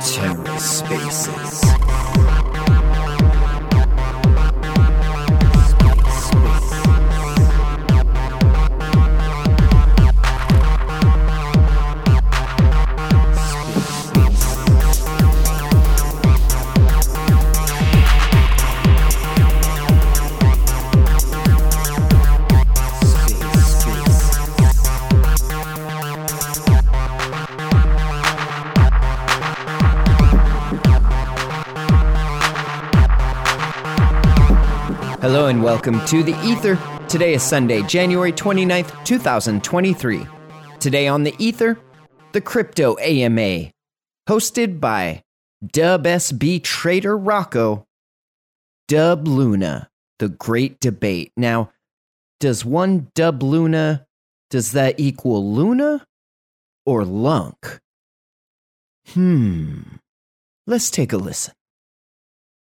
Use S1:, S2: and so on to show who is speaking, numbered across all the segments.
S1: TerraSpaces. Hello and welcome to the Ether. Today is Sunday, January 29th, 2023. Today on the Ether, the Crypto AMA, hosted by Dub SB Trader Rocko, Dub Luna, the Great Debate. Now, does one Dub Luna, does that equal Luna or Lunc? Hmm. Let's take a listen.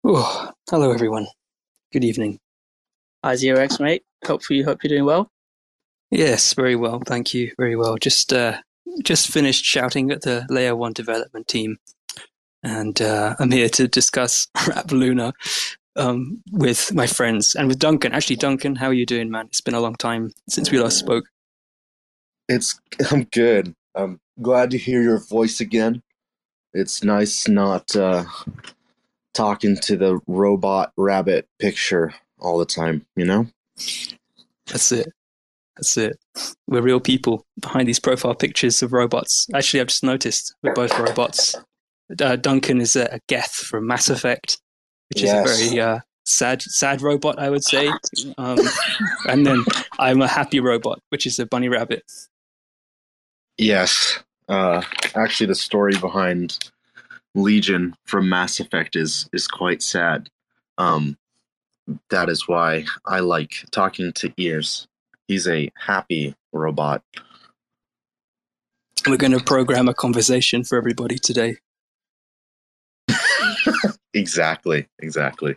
S2: Hello everyone. Good evening.
S3: Hi, Zero X, mate. Hopefully, you hope you're doing well.
S2: Yes, very well. Thank you. Very well. Just uh, just finished shouting at the Layer One development team, and uh, I'm here to discuss Wrap Luna um, with my friends and with Duncan. Actually, Duncan, how are you doing, man? It's been a long time since we last spoke.
S4: It's I'm good. I'm glad to hear your voice again. It's nice not uh, talking to the robot rabbit picture all the time, you know?
S2: That's it. That's it. We're real people behind these profile pictures of robots. Actually, I've just noticed we're both robots. Uh, Duncan is a, a Geth from Mass Effect, which
S4: Yes.
S2: is a very uh, sad, sad robot, I would say. Um, and then I'm a happy robot, which is a bunny rabbit.
S4: Yes. Uh, actually, the story behind Legion from Mass Effect is is quite sad. Um, that is why I like talking to ears. He's a happy robot.
S2: We're going to program a conversation for everybody today.
S4: Exactly. Exactly.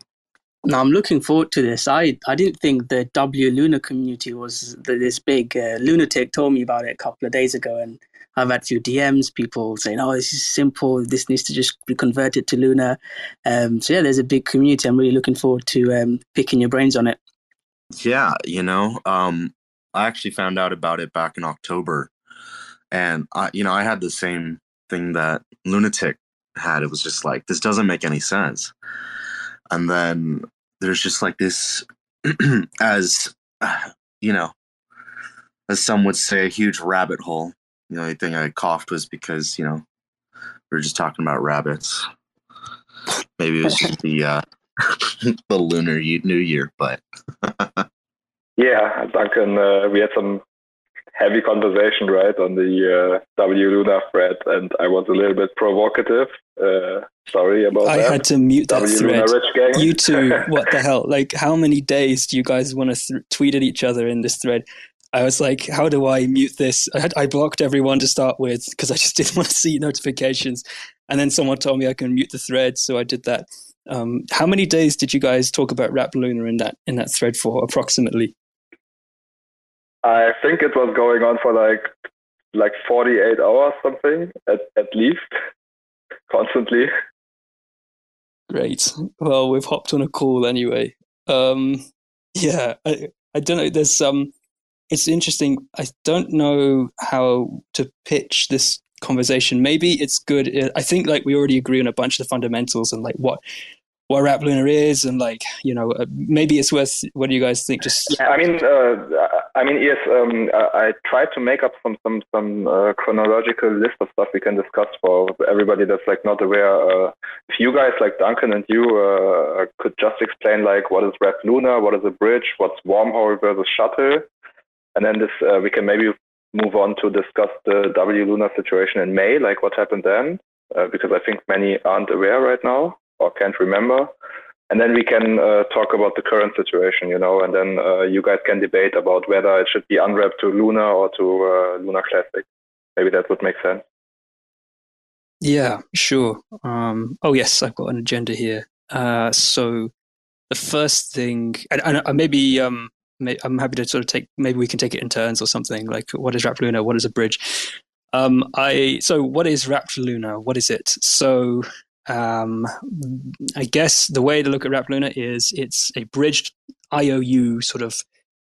S3: Now, I'm looking forward to this. I, I didn't think the W Luna community was this big. Uh, Lunatic told me about it a couple of days ago, and I've had a few DMs, people saying, oh, this is simple. This needs to just be converted to Luna. Um, so, yeah, there's a big community. I'm really looking forward to um, picking your brains on it.
S4: Yeah, you know, um, I actually found out about it back in October, and I, you know, I had the same thing that Lunatic had. It was just like this doesn't make any sense, and then there's just like this, as you know, as some would say, a huge rabbit hole. The only thing I coughed was because you know we were just talking about rabbits. Maybe it was just the uh, the lunar New Year, but.
S5: Yeah, Duncan, uh, we had some heavy conversation, right, on the uh, W Luna thread, and I was a little bit provocative. Uh, sorry about
S2: I
S5: that.
S2: I had to mute that
S5: W Luna
S2: thread.
S5: Rich Gang.
S2: You two, what the hell? Like, how many days do you guys want to th- tweet at each other in this thread? I was like, how do I mute this? I, had, I blocked everyone to start with because I just didn't want to see notifications. And then someone told me I can mute the thread, so I did that. Um, how many days did you guys talk about Wrap Luna in that in that thread for, approximately?
S5: I think it was going on for like like 48 hours, something at, at least, constantly.
S2: Great. Well, we've hopped on a call anyway. Um, yeah, I, I don't know. There's um, it's interesting. I don't know how to pitch this conversation. Maybe it's good. I think like we already agree on a bunch of the fundamentals and like what what Wrap Luna is, and like you know, uh, maybe it's worth. What do you guys think? Just
S5: I mean, uh, I mean, yes. Um, I, I tried to make up some some some uh, chronological list of stuff we can discuss for everybody that's like not aware. Uh, if you guys like Duncan and you uh, could just explain like what is Wrap Luna, what is a bridge, what's wormhole versus shuttle, and then this uh, we can maybe move on to discuss the W Luna situation in May, like what happened then, uh, because I think many aren't aware right now or can't remember. And then we can uh, talk about the current situation, you know, and then uh, you guys can debate about whether it should be unwrapped to Luna or to uh, Luna Classic. Maybe that would make sense.
S2: Yeah, sure. Um, oh yes, I've got an agenda here. Uh, so the first thing, and, and maybe um, I'm happy to sort of take. Maybe we can take it in turns or something. Like, what is Wrapped Luna? What is a bridge? Um, I so what is Wrapped Luna? What is it? So um, I guess the way to look at Wrapped Luna is it's a bridged IOU sort of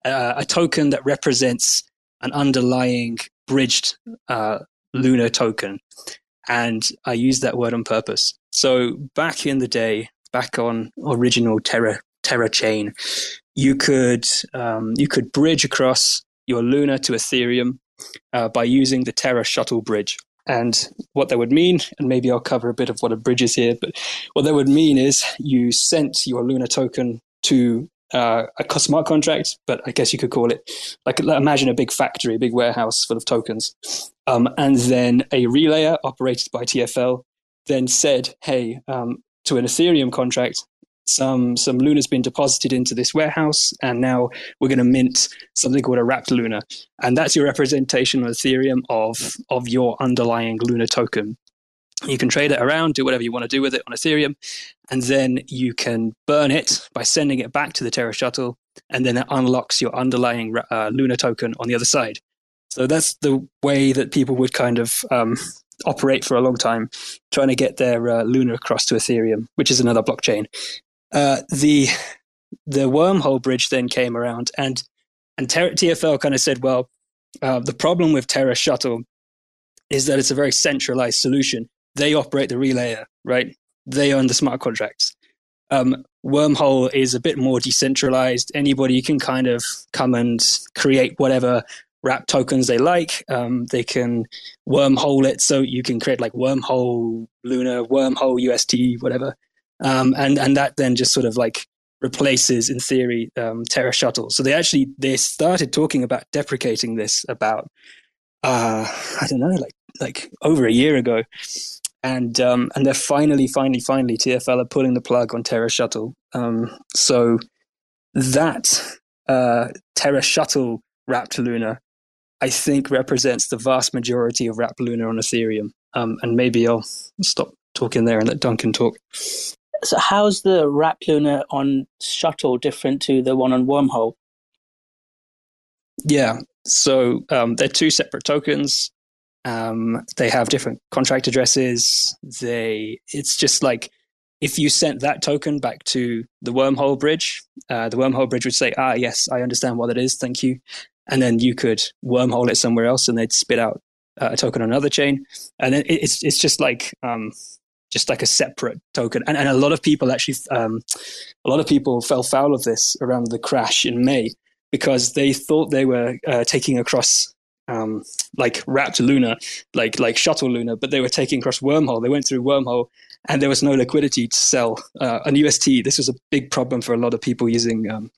S2: uh, a token that represents an underlying bridged uh, Luna token. And I use that word on purpose. So back in the day, back on original Terra Terra chain, you could um, you could bridge across your Luna to Ethereum uh, by using the Terra shuttle bridge. And what that would mean, and maybe I'll cover a bit of what a bridge is here, but what that would mean is you sent your Luna token to uh, a smart contract, but I guess you could call it like imagine a big factory, a big warehouse full of tokens, um, and then a relayer operated by TFL then said, "Hey, um, to an Ethereum contract, some some Luna's been deposited into this warehouse, and now we're going to mint something called a wrapped Luna, and that's your representation on Ethereum of of your underlying Luna token. You can trade it around, do whatever you want to do with it on Ethereum, and then you can burn it by sending it back to the Terra shuttle, and then it unlocks your underlying uh, Luna token on the other side. So that's the way that people would kind of um, operate for a long time, trying to get their uh, Luna across to Ethereum, which is another blockchain. Uh, the the wormhole bridge then came around, and and TFL kind of said, well, uh, the problem with Terra Shuttle is that it's a very centralized solution. They operate the relayer, right? They own the smart contracts. Um, Wormhole is a bit more decentralized. Anybody can kind of come and create whatever wrap tokens they like. Um, they can wormhole it so you can create like wormhole Luna, wormhole UST, whatever. Um, and and that then just sort of like replaces, in theory, um, Terra Shuttle. So they actually they started talking about deprecating this about uh, I don't know, like like over a year ago, and um, and they're finally, finally, finally TFL are pulling the plug on Terra Shuttle. Um, so that uh, Terra Shuttle wrapped Luna, I think, represents the vast majority of wrapped Luna on Ethereum. Um, and maybe I'll stop talking there and let Duncan talk.
S3: So, how's the wrapped Luna on Shuttle different to the one on Wormhole?
S2: Yeah, so um, they're two separate tokens. Um, they have different contract addresses. They it's just like if you sent that token back to the wormhole bridge, uh, the wormhole bridge would say, "Ah, yes, I understand what it is. Thank you," and then you could wormhole it somewhere else, and they'd spit out uh, a token on another chain, and then it's it's just like um, just like a separate token. And, and a lot of people actually, um, a lot of people fell foul of this around the crash in May because they thought they were uh, taking across um, like wrapped Luna, like like shuttle Luna, but they were taking across wormhole. They went through wormhole, and there was no liquidity to sell uh, an UST. This was a big problem for a lot of people using um,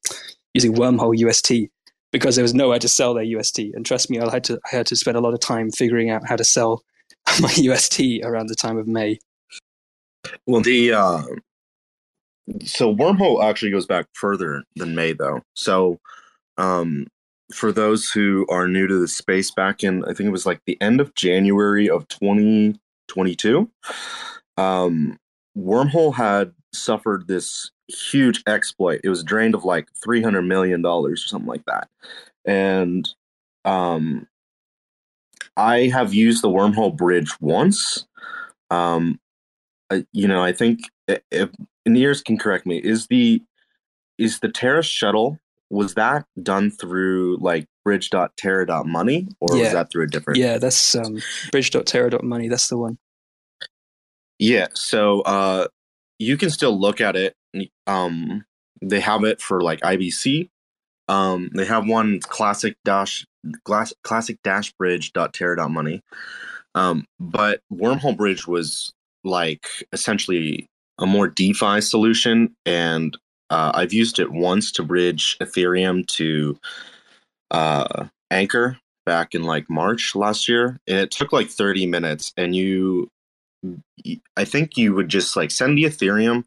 S2: using wormhole UST because there was nowhere to sell their UST. And trust me, I had to I had to spend a lot of time figuring out how to sell my UST around the time of May.
S4: Well, the uh, so wormhole actually goes back further than May, though. So um, for those who are new to the space, back in I think it was like the end of January of 2022, um, Wormhole had suffered this huge exploit. It was drained of like 300 million dollars or something like that, and um, I have used the Wormhole bridge once. Um, I, you know, I think if Nears can correct me, is the is the Terra shuttle was that done through like bridge.terra.money or yeah. was that through a different
S2: yeah that's um bridge.terra.money that's the one
S4: yeah so uh you can still look at it um they have it for like ibc um they have one classic dash glass classic dash bridge.terra.money um but wormhole bridge was like essentially a more defi solution and uh, I've used it once to bridge Ethereum to uh, Anchor back in like March last year, and it took like 30 minutes. And you, I think you would just like send the Ethereum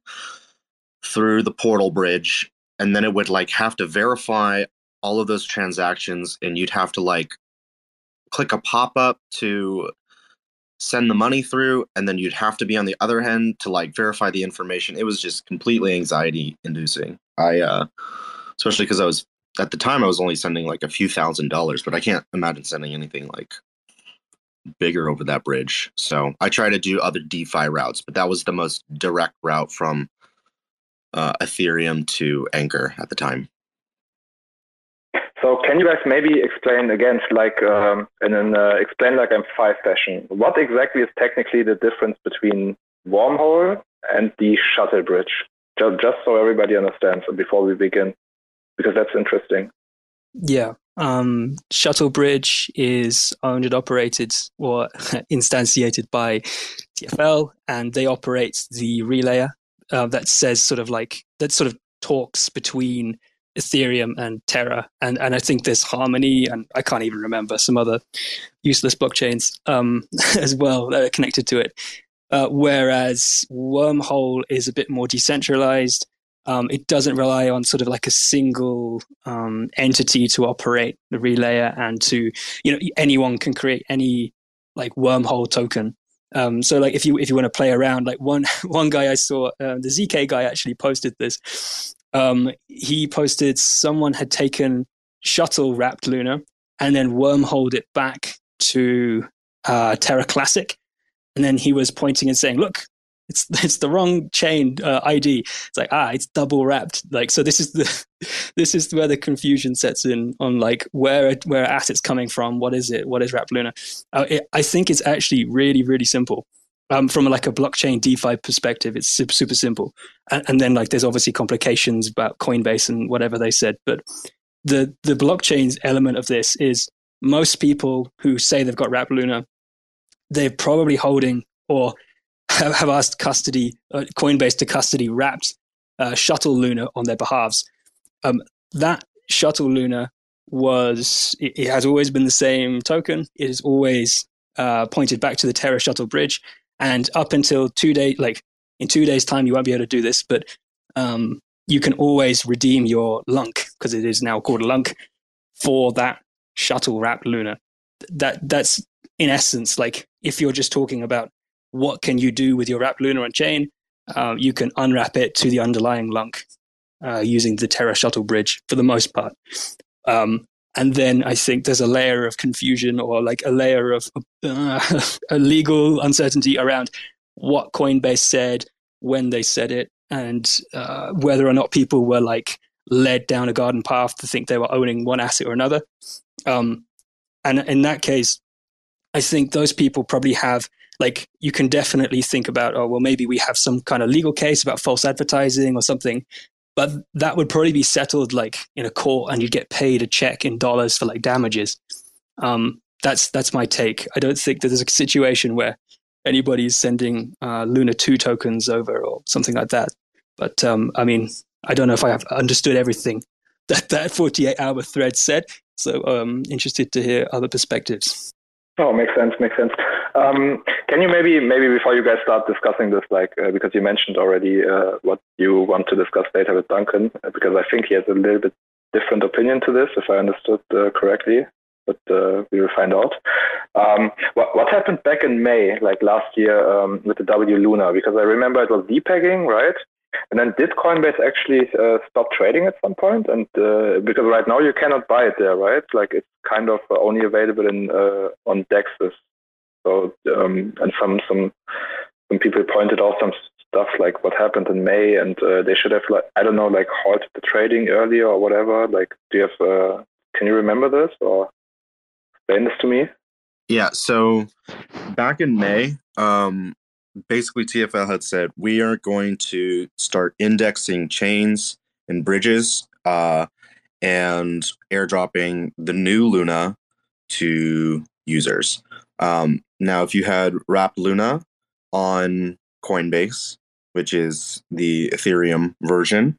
S4: through the portal bridge, and then it would like have to verify all of those transactions, and you'd have to like click a pop up to send the money through and then you'd have to be on the other end to like verify the information it was just completely anxiety inducing i uh especially because i was at the time I was only sending like a few thousand dollars, but I can't imagine sending anything like bigger over that bridge. So I try to do other DeFi routes, but that was the most direct route from uh, Ethereum to Anchor at the time.
S5: So can you guys maybe explain again, like um, in an uh, explain like I'm five fashion, what exactly is technically the difference between wormhole and the shuttle bridge? Just, just so everybody understands before we begin, because that's interesting.
S2: Yeah. Um, Shuttle Bridge is owned and operated or instantiated by TFL, and they operate the relayer uh, that says sort of like that sort of talks between Ethereum and Terra, and and I think there's Harmony, and I can't even remember some other useless blockchains um, as well that are connected to it. Uh, whereas Wormhole is a bit more decentralized. Um, it doesn't rely on sort of like a single um, entity to operate the relayer and to you know anyone can create any like wormhole token um, so like if you if you want to play around, like one one guy I saw, uh, the ZK guy actually posted this. Um, he posted someone had taken shuttle wrapped Luna and then wormholed it back to uh, Terra Classic, and then he was pointing and saying, "Look, it's it's the wrong chain uh, ID. It's like ah, it's double wrapped. Like so, this is the this is where the confusion sets in on like where where assets coming from. What is it? What is Wrapped Luna? Uh, it, I think it's actually really really simple. Um, from like a blockchain DeFi perspective, it's super super simple. And, and then like there's obviously complications about Coinbase and whatever they said, but the the blockchain's element of this is most people who say they've got Wrapped Luna, they're probably holding or have, have asked custody, uh, Coinbase to custody wrapped uh, Shuttle Luna on their behalves. Um, that Shuttle Luna was, it, it, has always been the same token. It is always uh, pointed back to the Terra Shuttle Bridge. And up until two days, like in two days' time, you won't be able to do this, but um, you can always redeem your Lunc because it is now called a Lunc for that shuttle wrapped Luna. That that's in essence like if you're just talking about what can you do with your wrapped Luna on chain? Uh, you can unwrap it to the underlying Lunc uh, using the Terra shuttle bridge for the most part. Um, and then I think there's a layer of confusion or like a layer of uh, a legal uncertainty around what Coinbase said, when they said it, and uh, whether or not people were like led down a garden path to think they were owning one asset or another. Um, and in that case, I think those people probably have like you can definitely think about oh well maybe we have some kind of legal case about false advertising or something but that would probably be settled like in a court and you'd get paid a check in dollars for like damages. Um, that's that's my take. I don't think that there's a situation where anybody's sending uh, luna 2 tokens over or something like that. But um, i mean i don't know if i have understood everything that that 48 hour thread said. So um interested to hear other perspectives.
S5: Oh makes sense makes sense um, can you maybe maybe before you guys start discussing this, like uh, because you mentioned already uh, what you want to discuss later with Duncan, uh, because I think he has a little bit different opinion to this, if I understood uh, correctly. But uh, we will find out. Um, what what happened back in May, like last year, um, with the W Luna? Because I remember it was depegging, right? And then did Coinbase actually uh, stop trading at some point? And uh, because right now you cannot buy it there, right? Like it's kind of only available in uh, on dexes so um, and some some some people pointed out some stuff like what happened in May, and uh, they should have like I don't know like halted the trading earlier or whatever. Like, do you have? Uh, can you remember this or explain this to me?
S4: Yeah. So back in May, um, basically TFL had said we are going to start indexing chains and bridges uh, and airdropping the new Luna to users. Um, now, if you had Wrap Luna on Coinbase, which is the Ethereum version,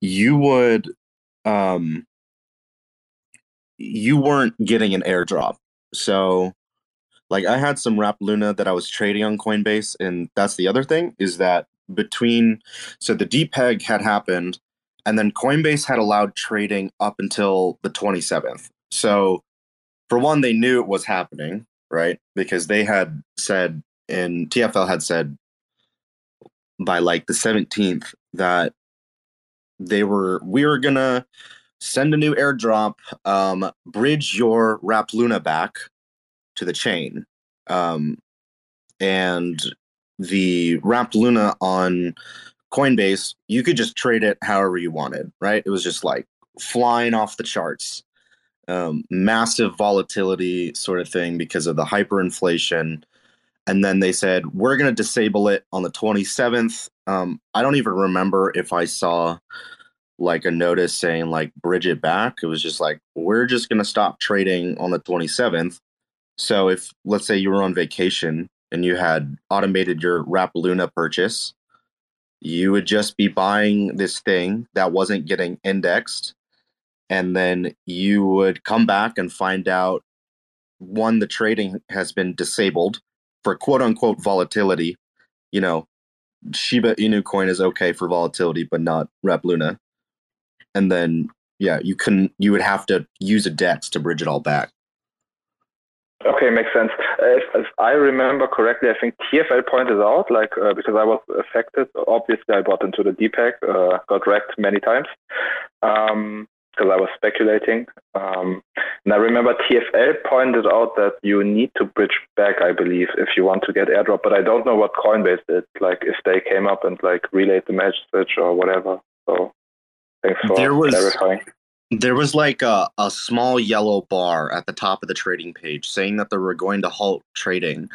S4: you would um, you weren't getting an airdrop. So, like, I had some Wrap Luna that I was trading on Coinbase, and that's the other thing is that between so the depeg had happened, and then Coinbase had allowed trading up until the 27th. So, for one, they knew it was happening right? Because they had said, and TFL had said by like the 17th that they were, we were gonna, send a new airdrop, um, bridge your Wrap Luna back to the chain. Um, and the Wrapped Luna on Coinbase, you could just trade it however you wanted, right? It was just like flying off the charts. Um, massive volatility sort of thing because of the hyperinflation. And then they said, we're going to disable it on the 27th. Um, I don't even remember if I saw like a notice saying like bridge it back. It was just like, we're just going to stop trading on the 27th. So if let's say you were on vacation and you had automated your Wrap Luna purchase, you would just be buying this thing that wasn't getting indexed. And then you would come back and find out one, the trading has been disabled for quote unquote volatility. You know, Shiba Inu coin is okay for volatility, but not rep Luna. And then, yeah, you can you would have to use a DEX to bridge it all back.
S5: Okay, makes sense. If, if, I remember correctly, I think TFL pointed out, like, uh, because I was affected, obviously I bought into the depeg, uh, got wrecked many times because I was speculating. Um, and I remember TFL pointed out that you need to bridge back, I believe, if you want to get airdrop, but I don't know what Coinbase did, like if they came up and like relayed the message or whatever. So thanks for there was, clarifying.
S4: There was like a, a small yellow bar at the top of the trading page saying that they were going to halt trading.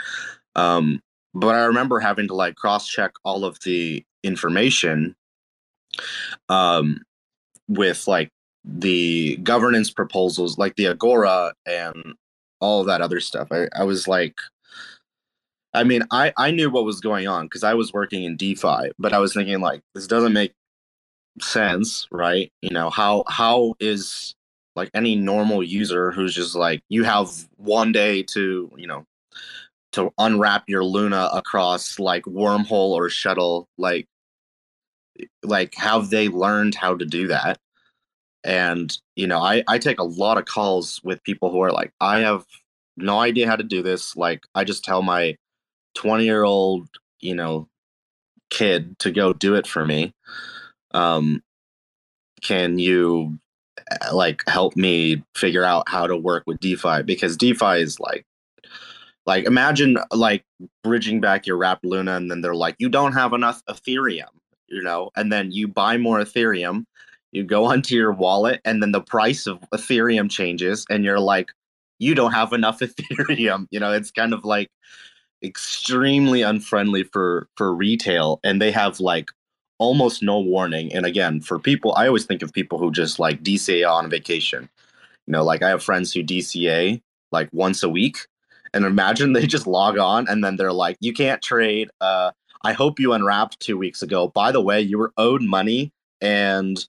S4: Um, but I remember having to like cross check all of the information um, with like the governance proposals, like the Agora and all that other stuff. I, I was like, I mean, I, I knew what was going on because I was working in DeFi, but I was thinking like this doesn't make sense, right? You know, how how is like any normal user who's just like you have one day to, you know, to unwrap your Luna across like wormhole or shuttle, like like have they learned how to do that? And, you know, I, I take a lot of calls with people who are like, I have no idea how to do this. Like I just tell my 20 year old, you know, kid to go do it for me um, can you uh, like help me figure out how to work with DeFi because DeFi is like like imagine like bridging back your wrapped Luna and then they're like you don't have enough Ethereum, you know, and then you buy more Ethereum, you go onto your wallet and then the price of Ethereum changes and you're like you don't have enough Ethereum, you know, it's kind of like extremely unfriendly for for retail and they have like almost no warning. And again, for people, I always think of people who just like DCA on vacation. You know, like I have friends who DCA like once a week. And imagine they just log on and then they're like, you can't trade. Uh, I hope you unwrapped two weeks ago. By the way, you were owed money and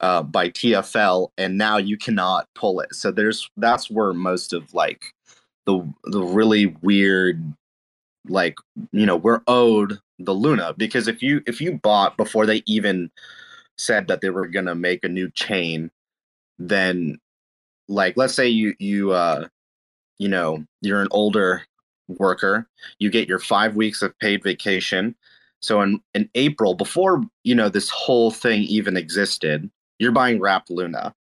S4: uh, by TFL, and now you cannot pull it. So there's that's where most of like the the really weird, like you know, we're owed the Luna because if you if you bought before they even said that they were gonna make a new chain, then like let's say you you uh you know you're an older worker, you get your five weeks of paid vacation. So in in April, before you know this whole thing even existed, you're buying Wrapped Luna.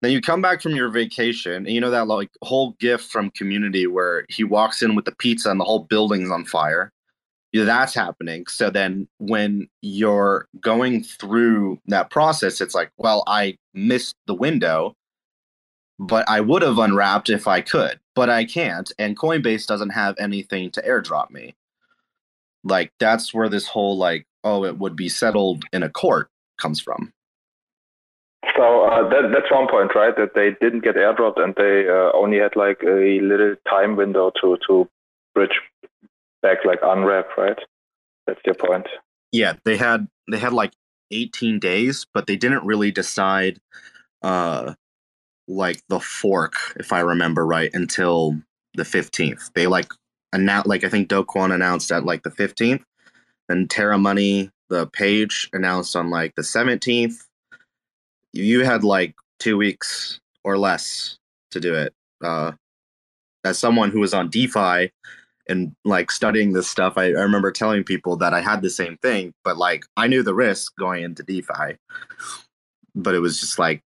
S4: Then you come back from your vacation, and you know that like whole gift from Community where he walks in with the pizza and the whole building's on fire that's happening. So then when you're going through that process, it's like, well, I missed the window, but I would have unwrapped if I could, but I can't. And Coinbase doesn't have anything to airdrop me. Like that's where this whole like, oh, it would be settled in a court comes from.
S5: So uh, that, that's one point, right? That they didn't get airdropped and they uh, only had like a little time window to to bridge back like unwrap, right? That's your point.
S4: Yeah, they had they had like 18 days, but they didn't really decide uh like the fork, if I remember right, until the 15th. They like announced like I think Do Kwon announced at like the 15th, and Terra Money, the page announced on like the 17th. You had like two weeks or less to do it. Uh, as someone who was on DeFi, and like studying this stuff, I, I, remember telling people that I had the same thing, but like I knew the risk going into DeFi, but it was just like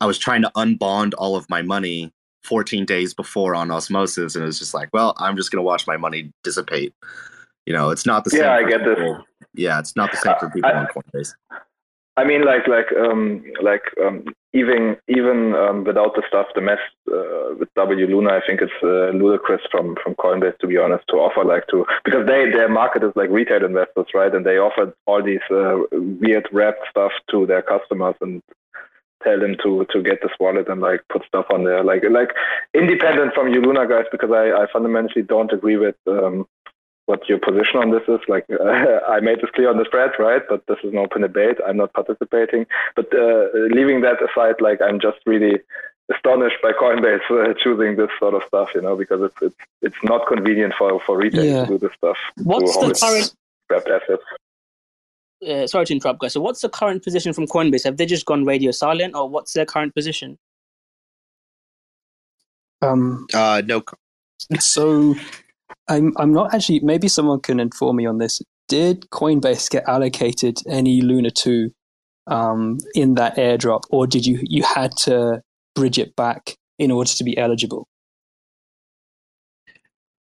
S4: I was trying to unbond all of my money 14 days before on Osmosis, and it was just like, well, I'm just gonna watch my money dissipate. You know, it's not the same.
S5: Yeah, I get this.
S4: Yeah, it's not the same for people
S5: I-
S4: on Coinbase.
S5: I mean, like, like, um, like, um, even, even um, without the stuff, the mess uh, with W Luna, I think it's uh, ludicrous from from Coinbase to be honest to offer like to because they their market is like retail investors, right? And they offer all these uh, weird wrapped stuff to their customers and tell them to to get this wallet and like put stuff on there, like like independent from you Luna guys, because I I fundamentally don't agree with. Um, what your position on this is. Like I made this clear on the thread, right? But this is an open debate. I'm not participating. But uh, leaving that aside, like I'm just really astonished by Coinbase uh, choosing this sort of stuff, you know, because it's it's it's not convenient for for retail
S2: Yeah.
S5: to do this stuff.
S3: What's the current?
S5: wrapped assets?
S3: Uh, sorry to interrupt, guys. So, what's the current position from Coinbase? Have they just gone radio silent, or what's their current position?
S2: Um,
S4: Uh, no,
S2: so I'm I'm not actually. Maybe someone can inform me on this. Did Coinbase get allocated any Luna two um, in that airdrop, or did you you had to bridge it back in order to be eligible?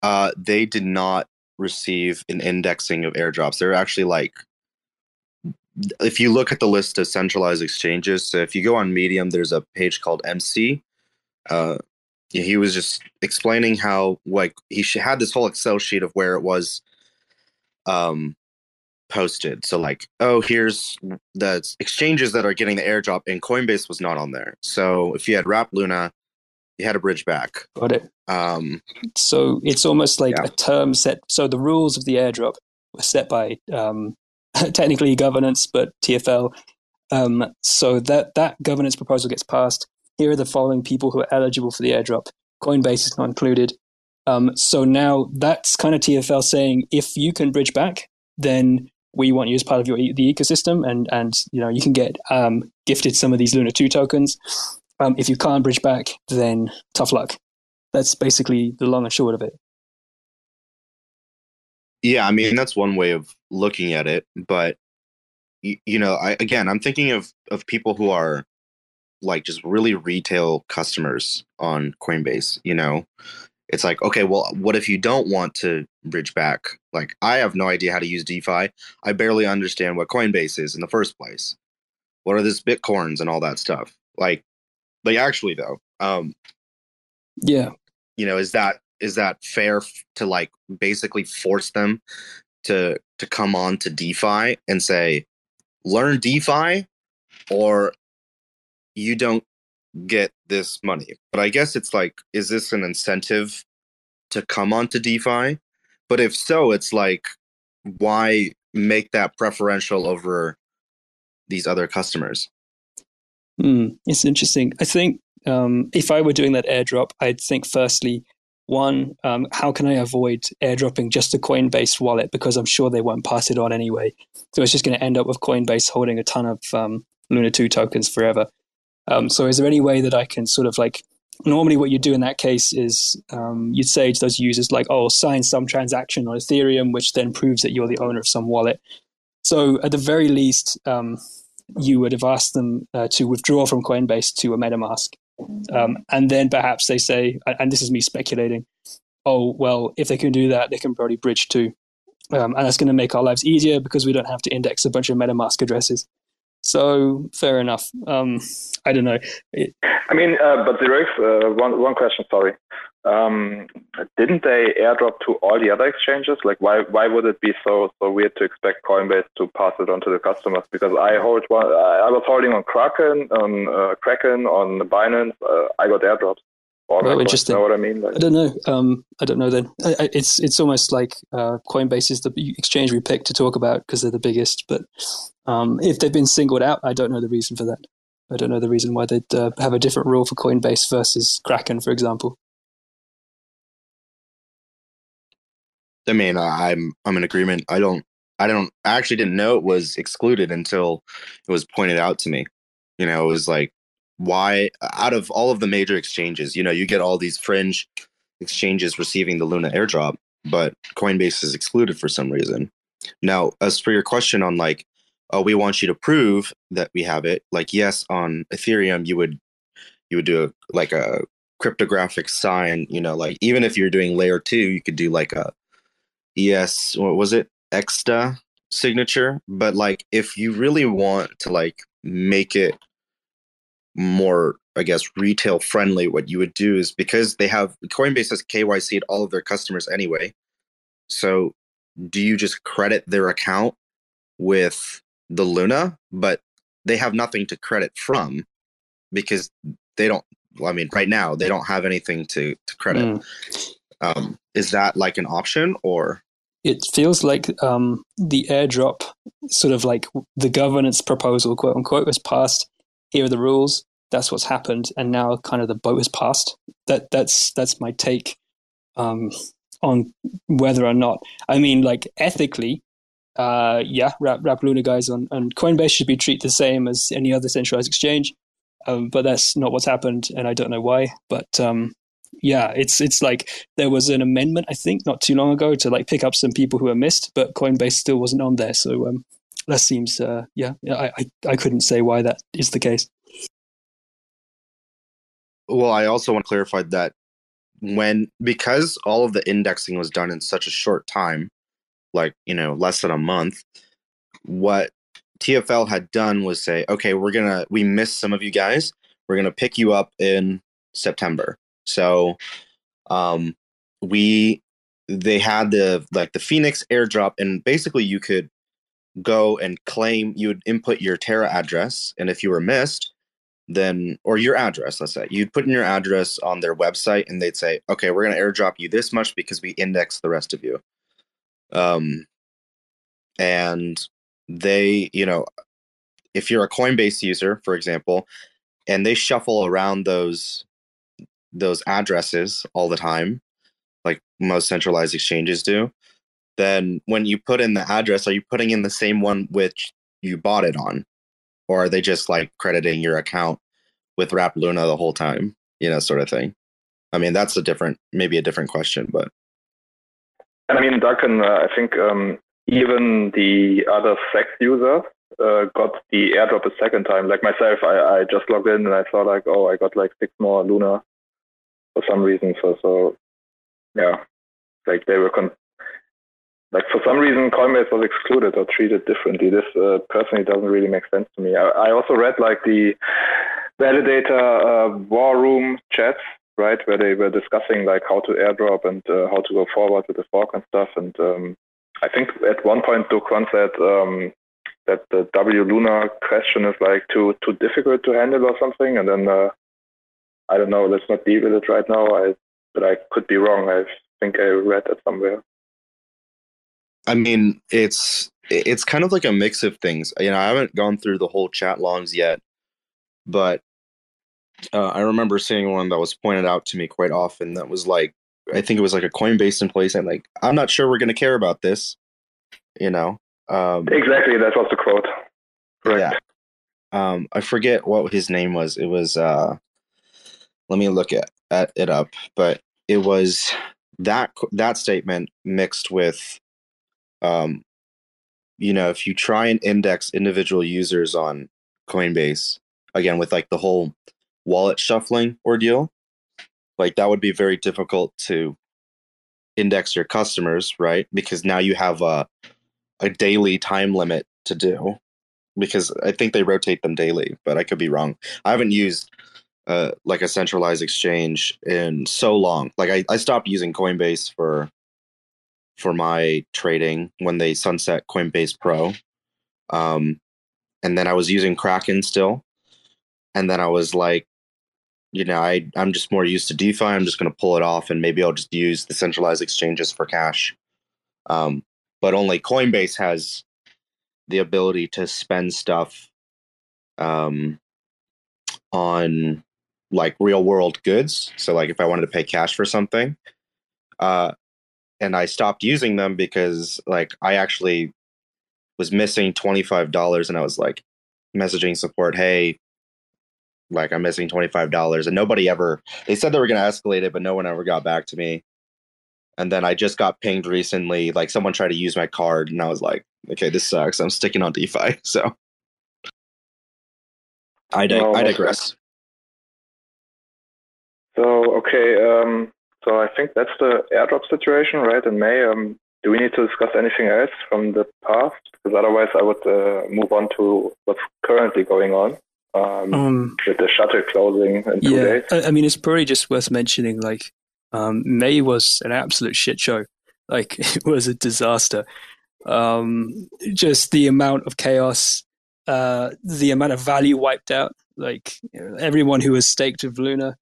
S4: uh, they did not receive an indexing of airdrops. They're actually like, if you look at the list of centralized exchanges, so if you go on Medium, there's a page called MC. Uh, he was just explaining how like he had this whole Excel sheet of where it was um, posted. So like, oh, here's the exchanges that are getting the airdrop, and Coinbase was not on there. So if you had Wrap Luna, you had a bridge back.
S2: Got it.
S4: Um,
S2: So it's almost like
S4: Yeah.
S2: a term set. So the rules of the airdrop were set by um, technically governance, but TFL. Um, so that that governance proposal gets passed. Here are the following people who are eligible for the airdrop. Coinbase is not included. Um, so now that's kind of TFL saying if you can bridge back, then we want you as part of your the ecosystem, and and you know you can get um, gifted some of these Luna two tokens. Um, if you can't bridge back, then tough luck. That's basically the long and short of it.
S4: Yeah, I mean that's one way of looking at it, but you know, I again, I'm thinking of of people who are like just really retail customers on Coinbase, you know. It's like, okay, well, what if you don't want to bridge back? Like I have no idea how to use DeFi. I barely understand what Coinbase is in the first place. What are this bitcoins and all that stuff? Like like actually though, um
S2: Yeah,
S4: you know is that is that fair to like basically force them to to come on to defi and say learn defi or you don't get this money but i guess it's like is this an incentive to come onto defi but if so it's like why make that preferential over these other customers
S2: Hmm, it's interesting. I think um, if I were doing that airdrop, I'd think firstly, one, um, how can I avoid airdropping just a Coinbase wallet because I'm sure they won't pass it on anyway. So it's just going to end up with Coinbase holding a ton of um, Luna two tokens forever. Um, so is there any way that I can sort of like normally what you do in that case is um, you'd say to those users like, oh, sign some transaction on Ethereum, which then proves that you're the owner of some wallet. So at the very least, um, you would have asked them uh, to withdraw from Coinbase to a MetaMask. Um, and then perhaps they say, and this is me speculating, oh, well, if they can do that, they can probably bridge too. Um, and that's going to make our lives easier because we don't have to index a bunch of MetaMask addresses. So fair enough. Um, I don't know. It,
S5: I mean, uh, but there is uh, one one question. Sorry, um, didn't they airdrop to all the other exchanges? Like, why why would it be so so weird to expect Coinbase to pass it on to the customers? Because I hold one. I I was holding on Kraken, on uh, Kraken, on Binance. Uh, I got airdrops. All my
S2: Well,
S5: coins.
S2: interesting.
S5: Know what I mean? Like,
S2: I don't know. Um, I don't know. Then I, I, it's it's almost like uh, Coinbase is the exchange we pick to talk about because they're the biggest. But um, if they've been singled out, I don't know the reason for that. I don't know the reason why they'd uh, have a different rule for Coinbase versus Kraken, for example.
S4: I mean, I'm I'm in agreement. I don't I don't I actually didn't know it was excluded until it was pointed out to me. You know, it was like why out of all of the major exchanges, you know, you get all these fringe exchanges receiving the Luna airdrop, but Coinbase is excluded for some reason. Now, as for your question on like, oh, we want you to prove that we have it, like yes, on Ethereum you would you would do a, like a cryptographic sign. You know, like even if you're doing layer two, you could do like a ES. What was it? Exta signature. But like, if you really want to like make it more I guess retail friendly, what you would do is because they have Coinbase has KYC'd all of their customers anyway. So do you just credit their account with the Luna, but they have nothing to credit from because they don't I mean right now they don't have anything to to credit. Mm. Um, is that like an option or
S2: it feels like um, the airdrop sort of like the governance proposal quote unquote was passed here are the rules that's what's happened, and now kind of the boat has passed. That that's that's my take um, on whether or not. I mean, like ethically, uh, yeah, Wrap, Wrap Luna guys on, on Coinbase should be treated the same as any other centralized exchange, um, but that's not what's happened, and I don't know why. But um, yeah, it's it's like there was an amendment I think not too long ago to like pick up some people who were missed, but Coinbase still wasn't on there. So um, that seems uh, yeah, I, I I couldn't say why that is the case.
S4: Well, I also want to clarify that when because all of the indexing was done in such a short time, like, you know, less than a month, what TFL had done was say, okay, we're to, we missed some of you guys. We're to pick you up in September. So, um, we, they had the, like the Phoenix airdrop, and basically you could go and claim, you would input your Terra address. And if you were missed, then or your address let's say you'd put in your address on their website and they'd say okay we're going to airdrop you this much because we index the rest of you um and they you know if you're a coinbase user for example and they shuffle around those those addresses all the time like most centralized exchanges do then when you put in the address are you putting in the same one which you bought it on or are they just like crediting your account with Wrap Luna the whole time? You know, sort of thing. I mean, that's a different, maybe a different question, but.
S5: And I mean, Duncan, uh, I think um, even the other CEX users uh, got the airdrop a second time. Like myself, I, I just logged in and I saw like, oh, I got like six more Luna for some reason. So, so yeah, like they were con- like for some reason Coinbase was excluded or treated differently. This uh, personally doesn't really make sense to me. I, I also read like the validator uh, war room chats, right, where they were discussing like how to airdrop and uh, how to go forward with the fork and stuff. And um, I think at one point Do said um, that the W Luna question is like too too difficult to handle or something. And then uh, I don't know. Let's not deal with it right now. I but I could be wrong. I think I read that somewhere.
S4: I mean, it's it's kind of like a mix of things. You know, I haven't gone through the whole chat logs yet, but uh, I remember seeing one that was pointed out to me quite often. That was like, I think it was like a Coinbase employee saying, "Like, I'm not sure we're going to care about this." You know,
S5: um, exactly. That was the quote.
S4: Correct. Yeah. Um, I forget what his name was. It was. Uh, let me look at, at it up, but it was that that statement mixed with um, you know, if you try and index individual users on Coinbase, again, with like the whole wallet shuffling ordeal, like that would be very difficult to index your customers, right? Because now you have a, a daily time limit to do because I think they rotate them daily, but I could be wrong. I haven't used uh, like a centralized exchange in so long. Like I, I stopped using Coinbase for for my trading when they sunset Coinbase Pro. Um, and then I was using Kraken still. And then I was like, you know, I, I'm just more used to DeFi. I'm just going to pull it off and maybe I'll just use the centralized exchanges for cash. Um, but only Coinbase has the ability to spend stuff um, on like real world goods. So, like if I wanted to pay cash for something, uh, and I stopped using them because like I actually was missing $25 and I was like messaging support, "Hey, like I'm missing $25." And nobody ever they said they were going to escalate it, but no one ever got back to me. And then I just got pinged recently like someone tried to use my card and I was like, "Okay, this sucks. I'm sticking on DeFi." So I, dig- I digress.
S5: So okay, um, so I think that's the airdrop situation, right? In May, um, do we need to discuss anything else from the past? Because otherwise, I would uh, move on to what's currently going on um,
S2: Um,
S5: with the shuttle closing in two
S2: yeah,
S5: days.
S2: I, I mean, it's probably just worth mentioning. Like, um, May was an absolute shit show. Like, it was a disaster. Um, just the amount of chaos, uh, the amount of value wiped out. Like, you know, everyone who was staked with Luna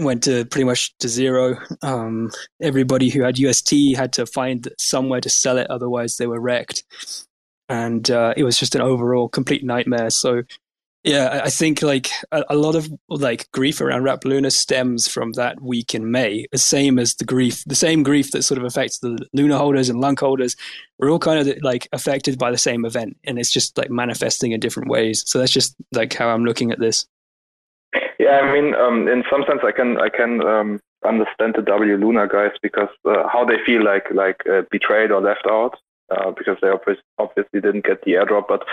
S2: went to pretty much to zero. Um, everybody who had UST had to find somewhere to sell it, otherwise they were wrecked. And uh, it was just an overall complete nightmare. So yeah, I- think like a, a lot of like grief around Wrap Luna stems from that week in May, the same as the grief, the same grief that sort of affects the Luna holders and Lunc holders. We're all kind of like affected by the same event, and it's just like manifesting in different ways. So that's just like how I'm looking at this.
S5: Yeah, I mean, um, in some sense, I can I can um, understand the W Luna guys because uh, how they feel like like uh, betrayed or left out uh, because they obviously obviously didn't get the airdrop. But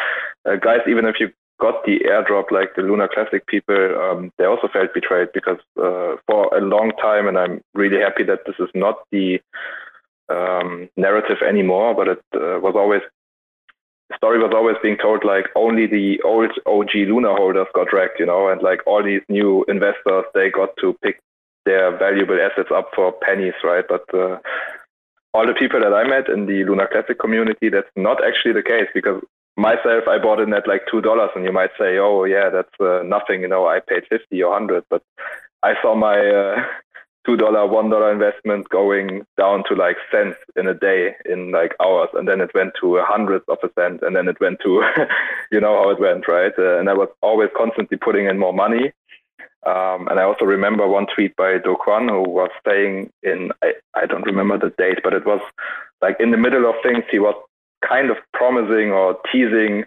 S5: uh, guys, even if you got the airdrop, like the Luna Classic people, um, they also felt betrayed because uh, for a long time, and I'm really happy that this is not the um, narrative anymore, but it uh, was always story was always being told like only the old OG Luna holders got wrecked, you know, and like all these new investors they got to pick their valuable assets up for pennies, right? But uh, all the people that I met in the Luna Classic community, that's not actually the case because myself, I bought in at like two dollars, and you might say, oh yeah, that's uh, nothing, you know, I paid fifty or hundred, but I saw my uh, two dollar, one dollar investment going down to like cents in a day in like hours, and then it went to a hundredth of a cent, and then it went to, you know how it went, right? Uh, and I was always constantly putting in more money. Um, and I also remember one tweet by Do Kwon who was saying in I, I don't remember the date, but it was like in the middle of things he was kind of promising or teasing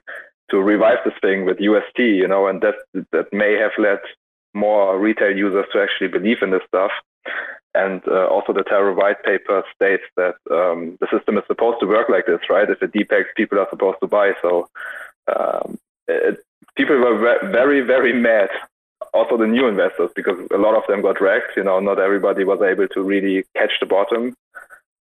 S5: to revive this thing with UST, you know, and that that may have led more retail users to actually believe in this stuff. And uh, also the Terra white paper states that um, the system is supposed to work like this, right? If it depegs, people are supposed to buy. So um, it, people were very, very mad. Also the new investors, because a lot of them got wrecked. You know, not everybody was able to really catch the bottom.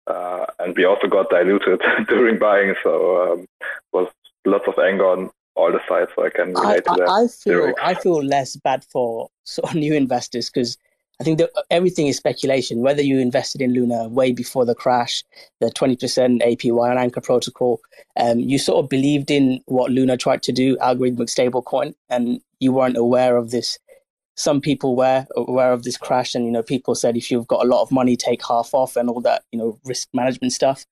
S5: Uh, and we also got diluted during buying. So um, was lots of anger on all the sides. So I can
S3: I,
S5: relate to that.
S3: I, I feel. I feel less bad for sort of new investors because I think that everything is speculation. Whether you invested in Luna way before the crash, the twenty percent APY on Anchor Protocol, um, you sort of believed in what Luna tried to do, algorithmic stablecoin, and you weren't aware of this. Some people were aware of this crash, and you know people said if you've got a lot of money, take half off and all that, you know, risk management stuff.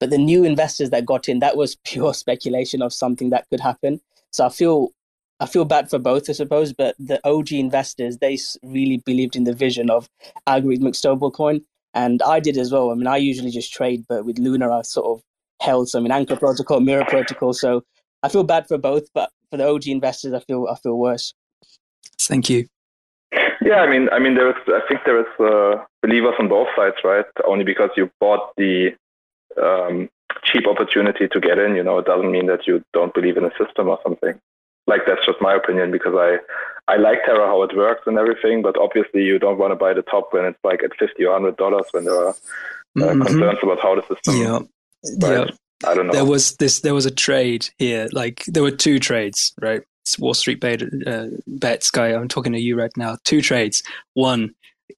S3: But the new investors that got in, that was pure speculation of something that could happen. So I feel I feel bad for both, I suppose, but the OG investors, they really believed in the vision of algorithmic stablecoin. And I did as well. I mean, I usually just trade, but with Luna, I sort of held some in Anchor Protocol, Mirror Protocol. So I feel bad for both, but for the OG investors, I feel I feel worse.
S2: Thank you.
S5: Yeah, I mean, I mean, there is. I think there is uh, believers on both sides, right? Only because you bought the um, cheap opportunity to get in, you know, it doesn't mean that you don't believe in the system or something. Like that's just my opinion because I I like Terra how it works and everything, but obviously you don't want to buy the top when it's like at fifty or hundred dollars when there are uh,
S2: Mhm.
S5: concerns about how the system.
S2: Yeah,
S5: Right.
S2: yeah.
S5: I don't know.
S2: There was this. There was a trade here. Like there were two trades, right? It's Wall Street bet, uh, bets guy. I'm talking to you right now. Two trades. One,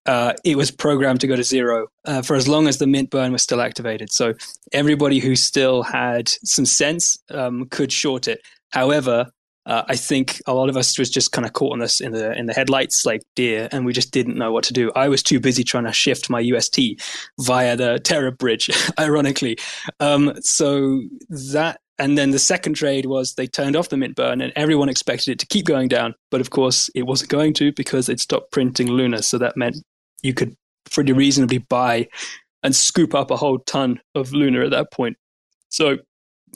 S2: uh, it was programmed to go to zero uh, for as long as the mint burn was still activated. So everybody who still had some sense um, could short it. However, uh, I think a lot of us was just kind of caught on this in the in the headlights, like deer, and we just didn't know what to do. I was too busy trying to shift my UST via the Terra bridge, ironically. Um, so that, and then the second trade was they turned off the mint burn, and everyone expected it to keep going down, but of course it wasn't going to because they'd stopped printing Luna. So that meant you could pretty reasonably buy and scoop up a whole ton of Luna at that point. So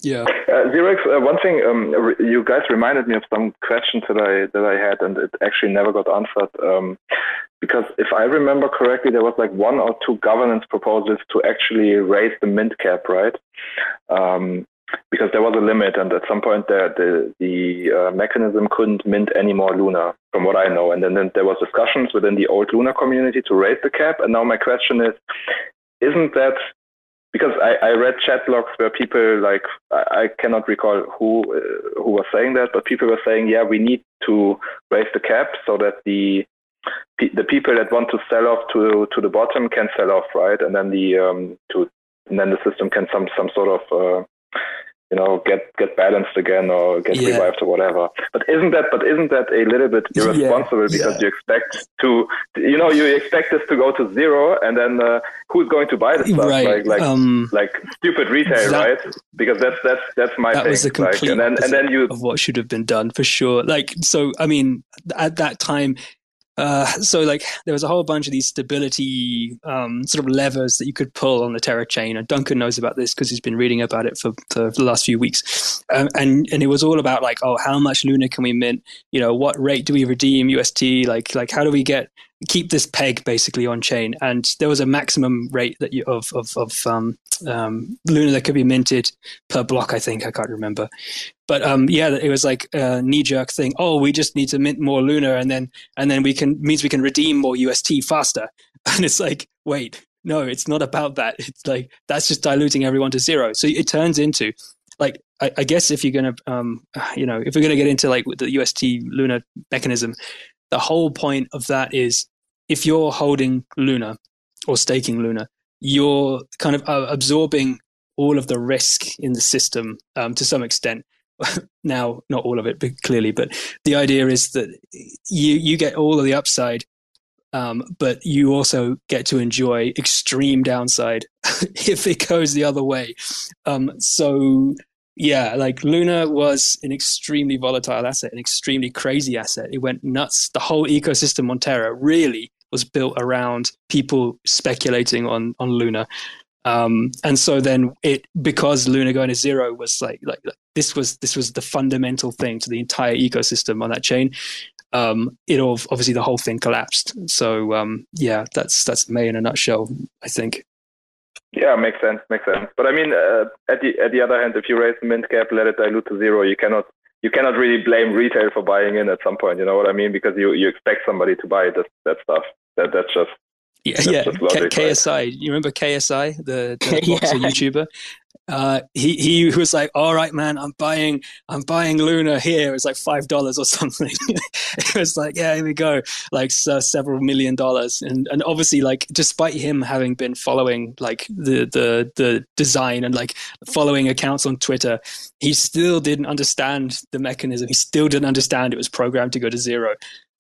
S2: yeah,
S5: Uh, Xerox, uh, one thing um, re- you guys reminded me of some questions that I that I had, and it actually never got answered. Um, because if I remember correctly, there was like one or two governance proposals to actually raise the mint cap, right? Um, because there was a limit, and at some point the the, the uh, mechanism couldn't mint any more Luna, from what I know. And then, then there was discussions within the old Luna community to raise the cap. And now my question is, isn't that because I, I read chat logs where people like I, I cannot recall who uh, who was saying that, but people were saying, yeah, we need to raise the cap so that the the people that want to sell off to to the bottom can sell off, right? And then the um, to and then the system can some some sort of uh, you know get get balanced again or get yeah. revived or whatever but isn't that but isn't that a little bit irresponsible yeah. because yeah. you expect to you know you expect this to go to zero and then uh, who's going to buy this stuff
S2: right.
S5: like like
S2: um,
S5: like stupid retail that, right because that's that's that's my
S2: that
S5: thing.
S2: was the complete
S5: like, and then and then you
S2: of what should have been done for sure like so i mean at that time uh, so like there was a whole bunch of these stability um, sort of levers that you could pull on the Terra chain, and Duncan knows about this because he's been reading about it for, for the last few weeks. Um, and and it was all about like, oh, how much Luna can we mint? You know, what rate do we redeem UST? Like like how do we get keep this peg basically on chain? And there was a maximum rate that you, of of of um, um, Luna that could be minted per block. I think I can't remember. But um, yeah, it was like a knee jerk thing. Oh, we just need to mint more Luna, and then and then we can means we can redeem more UST faster. And it's like, wait, no, it's not about that. It's like that's just diluting everyone to zero. So it turns into like I, I guess if you're gonna um, you know if we're gonna get into like the UST Luna mechanism, the whole point of that is if you're holding Luna or staking Luna, you're kind of uh, absorbing all of the risk in the system um, to some extent. now, not all of it, but clearly, but the idea is that you you get all of the upside, um, but you also get to enjoy extreme downside if it goes the other way. Um, so yeah, like Luna was an extremely volatile asset, an extremely crazy asset. It went nuts. The whole ecosystem on Terra really was built around people speculating on on Luna. Um, and so then it because Luna going to zero was like, like like this was this was the fundamental thing to the entire ecosystem on that chain. Um, it all obviously the whole thing collapsed. So um, yeah, that's that's May in a nutshell. I think.
S5: Yeah, makes sense, makes sense. But I mean, uh, at the at the other hand, if you raise the mint cap, let it dilute to zero, you cannot you cannot really blame retail for buying in at some point. You know what I mean? Because you you expect somebody to buy that that stuff. That that's just
S2: yeah, yeah. K- KSI. You remember KSI, the, the boxer. YouTuber? Uh, he he was like, "All right, man, I'm buying I'm buying Luna here. It's like five dollars or something." it was like, "Yeah, here we go." Like uh, several million dollars, and and obviously, like despite him having been following like the the the design and like following accounts on Twitter, he still didn't understand the mechanism. He still didn't understand it was programmed to go to zero.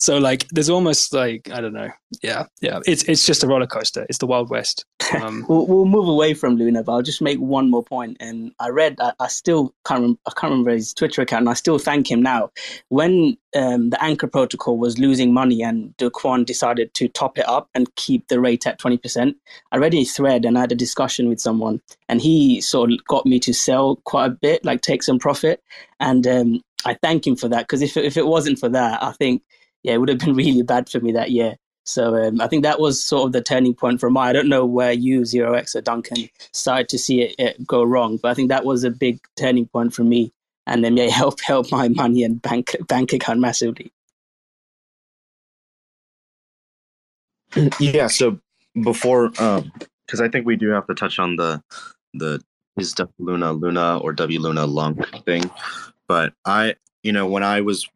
S2: So like, there's almost like I don't know. Yeah, yeah. It's it's just a roller coaster. It's the Wild West.
S3: Um, we'll, we'll move away from Luna, but I'll just make one more point. And I read, I, I still can't remember, I can't remember his Twitter account, and I still thank him now. When um, the Anchor protocol was losing money, and Kwon decided to top it up and keep the rate at twenty percent, I read a thread and I had a discussion with someone, and he sort of got me to sell quite a bit, like take some profit, and um, I thank him for that because if if it wasn't for that, I think yeah, it would have been really bad for me that year. So um, I think that was sort of the turning point for my. I don't know where you Zero X or Duncan started to see it, it, go wrong, but I think that was a big turning point for me, and then yeah, help help my money and bank bank account massively.
S4: Yeah. So before, because um, I think we do have to touch on the the is Luna Luna or W Luna Lunc thing, but I, you know, when I was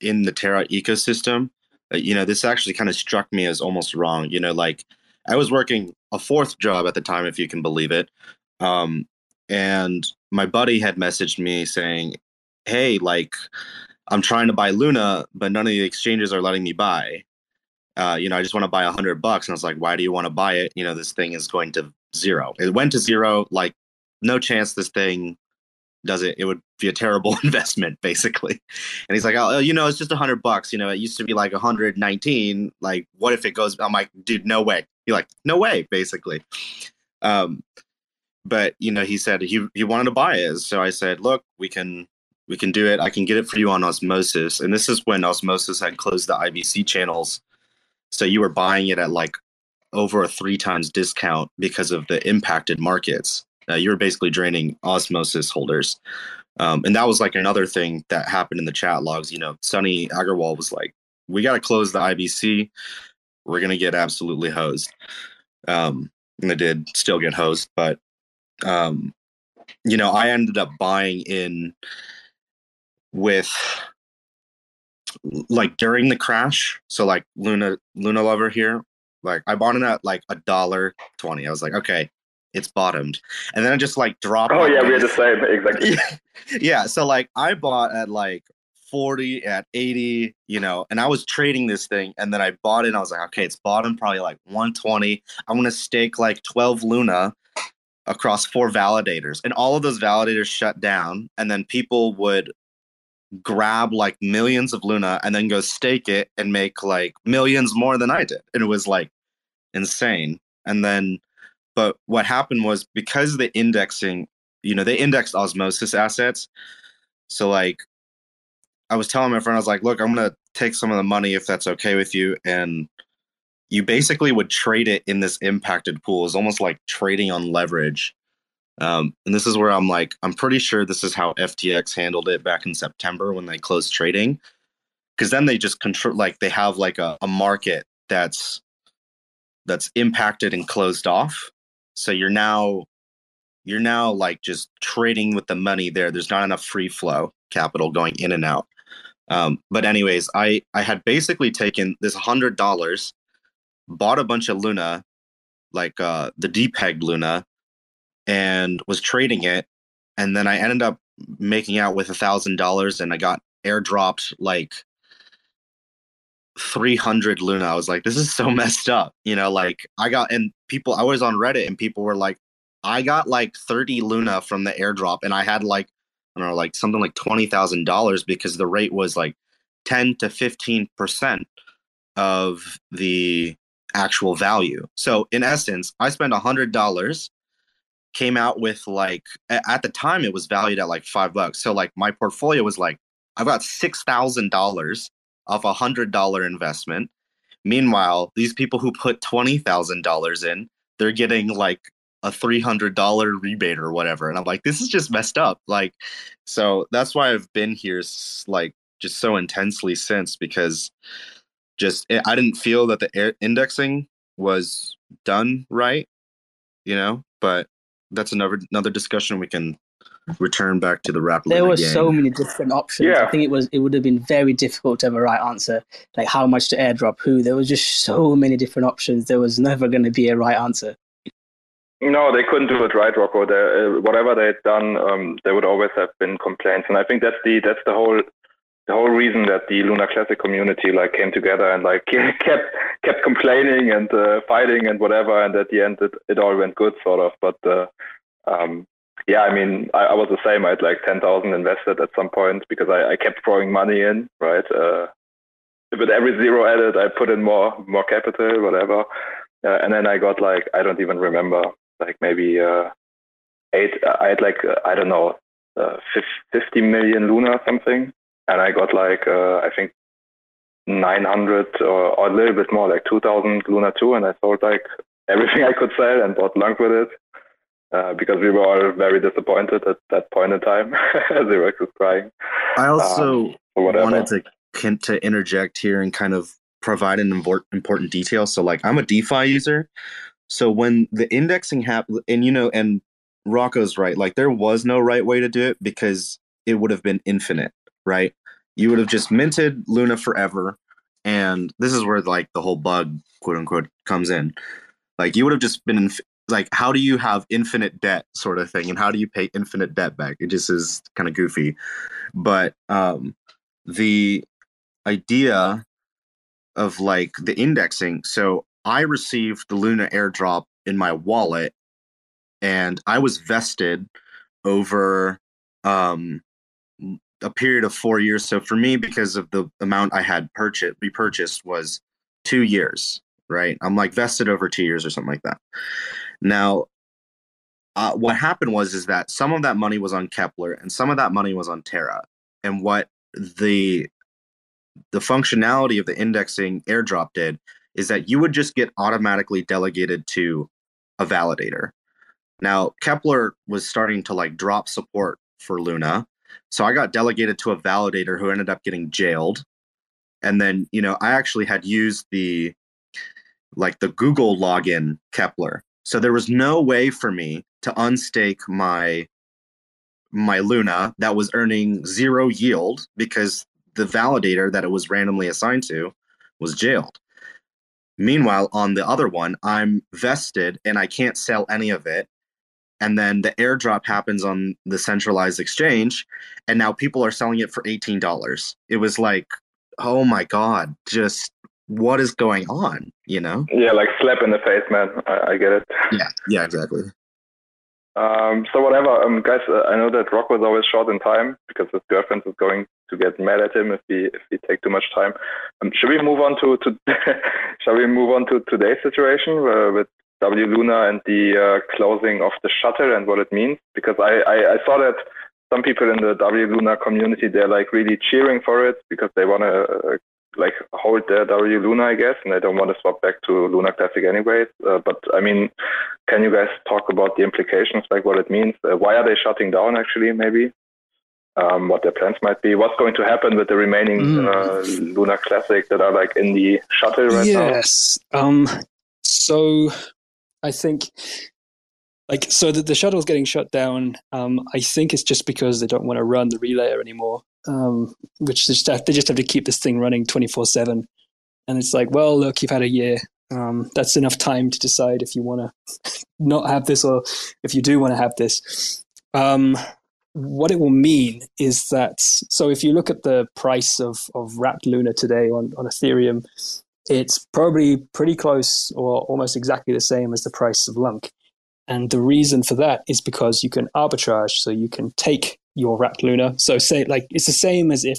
S4: in the Terra ecosystem, uh, you know, this actually kind of struck me as almost wrong. You know, like I was working a fourth job at the time, if you can believe it. Um, and my buddy had messaged me saying, Hey, like, I'm trying to buy Luna, but none of the exchanges are letting me buy. Uh, you know, I just want to buy a hundred bucks. And I was like, why do you want to buy it? You know, this thing is going to zero. It went to zero. Like, no chance this thing does it, it would be a terrible investment, basically. And he's like, oh, you know, it's just a hundred bucks. You know, it used to be like 119. Like, what if it goes? I'm like, dude, no way. You're like, no way, basically. Um, but you know, he said he he wanted to buy it, so I said, look, we can we can do it. I can get it for you on Osmosis. And this is when Osmosis had closed the IBC channels, so you were buying it at like over a three times discount because of the impacted markets Uh, you were basically draining osmosis holders. Um, and that was like another thing that happened in the chat logs. You know, Sunny Aggarwal was like, we got to close the IBC. We're going to get absolutely hosed. Um, and they did still get hosed, but, um, you know, I ended up buying in with like during the crash. So like Luna, Luna Lover here, like I bought it at like a dollar 20. I was like, okay, it's bottomed. And then I just like dropped.
S5: Oh yeah, we had the same exactly.
S4: yeah, so like I bought at like 40 at 80, you know, and I was trading this thing and then I bought it and I was like, okay, it's bottom probably like 120. I'm going to stake like 12 Luna across four validators. And all of those validators shut down and then people would grab like millions of Luna and then go stake it and make like millions more than I did. And it was like insane. And then but what happened was because the indexing, you know, they indexed osmosis assets. So like I was telling my friend, I was like, look, I'm gonna take some of the money if that's okay with you. And you basically would trade it in this impacted pool. It's almost like trading on leverage. Um, and this is where I'm like, I'm pretty sure this is how FTX handled it back in September when they closed trading. Because then they just control, like they have like a, a market that's that's impacted and closed off so you're now you're now like just trading with the money there. There's not enough free flow capital going in and out. Um, but anyways, I I had basically taken this hundred dollars, bought a bunch of Luna, like uh, the depegged Luna, and was trading it, and then I ended up making out with a thousand dollars, and I got airdropped like 300 Luna. I was like, this is so messed up. You know, like I got, and people, I was on Reddit and people were like, I got like 30 Luna from the airdrop and I had like, I don't know, like something like $20,000 because the rate was like 10 to 15% of the actual value. So in essence, I spent $100 came out with like at the time it was valued at like 5 bucks. So like my portfolio was like I've got $6,000 off a hundred dollar investment. Meanwhile, these people who put twenty thousand dollars in, they're getting like a three hundred dollar rebate or whatever, and I'm like, this is just messed up. Like, so that's why I've been here like just so intensely since because just it, I didn't feel that the indexing was done right, you know. But that's another another discussion we can return back to the rap.
S3: There were so many different options. Yeah. I think it was it would have been very difficult to have a right answer, like how much to airdrop who. There was just so many different options. There was never going to be a right answer.
S5: No, they couldn't do it right, Rocko. They, uh, whatever they had done, um, there would always have been complaints, and I think that's the that's the whole the whole reason that the Luna Classic community like came together and like kept kept complaining and uh, fighting and whatever, and at the end it, it all went good, sort of. But uh, um, yeah, I mean, I, I was the same. I had like 10,000 invested at some point because I, I kept throwing money in, right? Uh, with every zero added, I put in more, more capital, whatever. Uh, and then I got like, I don't even remember, like maybe uh, eight, I had like, uh, I don't know, uh, 50 million Luna or something. And I got like, uh, I think 900 or, or a little bit more, like 2000 Luna 2. And I sold like everything I could sell and bought Lunc with it. Uh, because we were all very disappointed at that point in time. Xerox was crying.
S4: I also um, wanted to to interject here and kind of provide an important detail. So, like, I'm a DeFi user. So when the indexing happened, and you know, and Rocko's right, like there was no right way to do it because it would have been infinite, right? You would have just minted Luna forever, and this is where like the whole bug, quote unquote, comes in. Like you would have just been like how do you have infinite debt sort of thing and how do you pay infinite debt back? It just is kind of goofy. But um the idea of like the indexing so i received the luna airdrop in my wallet and i was vested over um a period of four years. So for me because of the amount i had purchased repurchased was two years right i'm like vested over two years or something like that now, uh, what happened was is that some of that money was on Keplr and some of that money was on Terra. And what the the functionality of the indexing airdrop did is that you would just get automatically delegated to a validator. Now, Keplr was starting to like drop support for Luna. So I got delegated to a validator who ended up getting jailed. And then, you know, I actually had used the like the Google login Keplr. So there was no way for me to unstake my my Luna that was earning zero yield because the validator that it was randomly assigned to was jailed. Meanwhile, on the other one, I'm vested and I can't sell any of it. And then the airdrop happens on the centralized exchange, and now people are selling it for $18. It was like, oh my God, just what is going on, you know?
S5: Yeah, like slap in the face, man. I, I get it.
S4: Yeah, yeah, exactly.
S5: Um, so whatever, um, guys. Uh, I know that Rock was always short in time because his girlfriend is going to get mad at him if he if he take too much time. Um, should we move on to to shall we move on to today's situation uh, with W Luna and the uh, closing of the shuttle and what it means? Because I, I, I saw that some people in the W Luna community they're like really cheering for it because they want to uh, like hold their W Luna, I guess, and they don't want to swap back to Luna Classic anyways. Uh, but I mean, can you guys talk about the implications, like what it means? Uh, why are they shutting down? Actually, maybe um, what their plans might be. What's going to happen with the remaining mm. uh, Luna Classic that are like in the shuttle right
S2: yes. now? Yes. Um. So, I think like so the, the shuttle's getting shut down um, i think it's just because they don't want to run the relayer anymore um, which they just, have, they just have to keep this thing running 24 7 and it's like well look you've had a year. Um, that's enough time to decide if you want to not have this or if you do want to have this. Um, what it will mean is that so if you look at the price of, of wrapped luna today on, on ethereum it's probably pretty close or almost exactly the same as the price of lunc. And the reason for that is because you can arbitrage, so you can take your wrapped Luna. So say like it's the same as if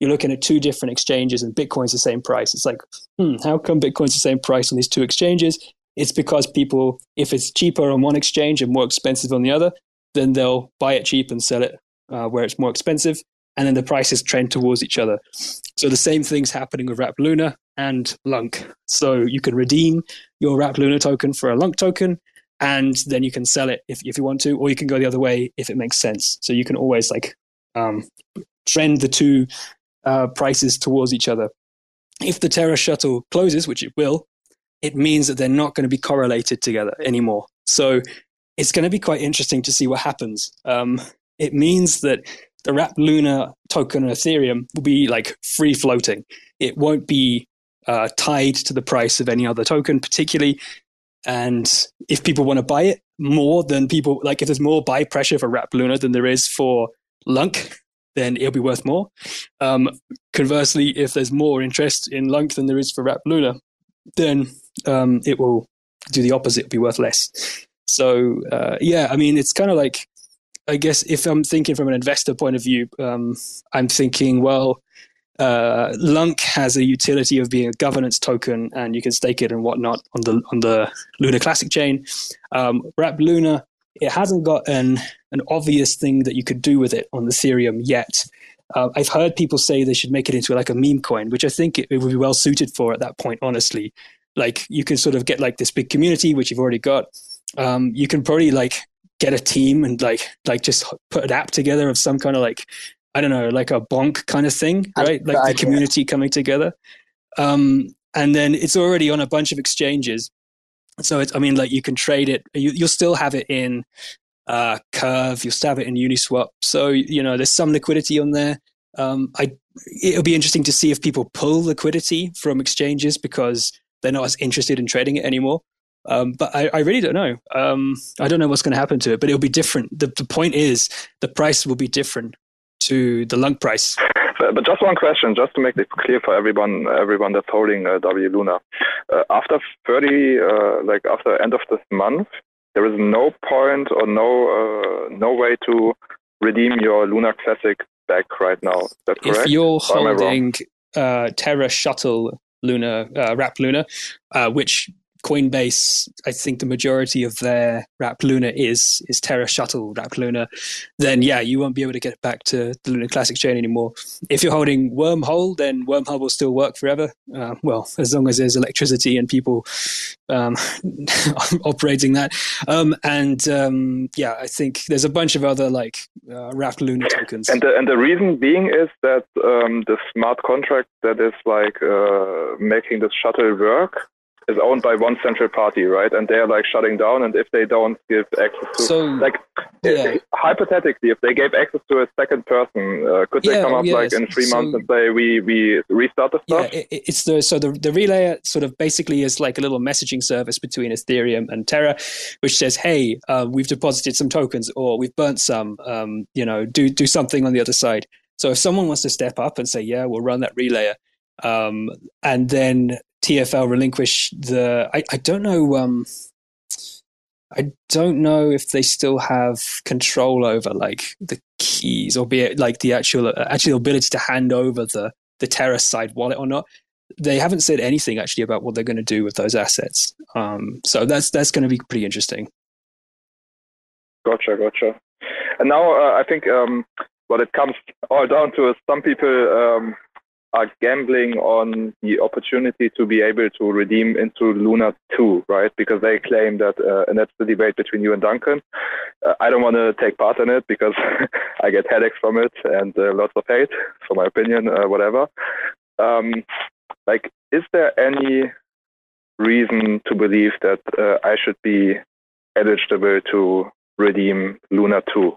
S2: you're looking at two different exchanges and Bitcoin's the same price. It's like, hmm, how come Bitcoin's the same price on these two exchanges? It's because people, if it's cheaper on one exchange and more expensive on the other, then they'll buy it cheap and sell it uh, where it's more expensive, and then the prices trend towards each other. So the same thing's happening with Wrapped Luna and Lunc. So you can redeem your Wrapped Luna token for a Lunc token, and then you can sell it if, if you want to, or you can go the other way if it makes sense. So you can always like um, trend the two uh, prices towards each other. If the Terra shuttle closes, which it will, it means that they're not going to be correlated together anymore. So it's going to be quite interesting to see what happens. Um, it means that the Wrapped Luna token on Ethereum will be like free floating. It won't be uh, tied to the price of any other token, particularly and if people want to buy it more than people, like if there's more buy pressure for Wrapped Luna than there is for Lunc, then it'll be worth more. Um, conversely, if there's more interest in Lunc than there is for Wrapped Luna, then um, it will do the opposite, it'll be worth less. So, uh, yeah, I mean, it's kind of like, I guess if I'm thinking from an investor point of view, um, I'm thinking, well, uh, Lunc has a utility of being a governance token, and you can stake it and whatnot on the on the Luna Classic chain. Um, Wrap Luna, it hasn't got an an obvious thing that you could do with it on Ethereum yet. Uh, I've heard people say they should make it into like a meme coin, which I think it, it would be well suited for at that point. Honestly, like you can sort of get like this big community, which you've already got. Um, you can probably like get a team and like like just put an app together of some kind of like I don't know, like a bonk kind of thing, right? Like the community coming together. Um, and then it's already on a bunch of exchanges. So it's, I mean, like you can trade it. You, will still have it in uh, Curve. You'll still have it in Uniswap. So you know, there's some liquidity on there. Um, I it'll be interesting to see if people pull liquidity from exchanges because they're not as interested in trading it anymore. Um, but I, I, really don't know. Um, I don't know what's going to happen to it, but it'll be different. The, the point is, the price will be different to the lunc price.
S5: But just one question, just to make it clear for everyone, everyone that's holding uh, W Luna. Uh, after 30, uh, like after end of this month, there is no point or no uh, no way to redeem your Luna Classic back right now. Is that correct?
S2: If you're holding uh, Terra Shuttle Luna, uh, Wrap Luna, which Coinbase, I think the majority of their Wrapped Luna is is Terra Shuttle Wrapped Luna, then yeah, you won't be able to get back to the Luna Classic chain anymore. If you're holding Wormhole, then Wormhole will still work forever. Uh, well, as long as there's electricity and people um, operating that. Um, and um, yeah, I think there's a bunch of other like uh, Wrapped Luna tokens.
S5: And the, and the reason being is that um, the smart contract that is like uh, making this shuttle work is owned by one central party, right? And they're like shutting down. And if they don't give access to,
S2: So,
S5: like,
S2: yeah.
S5: hypothetically, if they gave access to a second person, uh, could they
S2: Yeah,
S5: come up
S2: yeah,
S5: like in three
S2: so-
S5: months and say we we restart the
S2: Yeah,
S5: stuff?
S2: it, it- it's the so the the relay sort of basically is like a little messaging service between Ethereum and Terra, which says, "Hey, uh, we've deposited some tokens, or we've burnt some. Um, you know, do do something on the other side." So if someone wants to step up and say, "Yeah, we'll run that relay. um, and then TFL relinquish the, I, I don't know. Um, I don't know if they still have control over like the keys, or be it like the actual actual ability to hand over the the Terra side wallet or not. They haven't said anything actually about what they're going to do with those assets. Um, so that's that's going to be pretty interesting.
S5: Gotcha, gotcha. And now uh, I think um, what it comes all down to is some people um, are gambling on the opportunity to be able to redeem into Luna 2, right? Because they claim that, uh, and that's the debate between you and Duncan. Uh, I don't want to take part in it because I get headaches from it and uh, lots of hate for my opinion, uh, whatever. Um, like, is there any reason to believe that uh, I should be eligible to redeem Luna 2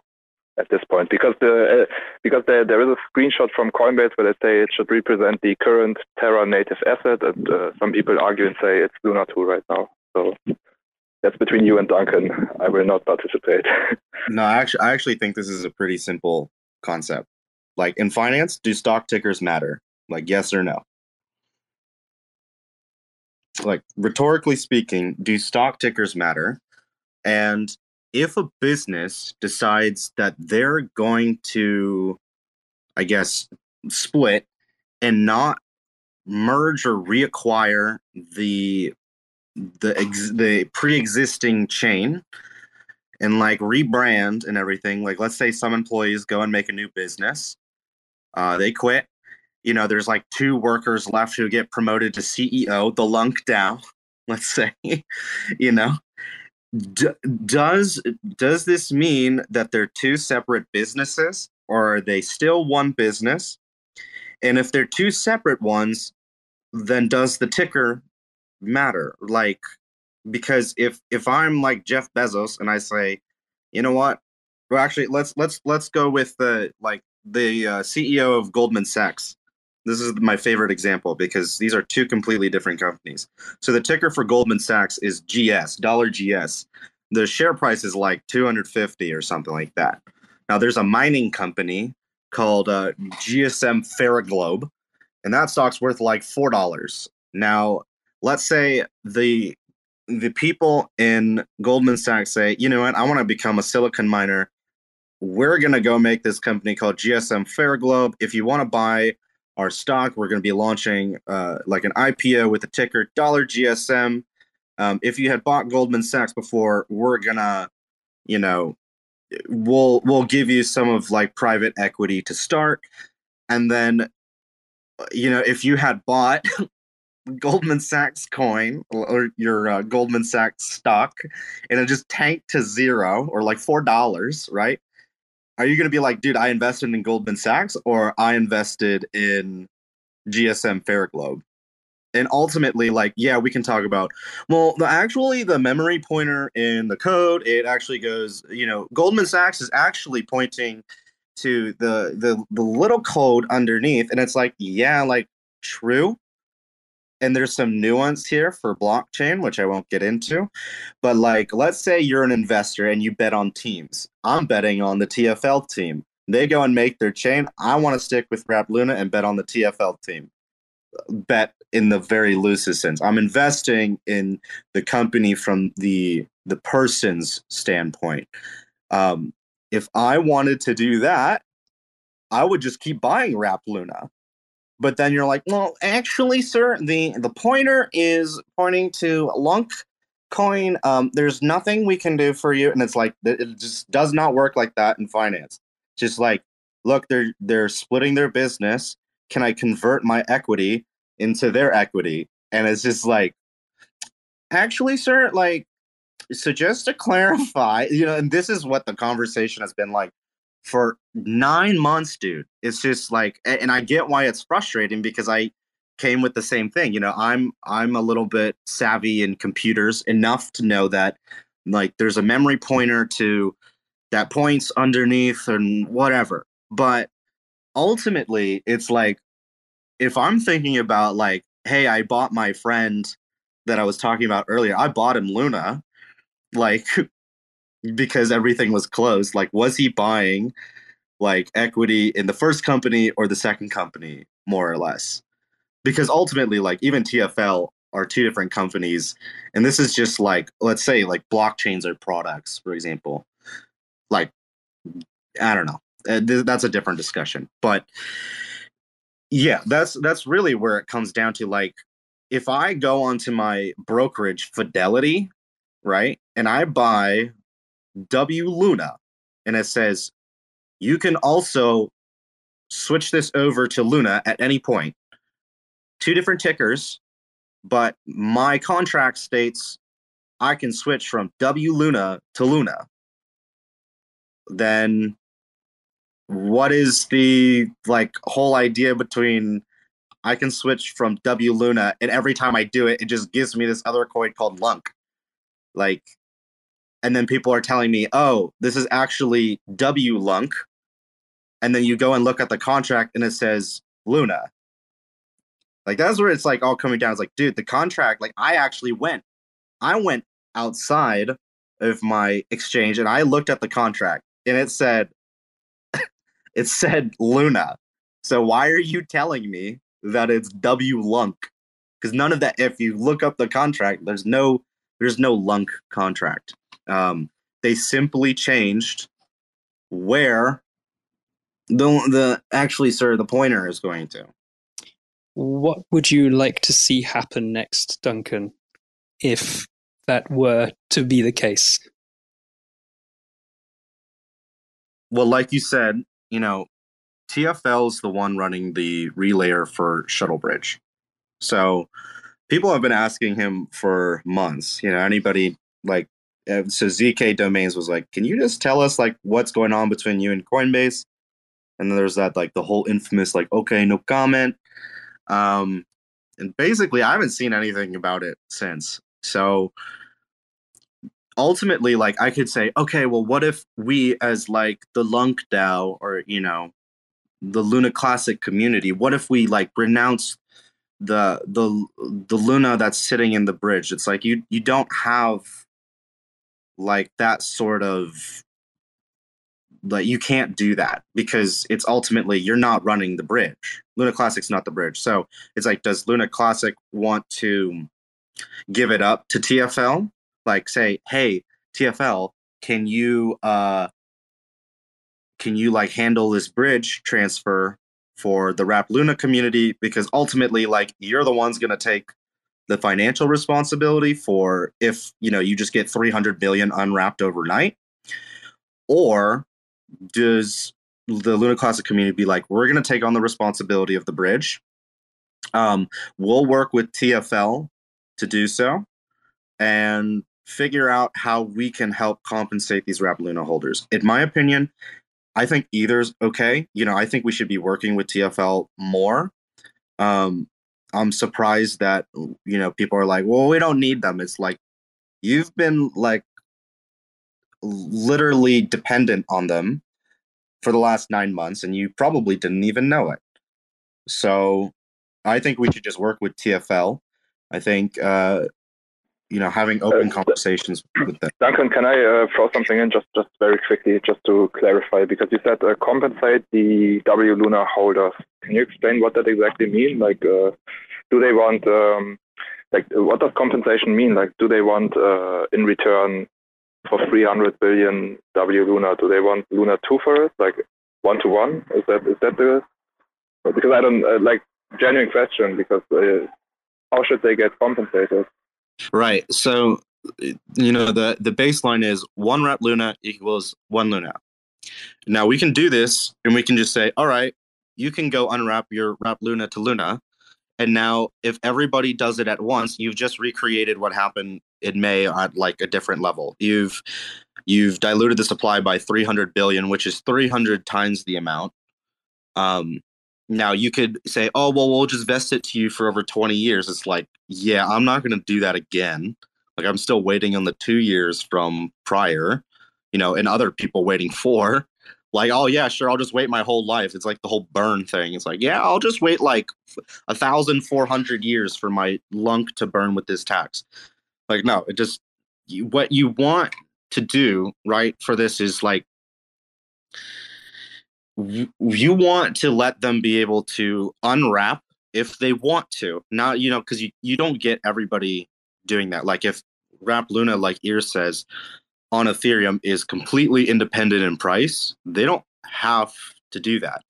S5: at this point because the uh, because there, there is a screenshot from Coinbase where they say it should represent the current Terra native asset, and uh, some people argue and say it's Luna 2 right now. So that's between you and Duncan. I will not participate.
S4: No, I actually, I actually think this is a pretty simple concept. Like in finance, do stock tickers matter? Like yes or no? Like rhetorically speaking, do stock tickers matter? And if a business decides that they're going to, I guess, split and not merge or reacquire the the ex- the pre-existing chain and like rebrand and everything like let's say some employees go and make a new business uh, they quit. You know there's like two workers left who get promoted to ceo the lunc down let's say you know D- does does this mean that they're two separate businesses or are they still one business? And if they're two separate ones then does the ticker matter? Like because if if i'm like jeff bezos and i say you know what? Well actually let's let's let's go with the like the uh, ceo of goldman sachs this is my favorite example because these are two completely different companies. So the ticker for goldman sachs is gs dollar gs the share price is like 250 or something like that. Now there's a mining company called uh, gsm ferroglobe and that stock's worth like four dollars. Now let's say the the people in Goldman Sachs say, you know what, I want to become a silicon miner. We're going to go make this company called GSM Ferroglobe. If you want to buy our stock, we're going to be launching uh, like an IPO with the ticker dollar GSM. Um, if you had bought Goldman Sachs before, we're gonna, you know, we'll we'll give you some of like private equity to start, and then, you know, if you had bought Goldman Sachs coin or your uh, Goldman Sachs stock and it just tanked to zero or like four dollars, right? Are you going to be like, dude, I invested in Goldman Sachs or I invested in GSM Ferroglobe? And ultimately, like, yeah, we can talk about. Well, the, actually, the memory pointer in the code it actually goes. You know, Goldman Sachs is actually pointing to the the the little code underneath, and it's like, yeah, like true and there's some nuance here for blockchain which i won't get into but like let's say you're an investor and you bet on teams. I'm betting on the tfl team. They go and make their chain. I want to stick with wrap luna and bet on the tfl team. Bet in the very loosest sense. I'm investing in the company from the the person's standpoint. Um, if i wanted to do that i would just keep buying wrap luna but then you're like, well, actually, sir, the the pointer is pointing to Lunc coin. Um, there's nothing we can do for you, and it's like it just does not work like that in finance. Just like, look, they're they're splitting their business. Can I convert my equity into their equity? And it's just like, actually, sir, like, so just to clarify, you know, and this is what the conversation has been like for nine months, dude. It's just like, and I get why it's frustrating because I came with the same thing. You know, I'm I'm a little bit savvy in computers enough to know that like there's a memory pointer to that points underneath and whatever. But ultimately, it's like if I'm thinking about like, hey, I bought my friend that I was talking about earlier, I bought him Luna, like because everything was closed. Like, was he buying like equity in the first company or the second company, more or less? Because ultimately, like even TFL are two different companies, and this is just like let's say like blockchains are products, for example. Like, I don't know. Uh, that's a different discussion, but yeah, that's that's really where it comes down to. Like, if I go onto my brokerage Fidelity, right, and I buy W Luna, and it says you can also switch this over to Luna at any point. Two different tickers, but my contract states I can switch from W Luna to Luna. Then what is the like whole idea between I can switch from W Luna and every time I do it, it just gives me this other coin called Lunc. Like, and then people are telling me, oh, this is actually W Lunc. And then you go and look at the contract and it says Luna. Like that's where it's like all coming down. It's like, dude, the contract, like I actually went. I went outside of my exchange and I looked at the contract and it said it said Luna. So why are you telling me that it's W Lunc? Because none of that. If you look up the contract, there's no there's no Lunc contract. Um, they simply changed where the the actually, sir, the pointer is going to.
S2: What would you like to see happen next, Duncan, if that were to be the case?
S4: Well, like you said, you know, TFL is the one running the relayer for Shuttlebridge. So people have been asking him for months. You know, anybody like uh, so ZK Domains was like, "Can you just tell us like what's going on between you and Coinbase?" And then there's that like the whole infamous like, "Okay, no comment." Um, and basically, I haven't seen anything about it since. So ultimately like i could say okay well what if we as like the lunc dao or you know the luna classic community what if we like renounce the the the luna that's sitting in the bridge it's like you you don't have like that sort of like you can't do that because it's ultimately you're not running the bridge. Luna classic's not the bridge. So it's like does luna classic want to give it up to tfl like say, hey, TFL, can you uh can you like handle this bridge transfer for the Wrap Luna community? Because ultimately, like you're the ones gonna take the financial responsibility for if you know you just get 300 billion unwrapped overnight or does the luna classic community be like we're going to take on the responsibility of the bridge um, we'll work with tfl to do so and figure out how we can help compensate these Wrap Luna holders. In my opinion, I think either's okay. You know, I think we should be working with TFL more. Um, I'm surprised that you know people are like, well, we don't need them. It's like you've been like literally dependent on them for the last nine months, and you probably didn't even know it. So I think we should just work with TFL. I think uh, you know having open uh, conversations with them.
S5: Duncan, can I uh, throw something in just just very quickly, just to clarify, because you said uh, compensate the W Luna holders. Can you explain what that exactly mean? Like, uh, do they want um, like what does compensation mean? Like, do they want uh, in return for 300 billion W Luna? Do they want Luna two for it? Like one to one? Is that is that the because I don't uh, like genuine question because uh, how should they get compensated?
S4: Right. So, you know, the the baseline is one rep Luna equals one Luna. Now we can do this, and we can just say, all right, you can go unwrap your wrap Luna to Luna, and now if everybody does it at once, you've just recreated what happened in May at like a different level. You've you've diluted the supply by 300 billion, which is 300 times the amount. Um, now you could say, oh well, we'll just vest it to you for over 20 years. It's like, yeah, I'm not going to do that again. Like I'm still waiting on the two years from prior, you know, and other people waiting for. Like, oh yeah, sure, I'll just wait my whole life. It's like the whole burn thing. It's like, yeah, I'll just wait like a thousand four hundred years for my lunc to burn with this tax. Like, no, it just what you want to do right for this is like you want to let them be able to unwrap if they want to. Not, you know, because you, you don't get everybody doing that. Like if Wrap Luna, like Ear says, on Ethereum is completely independent in price, they don't have to do that.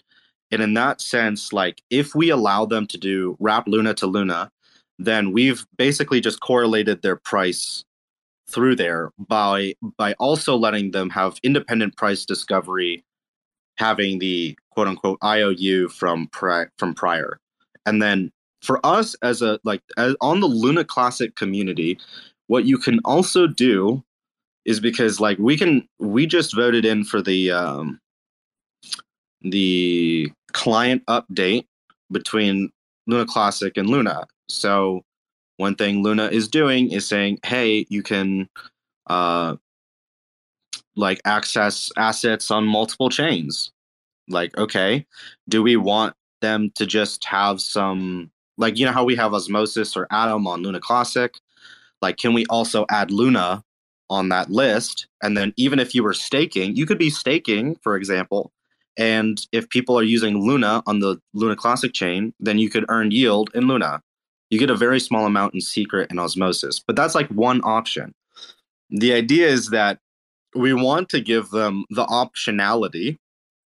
S4: And in that sense, like if we allow them to do Wrap Luna to Luna, then we've basically just correlated their price through there by by also letting them have independent price discovery having the quote unquote IOU from pri- from prior. And then for us as a like as, on the Luna Classic community, what you can also do is because like we can we just voted in for the um the client update between Luna Classic and Luna. So one thing Luna is doing is saying, "Hey, you can uh like access assets on multiple chains. Like, okay, do we want them to just have some like you know how we have osmosis or atom on Luna Classic? Like, can we also add Luna on that list? And then even if you were staking, you could be staking, for example, and if people are using Luna on the Luna Classic chain, then you could earn yield in Luna. You get a very small amount in secret and osmosis, but that's like one option. The idea is that we want to give them the optionality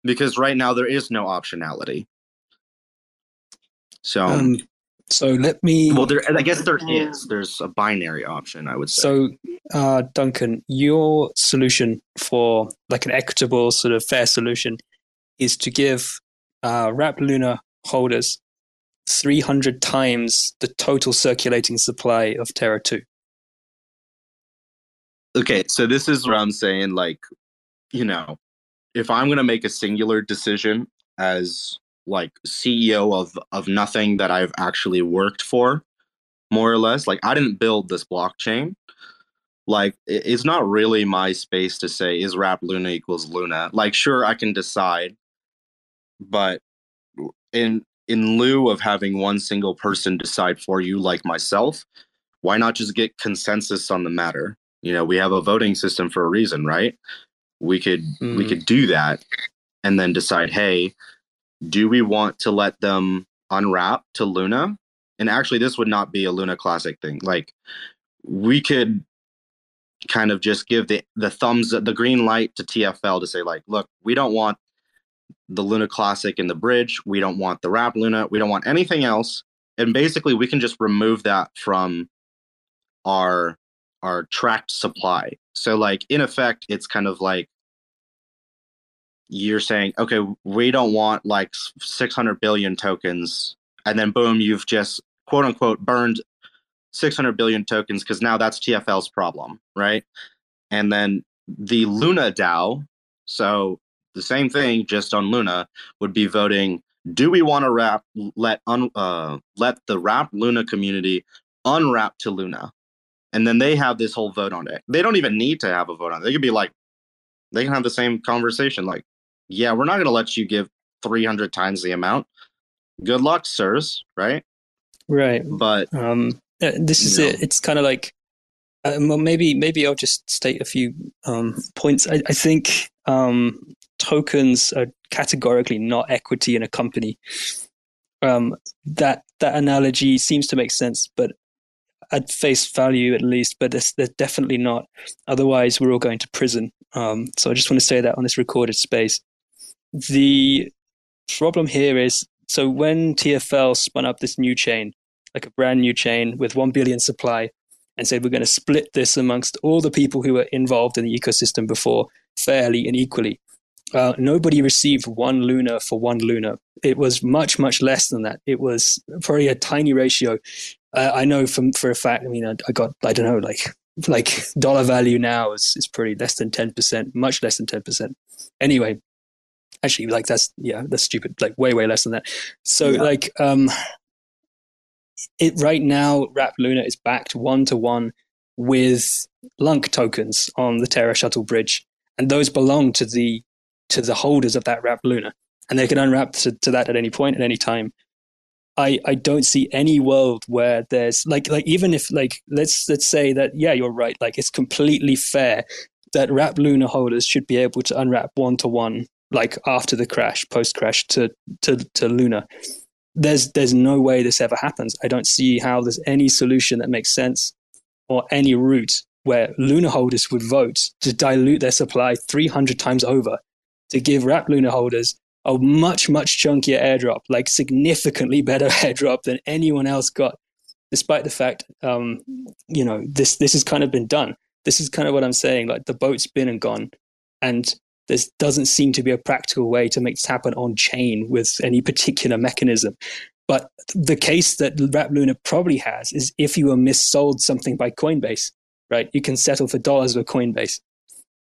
S4: because right now there is no optionality. So, um,
S2: so let me.
S4: Well, there. I guess there is. There's a binary option. I would say.
S2: So, uh, Duncan, your solution for like an equitable sort of fair solution is to give uh, Wrap Luna holders 300 times the total circulating supply of Terra 2.
S4: Okay, so this is what I'm saying. Like, you know, if I'm to make a singular decision as like CEO of of nothing that I've actually worked for, more or less, like I didn't build this blockchain. Like it's not really my space to say is Wrap Luna equals Luna. Like sure I can decide, but in in lieu of having one single person decide for you like myself, why not just get consensus on the matter? You know, we have a voting system for a reason, right? We could mm. we could do that and then decide, hey, do we want to let them unwrap to Luna? And actually this would not be a Luna classic thing. Like we could kind of just give the the thumbs the green light to TFL to say like, look, we don't want the Luna Classic in the bridge. We don't want the Wrap Luna. We don't want anything else. And basically, we can just remove that from our our tracked supply. So, like in effect, it's kind of like you're saying, okay, we don't want like 600 billion tokens, and then boom, you've just quote unquote burned 600 billion tokens because now that's TFL's problem, right? And then the Luna DAO, so the same thing just on Luna would be voting do we want to wrap let un, uh, let the wrap Luna community unwrap to Luna? And then they have this whole vote on it. They don't even need to have a vote on it. They could be like they can have the same conversation like yeah, we're not going to let you give 300 times the amount. Good luck, sirs, right?
S2: Right.
S4: But
S2: um this is know. it. It's kind of like uh, well, maybe maybe I'll just state a few um, points. I, I think um, tokens are categorically not equity in a company. Um, that that analogy seems to make sense, but at face value at least, but they're definitely not. Otherwise, we're all going to prison. Um, so I just want to say that on this recorded space. The problem here is So when TFL spun up this new chain, like a brand new chain with 1 billion supply, and said we're going to split this amongst all the people who were involved in the ecosystem before fairly and equally. Uh, nobody received one Luna for one Luna. It was much, much less than that. It was probably a tiny ratio. Uh, I know from for a fact. I mean, I, I, got I don't know like like dollar value now is is pretty less than ten percent, much less than ten percent. Anyway, actually, like that's yeah, that's stupid. Like way way less than that. So yeah. like um, it right now, Wrap Luna is backed one to one with Lunc tokens on the Terra Shuttle Bridge, and those belong to the to the holders of that Wrap Luna, and they can unwrap to, to that at any point at any time. I, I don't see any world where there's like like even if like let's let's say that yeah you're right like it's completely fair that wrap Luna holders should be able to unwrap one to one like after the crash post crash to to to Luna there's there's no way this ever happens. I don't see how there's any solution that makes sense or any route where Luna holders would vote to dilute their supply 300 times over to give Wrap Luna holders a much much chunkier airdrop, like significantly better airdrop than anyone else got, despite the fact, um, you know, this this has kind of been done. This is kind of what I'm saying. Like the boat's been and gone, and there doesn't seem to be a practical way to make this happen on chain with any particular mechanism. But the case that Wrap Luna probably has is if you were missold something by Coinbase, right? You can settle for dollars with Coinbase.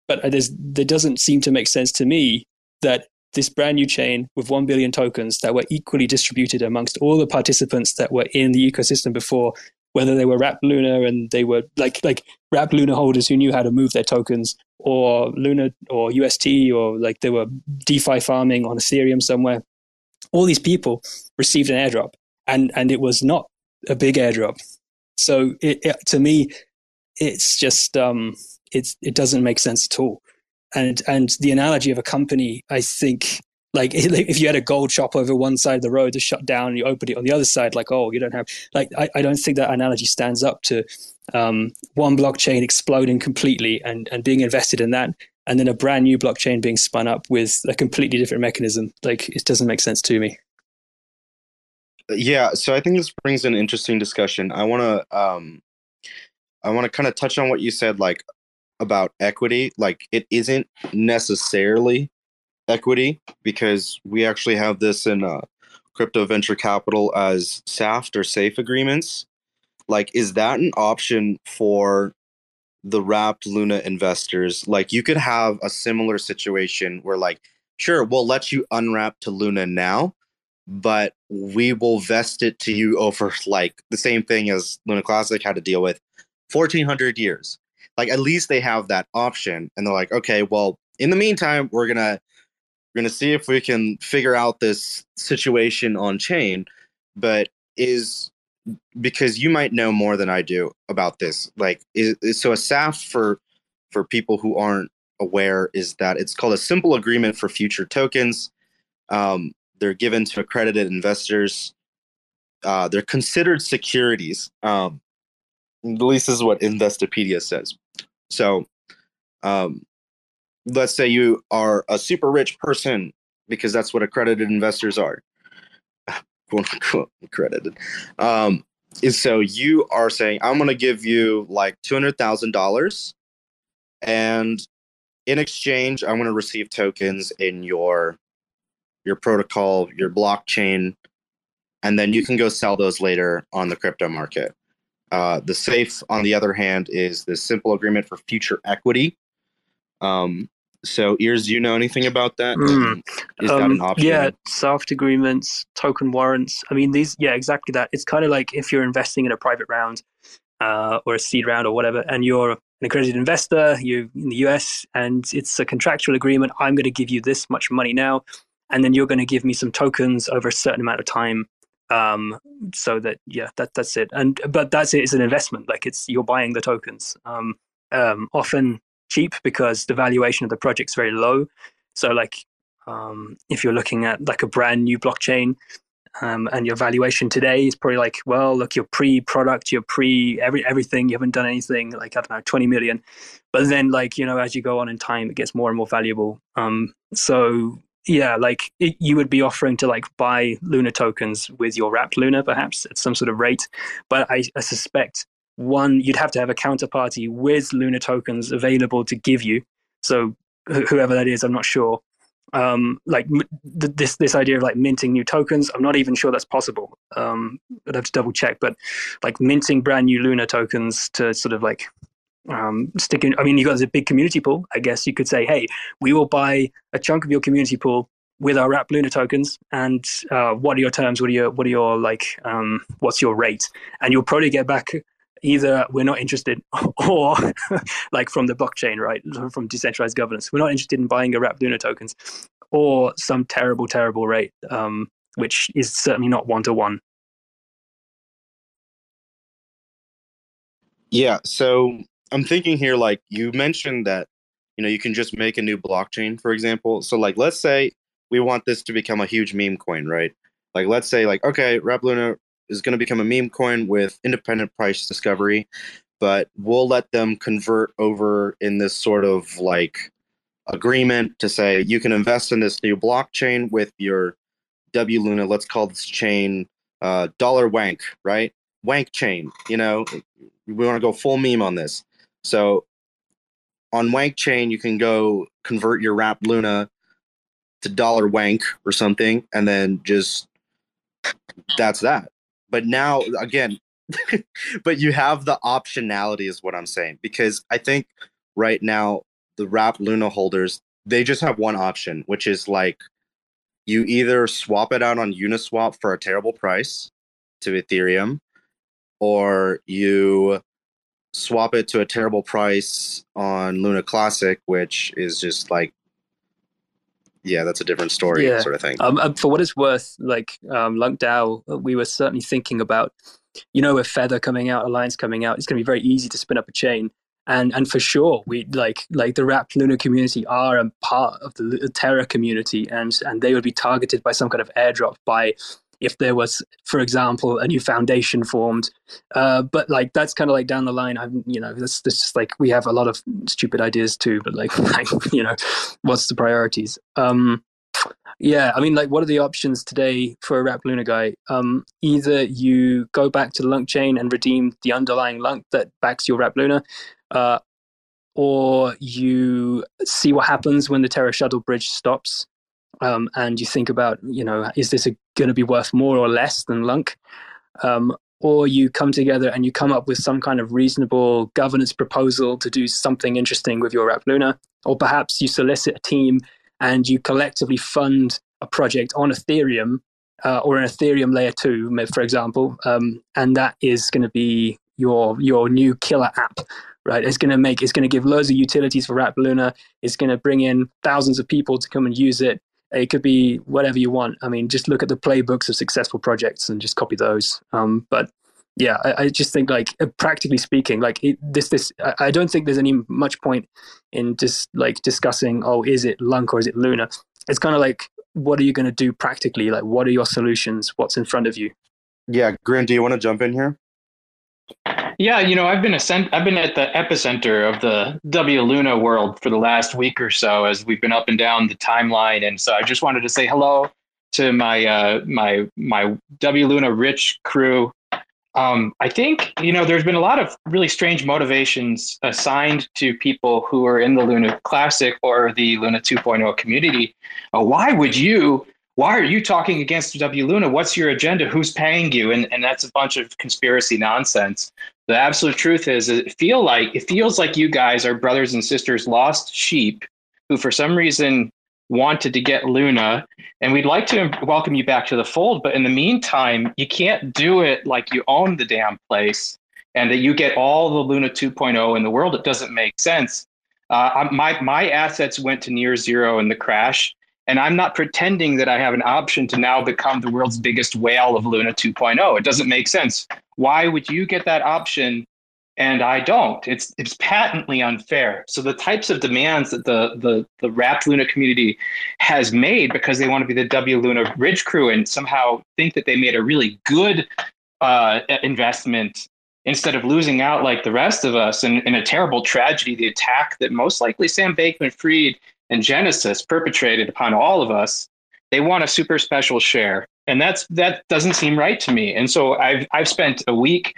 S2: But there doesn't seem to make sense to me that this brand new chain with 1 billion tokens that were equally distributed amongst all the participants that were in the ecosystem before whether they were Wrap Luna and they were like like Wrap Luna holders who knew how to move their tokens, or Luna or UST, or like they were DeFi farming on Ethereum somewhere. All these people received an airdrop, and and it was not a big airdrop. So it, it, to me, it's just um, it's it doesn't make sense at all. And and the analogy of a company, I think, like if you had a gold shop over one side of the road to shut down and you opened it on the other side like oh you don't have like i, I don't think that analogy stands up to um, one blockchain exploding completely and, and being invested in that and then a brand new blockchain being spun up with a completely different mechanism. Like it doesn't make sense to me.
S4: Yeah so i think this brings an interesting discussion. I want to um i want to kind of touch on what you said like about equity like it isn't necessarily equity because we actually have this in uh, crypto venture capital as SAFT or SAFE agreements. Like, is that an option for the wrapped Luna investors? Like, you could have a similar situation where, like, sure, we'll let you unwrap to Luna now, but we will vest it to you over like the same thing as Luna Classic had to deal with 1400 years. Like, at least they have that option. And they're like, okay, well, in the meantime, we're to we're to see if we can figure out this situation on chain. But is because you might know more than I do about this. Like, is, is so a SAFT for for people who aren't aware is that it's called a simple agreement for future tokens. Um, they're given to accredited investors. Uh, they're considered securities. Um, at least is what Investopedia says. So, um, let's say you are a super rich person because that's what accredited investors are. Quote unquote accredited. Um, is so you are saying i'm going to give you like $200000 and in exchange i'm going to receive tokens in your your protocol your blockchain and then you can go sell those later on the crypto market uh, the safe on the other hand is the simple agreement for future equity um, so, ears, do you know anything about that? Mm.
S3: Is um, that an option? Yeah, SAFT agreements, token warrants. I mean, these, yeah, exactly that. It's kind of like if you're investing in a private round uh, or a seed round or whatever, and you're an accredited investor, you're in the US, and it's a contractual agreement. I'm going to give you this much money now, and then you're going to give me some tokens over a certain amount of time um so that yeah that that's it and but that's it it's an investment like it's you're buying the tokens um um often cheap because the valuation of the project's very low. So like um, if you're looking at like a brand new blockchain um, and your valuation today is probably like, well, look, you're pre-product, you're pre every everything, you haven't done anything, like I don't know, 20 million. But then like, you know, as you go on in time, it gets more and more valuable. Um, so
S2: yeah, like it, you would be offering to like buy Luna tokens with your wrapped Luna, perhaps at some sort of rate. But I, I suspect one, you'd have to have a counterparty with Luna tokens available to give you. So wh- whoever that is, I'm not sure. Um, like m- th- this this idea of like minting new tokens, I'm not even sure that's possible. Um, I'd have to double check, but like minting brand new Luna tokens to sort of like um, sticking. I mean, you got a big community pool. I guess you could say, hey, we will buy a chunk of your community pool with our wrap Luna tokens, and uh, what are your terms? What are your what are your like? Um, what's your rate? And you'll probably get back either we're not interested, or like from the blockchain, right, from decentralized governance, we're not interested in buying a wrap Luna tokens, or some terrible, terrible rate, um, which is certainly not one to one.
S4: Yeah, so I'm thinking here, like you mentioned that, you know, you can just make a new blockchain, for example. So, like, let's say we want this to become a huge meme coin, right? Like, let's say, like, okay, Wrap Luna is going to become a meme coin with independent price discovery, but we'll let them convert over in this sort of like agreement to say you can invest in this new blockchain with your W Luna. Let's call this chain uh, Dollar Wank, right? Wank chain. You know, we want to go full meme on this. So on Wank Chain, you can go convert your wrapped Luna to Dollar Wank or something, and then just that's that. But now, again, but you have the optionality, is what I'm saying, because I think right now the wrapped Luna holders they just have one option, which is like you either swap it out on Uniswap for a terrible price to Ethereum, or you swap it to a terrible price on Luna Classic, which is just like, yeah, that's a different story,
S2: Yeah.
S4: sort of thing.
S2: Um, uh, for what it's worth, like um, Lunc DAO, uh, we were certainly thinking about, you know, with Feather coming out, Alliance coming out, it's going to be very easy to spin up a chain. And and for sure, we like like the Wrapped Luna community are a part of the Terra community, and and they would be targeted by some kind of airdrop by if there was, for example, a new foundation formed. Uh, but like that's kind of like down the line. I'm you know this that's just like we have a lot of stupid ideas too. But like, like you know, what's the priorities? Um, yeah, I mean, like, what are the options today for a Wrap Luna guy? Um, either you go back to the Lunc chain and redeem the underlying Lunc that backs your Wrap Luna, uh, or you see what happens when the Terra Shuttle Bridge stops, um, and you think about, you know, is this going to be worth more or less than Lunc? Um, or you come together and you come up with some kind of reasonable governance proposal to do something interesting with your Wrap Luna, or perhaps you solicit a team and you collectively fund a project on Ethereum uh, or an Ethereum layer two, for example, um, and that is going to be your your new killer app, right? It's going to make it's going to give loads of utilities for Wrap Luna. It's going to bring in thousands of people to come and use it. It could be whatever you want. I mean, just look at the playbooks of successful projects and just copy those. Um, but yeah, I, I just think like uh, practically speaking, like it, this this I, I don't think there's any much point in just like discussing oh is it Lunc or is it Luna. It's kind of like what are you going to do practically? Like what are your solutions? What's in front of you?
S4: Yeah, Grant, do you want to jump in here?
S6: Yeah, you know, I've been a cent- I've been at the epicenter of the W Luna world for the last week or so as we've been up and down the timeline, and so I just wanted to say hello to my uh, my my W Luna rich crew. Um, I think you know there's been a lot of really strange motivations assigned to people who are in the Luna Classic or the Luna 2.0 community. Uh, why would you why are you talking against W Luna? What's your agenda? Who's paying you? And and that's a bunch of conspiracy nonsense. The absolute truth is, it feel like it feels like you guys are brothers and sisters, lost sheep, who for some reason wanted to get Luna, and we'd like to welcome you back to the fold. But in the meantime, you can't do it like you own the damn place, and that you get all the Luna 2.0 in the world. It doesn't make sense. Uh, my my assets went to near zero in the crash and I'm not pretending that I have an option to now become the world's biggest whale of Luna 2.0. It doesn't make sense. Why would you get that option and I don't? It's it's patently unfair. So the types of demands that the the the Wrapped Luna community has made because they want to be the W Luna Ridge crew and somehow think that they made a really good uh, investment instead of losing out like the rest of us in, in a terrible tragedy, the attack that most likely Sam Bankman Fried and Genesis perpetrated upon all of us, they want a super special share. And that's that doesn't seem right to me. And so I've I've spent a week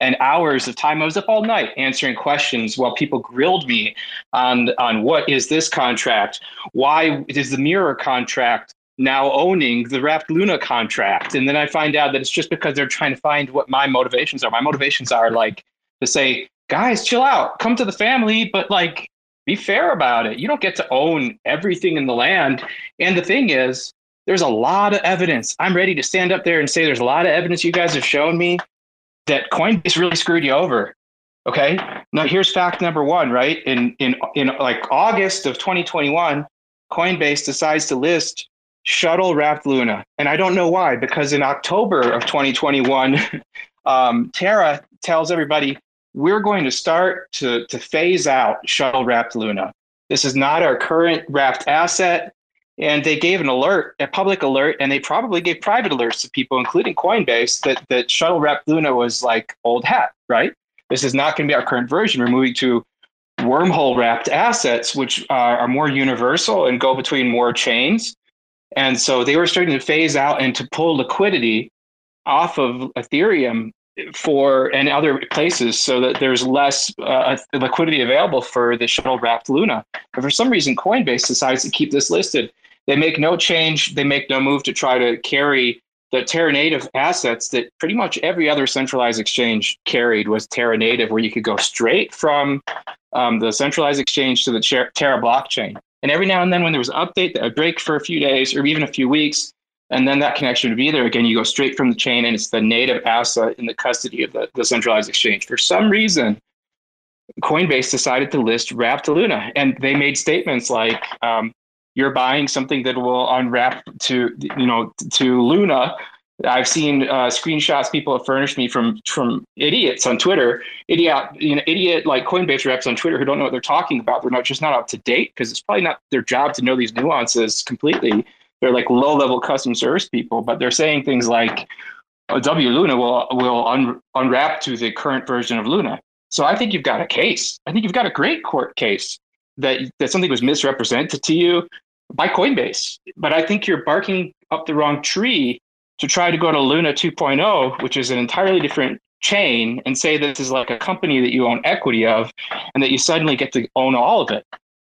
S6: and hours of time. I was up all night answering questions while people grilled me on on what is this contract? Why is the mirror contract now owning the Wrapped Luna contract? And then I find out that it's just because they're trying to find what my motivations are. My motivations are like to say, guys, chill out, come to the family, but like be fair about it. You don't get to own everything in the land. And the thing is, there's a lot of evidence. I'm ready to stand up there and say there's a lot of evidence you guys have shown me that Coinbase really screwed you over. Okay. Now here's fact number one, right? In in in like August of 2021, Coinbase decides to list shuttle wrapped Luna. And I don't know why, because in October of 2021, um, Terra tells everybody, we're going to start to, to phase out shuttle wrapped Luna. This is not our current wrapped asset. And they gave an alert, a public alert, and they probably gave private alerts to people, including Coinbase, that, that shuttle wrapped Luna was like old hat, right? This is not going to be our current version. We're moving to wormhole wrapped assets, which are, are more universal and go between more chains. And so they were starting to phase out and to pull liquidity off of Ethereum for and other places so that there's less uh, liquidity available for the shuttle wrapped Luna. But for some reason, Coinbase decides to keep this listed. They make no change, they make no move to try to carry the Terra native assets that pretty much every other centralized exchange carried was Terra native, where you could go straight from um, the centralized exchange to the Terra blockchain. And every now and then, when there was an update that would break for a few days or even a few weeks, and then that connection would be there again. You go straight from the chain, and it's the native asset in the custody of the, the centralized exchange. For some reason, Coinbase decided to list Wrapped Luna, and they made statements like, um, "You're buying something that will unwrap to you know to Luna." I've seen uh, screenshots people have furnished me from from idiots on Twitter, idiot you know idiot like Coinbase reps on Twitter who don't know what they're talking about. They're not just not up to date because it's probably not their job to know these nuances completely they're like low level custom service people, but they're saying things like oh, W Luna will will un, unwrap to the current version of Luna. So I think you've got a case. I think you've got a great court case that that something was misrepresented to you by Coinbase. But I think you're barking up the wrong tree to try to go to Luna 2.0, which is an entirely different chain, and say this is like a company that you own equity of, and that you suddenly get to own all of it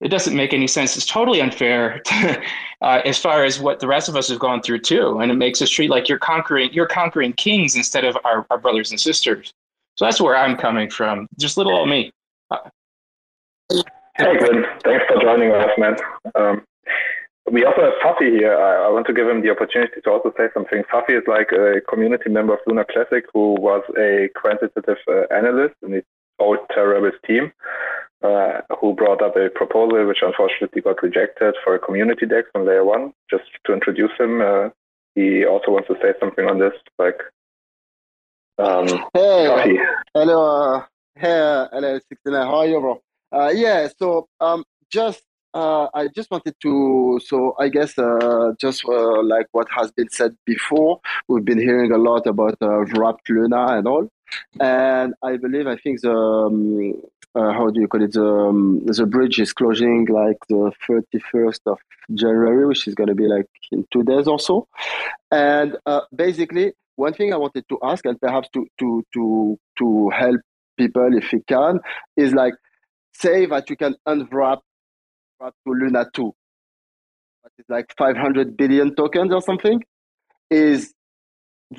S6: it doesn't make any sense. It's totally unfair to, uh, as far as what the rest of us have gone through too, and it makes us treat like you're conquering you're conquering kings instead of our, our brothers and sisters. So that's where I'm coming from. Just little old me. Uh,
S5: hey. Thanks for joining us, man. Um, we also have Fafi here. I, I, want to give him the opportunity to also say something. Fafi is like a community member of Luna Classic who was a quantitative uh, analyst in the old Terra team uh, who brought up a proposal which unfortunately got rejected for a community dex on layer one. Just to introduce him, uh, he also wants to say something on this. Like, um,
S7: hey, coffee. hello, uh, hey, hello, 69. How are you, bro? Uh, yeah, so um, just uh, I just wanted to, so I guess uh, just uh, like what has been said before, we've been hearing a lot about uh, wrapped Luna and all. And I believe, I think the, um, uh, how do you call it? The, um, the bridge is closing like the 31st of January, which is going to be like in two days or so. And uh, basically, one thing I wanted to ask, and perhaps to to to to help people if you can, is like say that you can unwrap wrap to Luna 2, it's like 500 billion tokens or something, is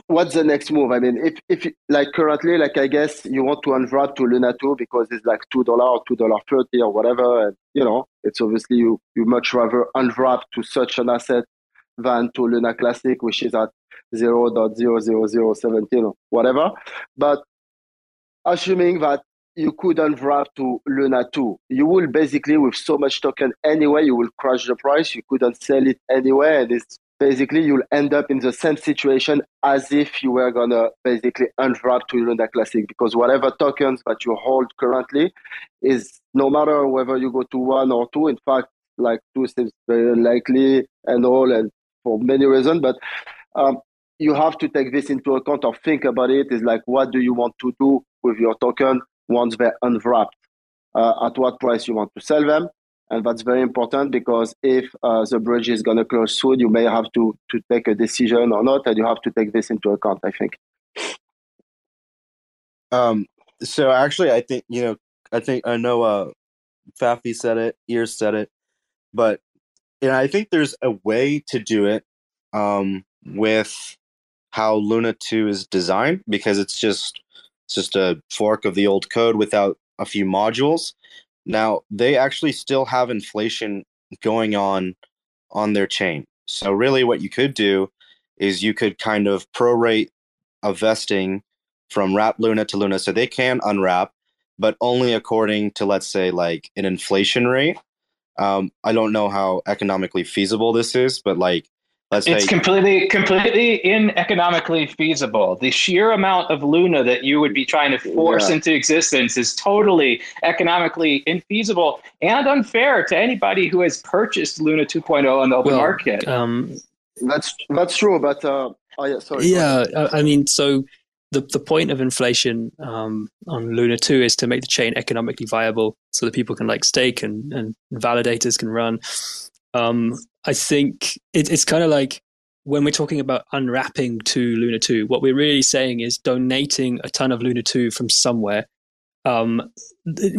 S7: what's the next move? I mean, if if like currently, like I guess you want to unwrap to Luna 2 because it's like two dollar or two dollar thirty or whatever, and you know, it's obviously you you much rather unwrap to such an asset than to Luna Classic, which is at zero point zero zero zero seventeen or whatever. But assuming that you could unwrap to Luna 2, you will basically with so much token anyway, you will crush the price. You couldn't sell it anyway, and it's basically you'll end up in the same situation as if you were gonna basically unwrap to Luna Classic because whatever tokens that you hold currently is no matter whether you go to one or two. In fact, like two seems very likely and all, and for many reasons. But um, you have to take this into account or think about it. Is like what do you want to do with your token once they're unwrapped? Uh, at what price you want to sell them? And that's very important because if uh, the bridge is going to close soon, you may have to to take a decision or not, and you have to take this into account. I think.
S4: Um. So actually, I think you know. I think I know. Uh, Fafi said it. Ears said it, but know, I think there's a way to do it. Um, with how Luna two is designed because it's just it's just a fork of the old code without a few modules. Now they actually still have inflation going on on their chain. So really, what you could do is you could kind of prorate a vesting from wrap Luna to Luna, so they can unwrap, but only according to let's say like an inflation rate. Um, I don't know how economically feasible this is, but like let's
S6: it's
S4: say
S6: completely completely ineconomically feasible the sheer amount of luna that you would be trying to force
S7: Yeah.
S6: into existence is totally economically infeasible and unfair to anybody who has purchased luna 2.0 on the open
S2: Well,
S6: market
S2: Um,
S7: That's that's true, but uh, oh yeah, sorry.
S2: yeah, I, I mean, so the the point of inflation um, on Luna two is to make the chain economically viable, so that people can like stake and and validators can run. Um, I think it, it's kind of like when we're talking about unwrapping to Luna two, what we're really saying is donating a ton of Luna two from somewhere. Um,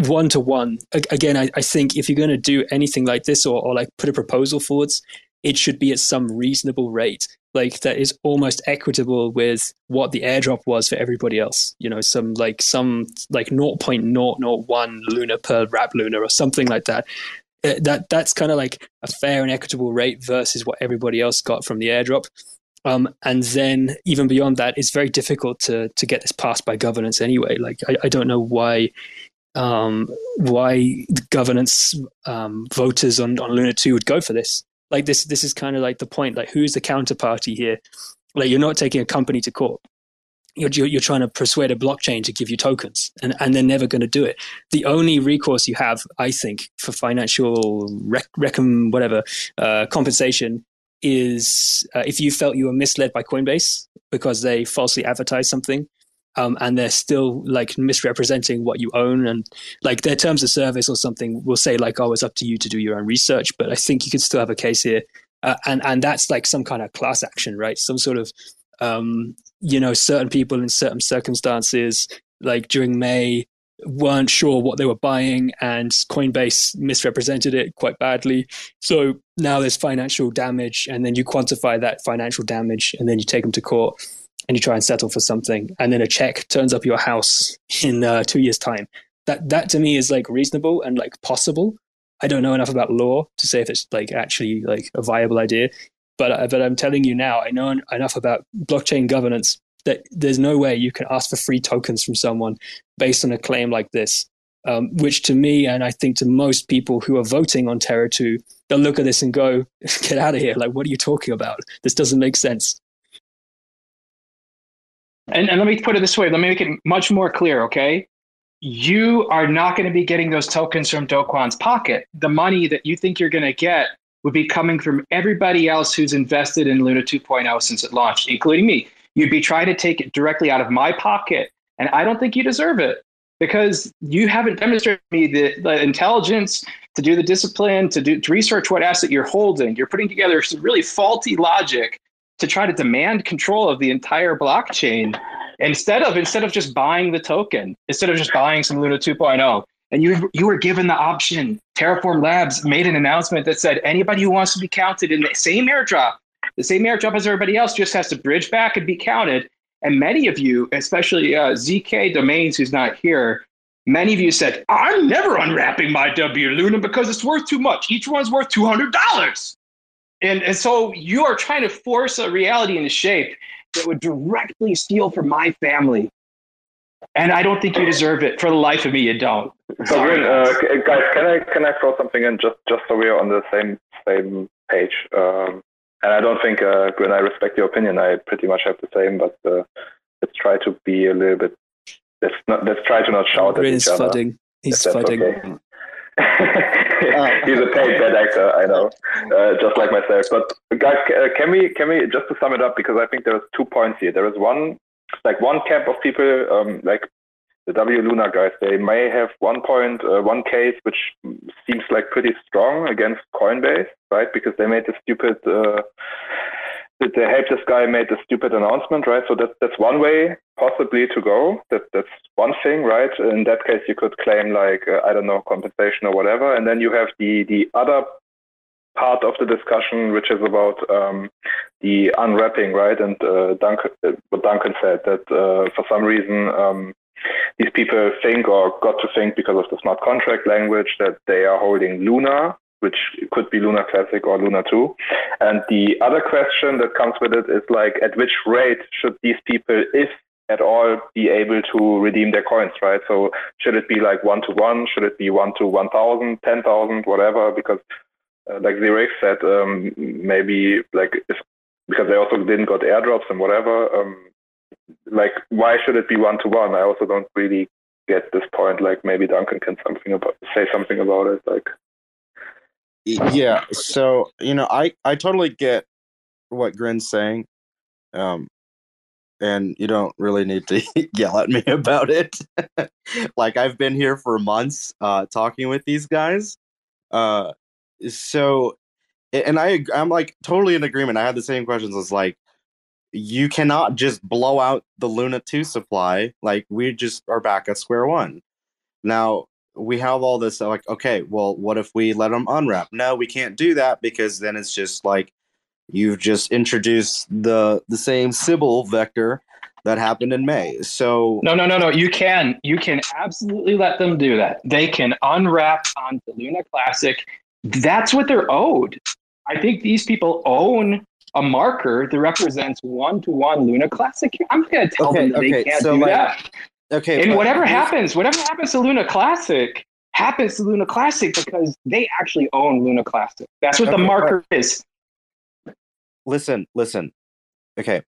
S2: one to one. Again, I, I think if you're going to do anything like this or, or like put a proposal forwards, it should be at some reasonable rate like that is almost equitable with what the airdrop was for everybody else you know some like some like 0.001 luna per wrap luna or something like that Uh, that that's kind of like a fair and equitable rate versus what everybody else got from the airdrop. Um, and then even beyond that it's very difficult to to get this passed by governance anyway. Like i, I don't know why um, why governance um, voters on, on Luna 2 would go for this. Like this this is kind of like the point. Like who's the counterparty here? Like you're not taking a company to court you're, you're, trying to persuade a blockchain to give you tokens and, and they're never going to do it. The only recourse you have i think for financial rec, recom, whatever uh, compensation is uh, if you felt you were misled by coinbase because they falsely advertised something um, and they're still like misrepresenting what you own and like their terms of service or something will say like oh it's up to you to do your own research but i think you could still have a case here. Uh, and and that's like some kind of class action right? Some sort of um, you know certain people in certain circumstances like during may weren't sure what they were buying and coinbase misrepresented it quite badly. So now there's financial damage and then you quantify that financial damage and then you take them to court and you try and settle for something and then a check turns up your house in uh, two years time. That that to me is like reasonable and like possible. I don't know enough about law to say if it's like actually like a viable idea but uh, but i'm telling you now i know enough about blockchain governance that there's no way you can ask for free tokens from someone based on a claim like this um, which to me and i think to most people who are voting on terra 2 they'll look at this and go get out of here like what are you talking about this doesn't make sense
S6: And, and let me put it this way. Let me make it much more clear, okay? You are not going to be getting those tokens from Do pocket. The money that you think you're going to get would be coming from everybody else who's invested in Luna 2.0 since it launched, including me. You'd be trying to take it directly out of my pocket. And I don't think you deserve it because you haven't demonstrated me the, the intelligence to do the discipline, to, do, to research what asset you're holding. You're putting together some really faulty logic to try to demand control of the entire blockchain instead of instead of just buying the token instead of just buying some luna 2.0 and you you were given the option. Terraform labs made an announcement that said anybody who wants to be counted in the same airdrop the same airdrop as everybody else just has to bridge back and be counted. And many of you especially uh, zk domains who's not here many of you said i'm never unwrapping my w luna because it's worth too much. Each one's worth $200 and, and so you are trying to force a reality into shape that would directly steal from my family. And I don't think you deserve it. For the life of me, you don't.
S5: So, Grin, uh, guys, can I can I throw something in just just so we're on the same same page? Um, and I don't think, uh, Grin, I respect your opinion. I pretty much have the same, but uh, let's try to be a little bit. Let's not. Let's try to not shout
S2: Grin
S5: at
S2: is
S5: each other.
S2: fudding
S5: if
S2: he's
S5: that's
S2: fudding
S5: okay. He's a paid bad actor, I know, uh, just like myself. But guys, uh, can we can we just to sum it up because I think there's two points here. There is one like one camp of people um, like the W Luna guys, they may have one point, uh, one case which seems like pretty strong against Coinbase, right? Because they made the stupid, uh, they helped this guy made the stupid announcement, right? So that's that's one way possibly to go. That that's one thing, right? In that case, you could claim like uh, I don't know compensation or whatever, and then you have the the other part of the discussion, which is about um, the unwrapping, right? And uh, Duncan, uh, what Duncan said that uh, for some reason um, these people think or got to think because of the smart contract language that they are holding Luna, which could be Luna Classic or Luna 2. And the other question that comes with it is like, at which rate should these people, if at all, be able to redeem their coins, right? So should it be like one to one? Should it be one to 1,000, 10,000, whatever? Because uh, like Zero said, um, maybe like if, because they also didn't got airdrops and whatever, um, like why should it be one to one? I also don't really get this point. Like maybe Duncan can something about say something about it. Like
S4: yeah, so you know, I I totally get what Grin's saying, um, and you don't really need to yell at me about it. like I've been here for months, uh, talking with these guys, uh, so and I I'm like totally in agreement. I had the same questions as like you cannot just blow out the Luna 2 supply. Like we just are back at square one. Now we have all this like, okay, well, what if we let them unwrap? No, we can't do that because then it's just like you've just introduced the the same Sybil vector that happened in May. So
S6: no, no, no, no. You can you can absolutely let them do that. They can unwrap onto Luna Classic. That's what they're owed. I think these people own a marker that represents one to one Luna Classic. I'm going to tell okay, them that okay, they can't so do like, that.
S4: Okay.
S6: And whatever happens, whatever happens to Luna Classic happens to Luna Classic because they actually own Luna Classic. That's what okay, the marker is.
S4: Listen, listen. Okay.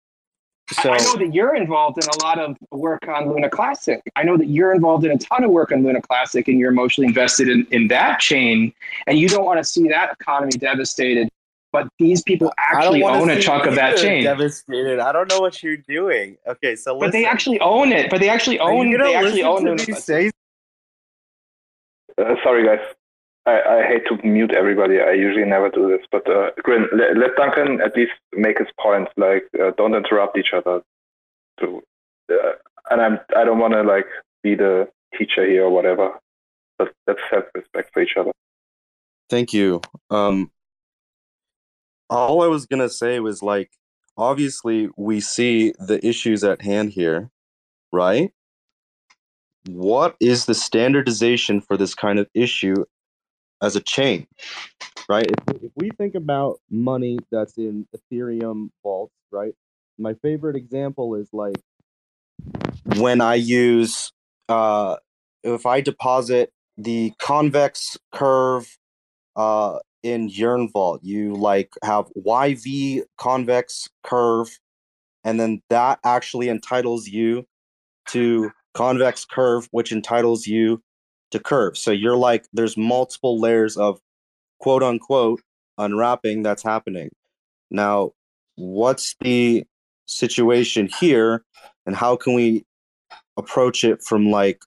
S6: So I know that you're involved in a lot of work on Luna Classic. I know that you're involved in a ton of work on Luna Classic and you're emotionally invested in, in that chain and you don't want to see that economy devastated but these people actually own a chunk of that chain.
S4: Devastated. I don't know what you're doing. Okay, so
S6: listen. but they actually own it. But they actually own. They actually own it. Say-
S5: uh, sorry, guys. I, I, hate to mute everybody. I usually never do this, but uh, Grin, let, let, Duncan at least make his point. Like, uh, don't interrupt each other. To, uh, and I'm I don't want to like be the teacher here or whatever. But let's have respect for each other.
S4: Thank you. Um, all I was gonna say was like, obviously, we see the issues at hand here, right? What is the standardization for this kind of issue as a chain, right? If, if we think about money that's in Ethereum vaults, right? My favorite example is like when I use, uh, if I deposit the convex curve uh, in Yearn Vault, you like have YV convex curve, and then that actually entitles you to convex curve, which entitles you to curve. So you're like, there's multiple layers of quote unquote unwrapping that's happening. Now, what's the situation here, and how can we approach it from like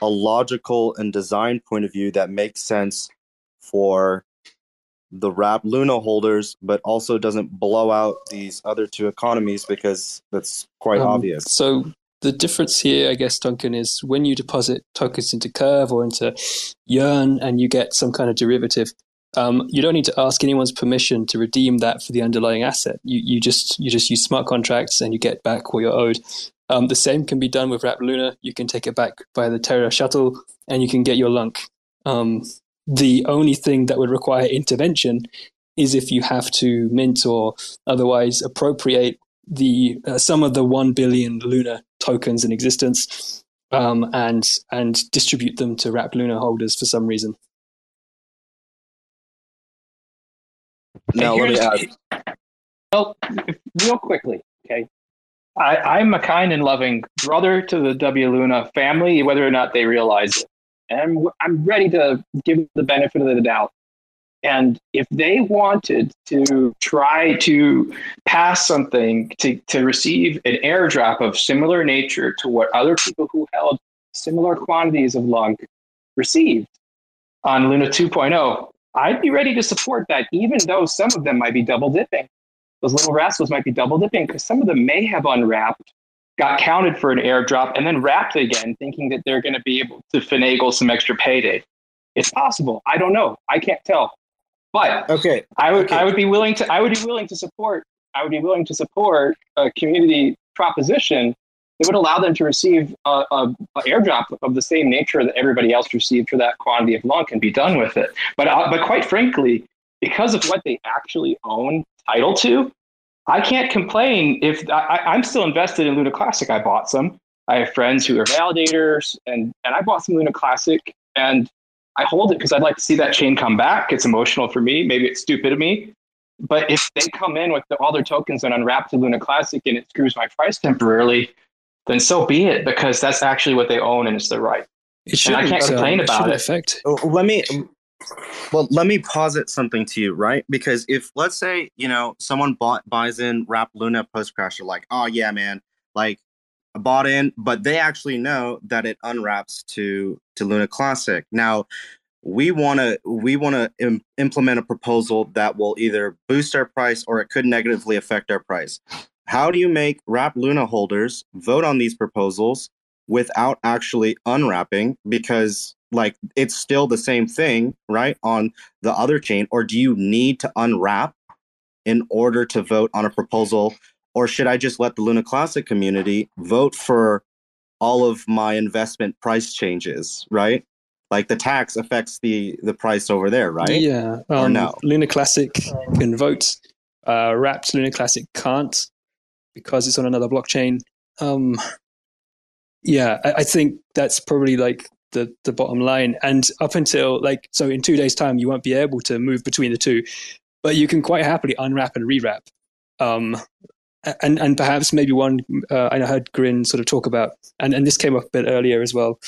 S4: a logical and design point of view that makes sense for the wrap Luna holders, but also doesn't blow out these other two economies because that's quite um, obvious.
S2: So the difference here, I guess, Duncan, is when you deposit tokens into Curve or into Yearn and you get some kind of derivative, um, you don't need to ask anyone's permission to redeem that for the underlying asset. You, you just you just use smart contracts and you get back what you're owed. Um, the same can be done with Wrap Luna. You can take it back by the Terra shuttle and you can get your lunc. Um, the only thing that would require intervention is if you have to mint or otherwise appropriate the uh, some of the 1 billion Luna tokens in existence um, and and distribute them to wrap Luna holders for some reason.
S6: Now, let me add. Well, real quickly, okay. I, I'm a kind and loving brother to the W Luna family, whether or not they realize it and I'm, I'm ready to give the benefit of the doubt. And if they wanted to try to pass something to, to receive an airdrop of similar nature to what other people who held similar quantities of LUNC received on Luna 2.0, I'd be ready to support that, even though some of them might be double dipping. Those little rascals might be double dipping because some of them may have unwrapped, got counted for an airdrop, and then wrapped again, thinking that they're going to be able to finagle some extra payday. It's possible. I don't know. I can't tell. But
S8: okay,
S6: I would
S8: okay.
S6: I would be willing to I would be willing to support I would be willing to support a community proposition that would allow them to receive a, a, a, airdrop of the same nature that everybody else received for that quantity of LUNC and be done with it. But uh, but quite frankly, because of what they actually own title to, I can't complain if I, I'm still invested in Luna Classic. I bought some. I have friends who are validators, and and I bought some Luna Classic, and I hold it because I'd like to see that chain come back. It's emotional for me. Maybe it's stupid of me, but if they come in with the, all their tokens and unwrap to Luna Classic and it screws my price temporarily, then so be it because that's actually what they own and it's their right.
S2: It should.
S6: I can't complain about
S2: it.
S6: it.
S2: Affect.
S4: Oh, let me well let me posit something to you right because if let's say you know someone bought buys in wrap luna post crash they're like oh yeah man like I bought in but they actually know that it unwraps to to luna classic. Now we want to we want to Im- implement a proposal that will either boost our price or it could negatively affect our price. How do you make wrap luna holders vote on these proposals without actually unwrapping? Because like it's still the same thing right on the other chain or do you need to unwrap in order to vote on a proposal or should i just let the luna classic community vote for all of my investment price changes right like the tax affects the the price over there right
S2: Yeah.
S4: Or
S2: Um,
S4: no?
S2: Luna Classic can vote. Uh, Wrapped Luna Classic can't because it's on another blockchain. Um, yeah, I, I think that's probably like the the bottom line. And up until like so, in two days' time, you won't be able to move between the two, but you can quite happily unwrap and rewrap. Um, and and perhaps maybe one uh, I heard Grin sort of talk about, and, and this came up a bit earlier as well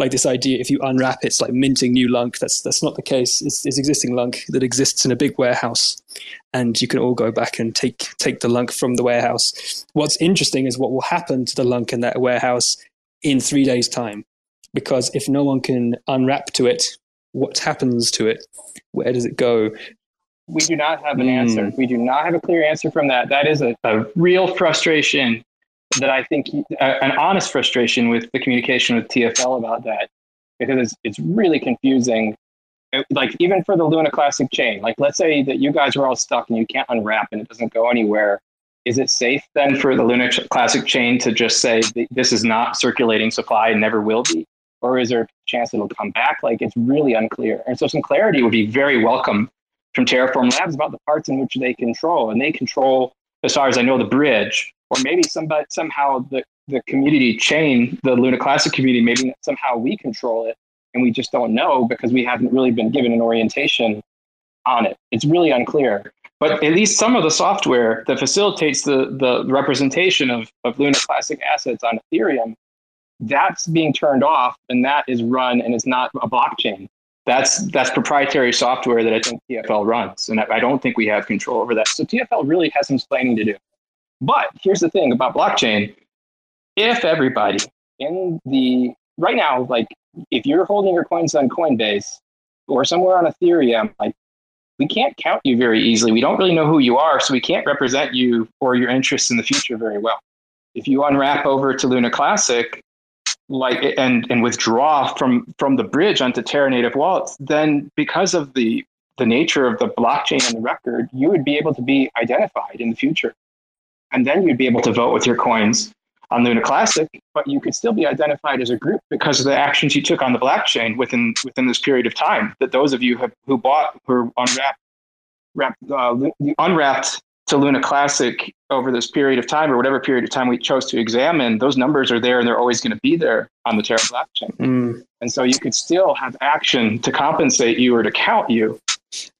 S2: like this idea if you unwrap it's like minting new lunc. That's that's not the case. It's, it's existing lunc that exists in a big warehouse, and you can all go back and take take the lunc from the warehouse. What's interesting is what will happen to the lunc in that warehouse in three days' time, because if no one can unwrap to it, what happens to it? Where does it go?
S6: We do not have an
S2: Hmm.
S6: answer. We do not have a clear answer from that. That is a, a real frustration that I think, uh, an honest frustration with the communication with TFL about that, because it's, it's really confusing. It- like, even for the Luna Classic chain, like, let's say that you guys are all stuck and you can't unwrap and it doesn't go anywhere. Is it safe then for the Luna Classic chain to just say this is not circulating supply and never will be? Or is there a chance it'll come back? Like, it's really unclear. And so, some clarity would be very welcome from Terraform Labs about the parts in which they control. And they control, as far as I know, the bridge, or maybe somebody somehow the, the community chain, the Luna Classic community, maybe somehow we control it and we just don't know because we haven't really been given an orientation on it. It's really unclear. But at least some of the software that facilitates the, the representation of, of Luna Classic assets on Ethereum, that's being turned off and that is run and is not a blockchain that's that's proprietary software that I think TFL runs, and I, don't think we have control over that. So TFL really has some explaining to do. But here's the thing about blockchain: if everybody in the right now, like if you're holding your coins on Coinbase or somewhere on Ethereum, like we can't count you very easily. We don't really know who you are, so we can't represent you or your interests in the future very well. If you unwrap over to Luna Classic, like and and withdraw from from the bridge onto Terra native wallets, then because of the the nature of the blockchain and the record, you would be able to be identified in the future, and then you'd be able to vote with your coins on Luna Classic, but you could still be identified as a group because of the actions you took on the blockchain within within this period of time. That those of you have, who bought who unwrapped wrapped uh, unwrapped to Luna Classic over this period of time or whatever period of time we chose to examine, those numbers are there and they're always going to be there on the Terra blockchain.
S2: Mm,
S6: And so you could still have action to compensate you or to count you.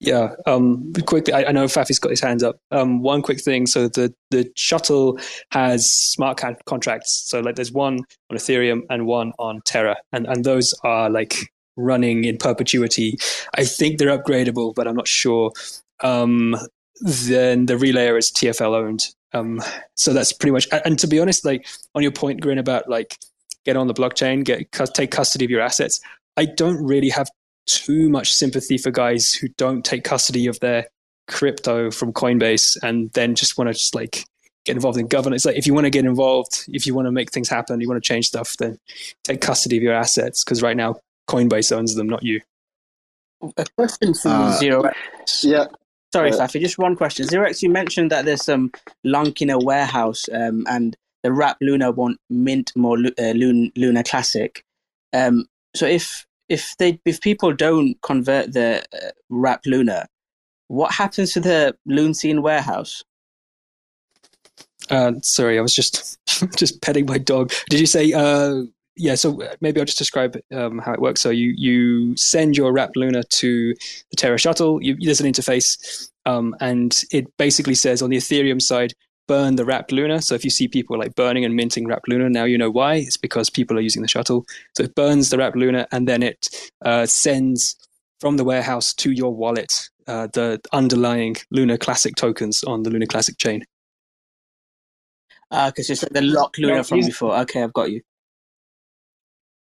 S2: yeah. Um, quickly, I, I know Faffy's got his hands up. Um, one quick thing. So the the shuttle has smart con- contracts. So like, there's one on Ethereum and one on Terra, and and those are like running in perpetuity. I think they're upgradable, but I'm not sure. Um, then the relayer is TFL owned. Um, so that's pretty much. And to be honest, like on your point, Grin, about like get on the blockchain, get take custody of your assets. I don't really have too much sympathy for guys who don't take custody of their crypto from Coinbase and then just want to just like get involved in governance. Like if you want to get involved, if you want to make things happen, you want to change stuff, then take custody of your assets because right now Coinbase owns them, not you.
S3: A question for uh, Zero.
S7: Yeah.
S3: Sorry, uh, Safi, just one question. Zero X, you mentioned that there's some lunc in a warehouse um, and the Wrap Luna won't mint more uh, Luna Classic. Um, so if if they if people don't convert the uh, Wrap Luna, what happens to the Scene warehouse?
S2: Uh, sorry, I was just just petting my dog. Did you say? Uh, yeah, so maybe I'll just describe um, how it works. So you you send your Wrapped Luna to the Terra shuttle. You, there's an interface, um, and it basically says on the Ethereum side, burn the Wrapped Luna. So if you see people like burning and minting Wrapped Luna, now you know why. It's because people are using the shuttle. So it burns the Wrapped Luna, and then it uh, sends from the warehouse to your wallet uh, the underlying Luna Classic tokens on the Luna Classic chain.
S3: Because uh, it's like the lock Luna no, from before. Okay, I've got you.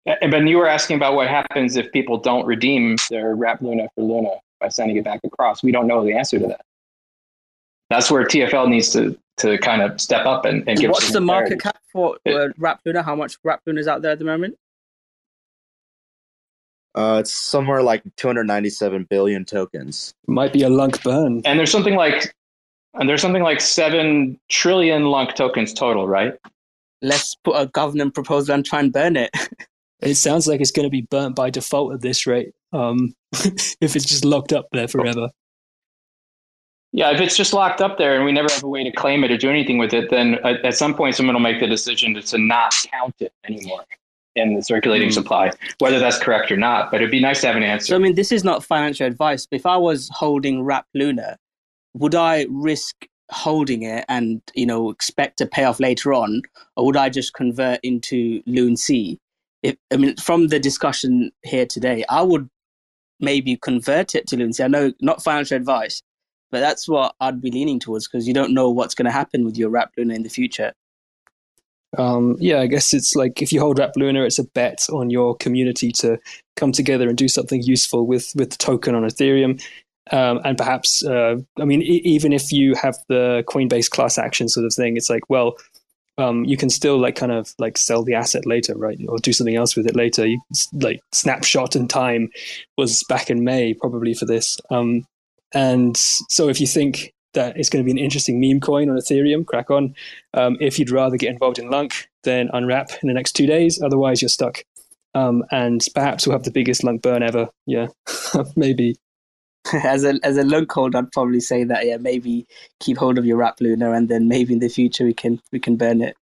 S6: And but you were asking about what happens if people don't redeem their Wrap Luna for Luna by sending it back across. We don't know the answer to that. That's where TFL needs to to kind of step up and, and give.
S3: What's the market cap for uh, Wrap Luna? How much Wrap Luna is out there at the moment?
S4: Uh, it's somewhere like 297 billion tokens.
S2: Might be a lunc burn.
S6: And there's something like, and there's something like seven trillion lunc tokens total, right?
S3: Let's put a government proposal and try and burn it.
S2: it sounds like it's going to be burnt by default at this rate. Um, if it's just locked up there forever.
S6: Yeah, if it's just locked up there and we never have a way to claim it or do anything with it, then at, at some point someone will make the decision to, to not count it anymore in the circulating mm. supply, whether that's correct or not. But it'd be nice to have an answer.
S3: So, I mean, this is not financial advice. But if I was holding Wrap Luna, would I risk holding it and you know expect to pay off later on, or would I just convert into Loon C? If, I mean, from the discussion here today, I would maybe convert it to Loon I know not financial advice, but that's what I'd be leaning towards because you don't know what's going to happen with your Wrap Luna in the future.
S2: Um, yeah, I guess it's like if you hold Wrap Luna, it's a bet on your community to come together and do something useful with with the token on Ethereum. Um, and perhaps, uh, I mean, e- even if you have the Coinbase class action sort of thing, it's like, well, um, you can still like kind of like sell the asset later, right, or do something else with it later. You, like snapshot in time was back in May, probably for this. Um, and so if you think that it's going to be an interesting meme coin on Ethereum, crack on. Um, if you'd rather get involved in Lunc, then unwrap in the next two days. Otherwise, you're stuck. Um, and perhaps we'll have the biggest Lunc burn ever. Yeah, maybe.
S3: as a as a Lunc holder, I'd probably say that yeah, maybe keep hold of your Wrap Luna, and then maybe in the future we can we can burn it.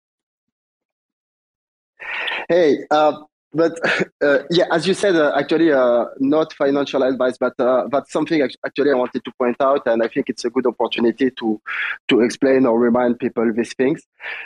S7: Hey, uh, but uh, yeah, as you said, uh, actually, uh, not financial advice, but uh, that's something actually I wanted to point out, and I think it's a good opportunity to to explain or remind people these things.